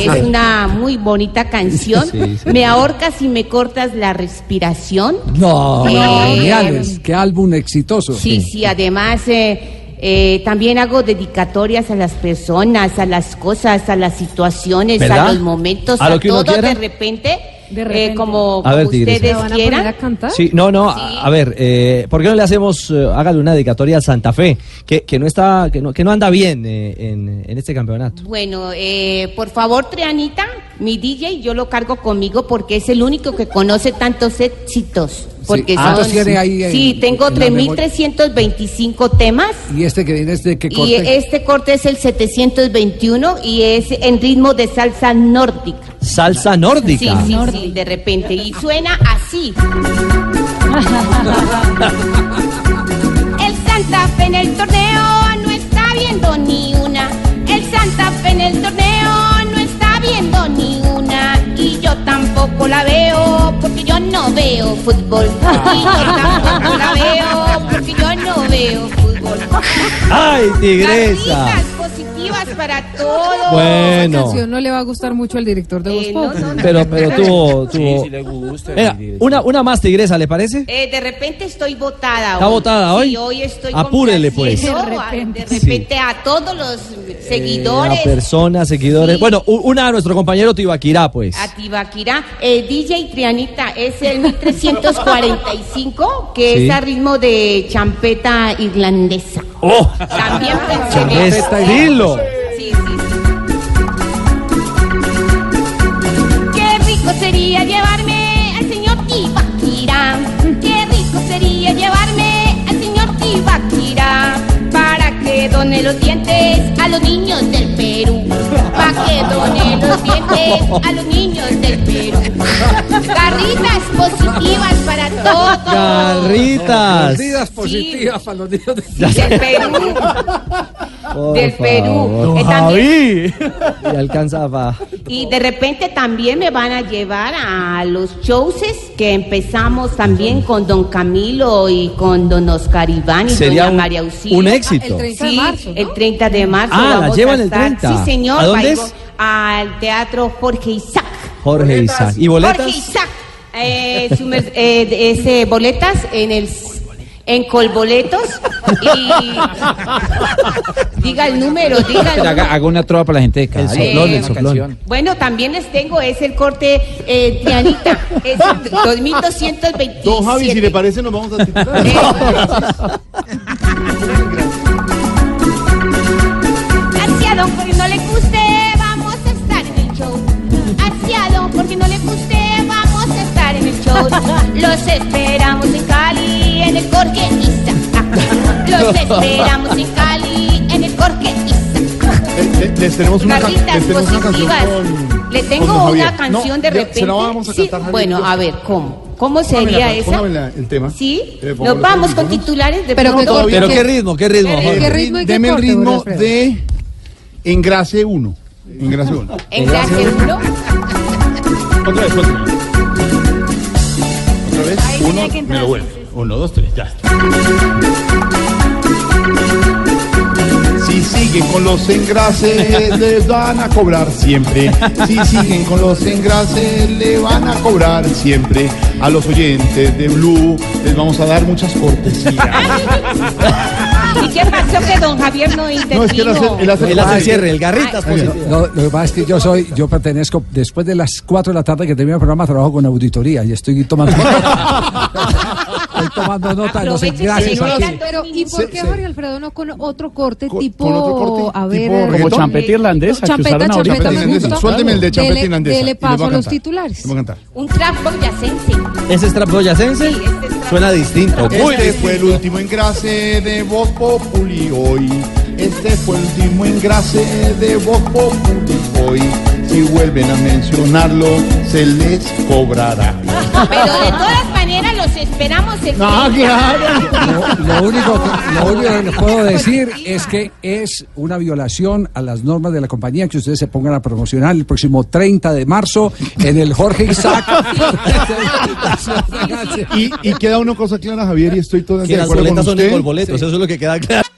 Es una muy bonita canción. Sí, sí. Me ahorcas y me cortas la respiración. No, Eh, geniales. Qué álbum exitoso. Sí, sí, además eh, eh, también hago dedicatorias a las personas, a las cosas, a las situaciones, ¿Verdad? a los momentos, ¿A a, lo que uno todo quiera? de repente, De eh, repente. como, A ver, como ustedes ¿La van a quieran. a cantar? Sí, no, no, a, a ver, eh, ¿por qué no le hacemos, eh, hágale una dedicatoria a Santa Fe, que, que no está, que no, que no anda bien eh, en, en este campeonato? Bueno, eh, por favor, Trianita, mi DJ, yo lo cargo conmigo porque es el único que conoce tantos éxitos. Porque Ah, son, tiene ahí en- sí, tengo en la memoria. 3.325 temas. ¿Y este que viene es de qué Y corte? este corte es el 721 y es en ritmo de salsa nórdica. Salsa Sí, nórdica. sí, sí, de repente. Y suena así. El Santa Fe en el torneo no está viendo ni una. El Santa Fe en el torneo ni una. Y yo tampoco la veo porque yo no veo fútbol. Y yo tampoco la veo porque yo no veo fútbol. ¡Ay, tigresa! Positivas para todos. Bueno. canción no le va a gustar mucho al director de Voz Eh, no, Populi. no, no. Pero, pero tuvo, tuvo. le gusta, Venga, una, una más, tigresa, ¿le parece? Eh, de repente estoy votada ¿Está votada hoy? Sí, hoy estoy Apúrele, pues. complaciendo a- De repente, a todos los seguidores. a personas, seguidores. Sí. Bueno, u- una a nuestro compañero Tibaquirá, pues. A Tibaquirá, eh, DJ Trianita, es el 1345, que Sí. es a ritmo de champeta irlandesa. ¡Oh! También pensé en done los dientes a los niños del Perú. Para que done los dientes a los niños del Perú. Garritas positivas para todos. Garritas. Medidas positivas para los niños de... Del Perú. Por Del Perú. favor. Eh, también- Y alcanza pa- Y de repente también me van a llevar a los shows que empezamos también con Don Camilo y con Don Oscar Iván y Sería Doña un- María Auxilio. un éxito. El 30 de marzo. El 30 de marzo. Ah, la vamos llevan a el estar- 30. Sí, señor. ¿A dónde es? Al Teatro Jorge Isaac. Jorge Isaac. ¿Y boletas? Jorge Isaac. Eh, su mer- eh, ese, boletas en el en Colboletos y diga el número, diga el número. haga, haga una trova para la gente de Cali. soplón, el Una soplón. canción. Bueno, también les tengo, es el corte eh, Trianita, es el 2227. Don Javi, si le parece, nos vamos a titular. Asiado, porque no le guste, vamos a estar en el show. Asiado, porque no le guste, vamos a estar en el show. Los esperamos en en el Jorge Isa. Los esperamos en Cali, en el Jorge Isa. Eh, Les tenemos una, Carlitas les tenemos una canción positivas. con... Le con tengo don Javier. una canción No, de repente. Se la vamos a Sí, cantar. Javier bueno, a ver, ¿cómo? ¿Cómo Póngamela, sería esa? póngamela, el tema. Sí, Eh, nos vamos con titulares de Pero pronto. Pero qué ritmo, qué ritmo, Eh, Jorge. ¿Qué ritmo y qué Deme el corte, ritmo Alfredo? de Engrase 1. Engrase 1. Engrase uno. Otra vez, otra vez. Otra vez. Ahí Uno, tenía que entrar. me lo vuelve. Uno, dos, tres, ya. Si siguen con los engrases, les van a cobrar siempre. Si siguen con los engrases, le van a cobrar siempre. A los oyentes de Blue les vamos a dar muchas cortesías. ¿Y qué pasó que don Javier no intervino? No, es que él hace- él hace- Él hace el cierre, el garritas Ay, positivo. no, lo que pasa es que yo soy, yo pertenezco, después de las 4 de la tarde que termina el programa, trabajo con auditoría y estoy tomando estoy tomando nota aquí. Pero, ¿y por qué Jorge Alfredo no con otro corte tipo, con otro corte, a ver, tipo eh, eh, champeta irlandesa champeta. Suélteme el de champeta irlandesa le paso a los cantar. titulares. Voy a cantar. Un trap boyacense. ¿Ese es trap boyacense? Suena distinto. Este fue el último engrase de Voz Populi hoy. Este fue el último engrase de Voz Populi hoy. Si vuelven a mencionarlo, se les cobrará. Pero de todas maneras los esperamos el No, 30. claro. Lo, lo único que, lo único que les puedo decir es que es una violación a las normas de la compañía que ustedes se pongan a promocionar el próximo 30 de marzo en el Jorge Isaac. Y, y queda una cosa clara, Javier, y estoy todo de acuerdo con boletas son usted. en boletos, eso es lo que queda claro.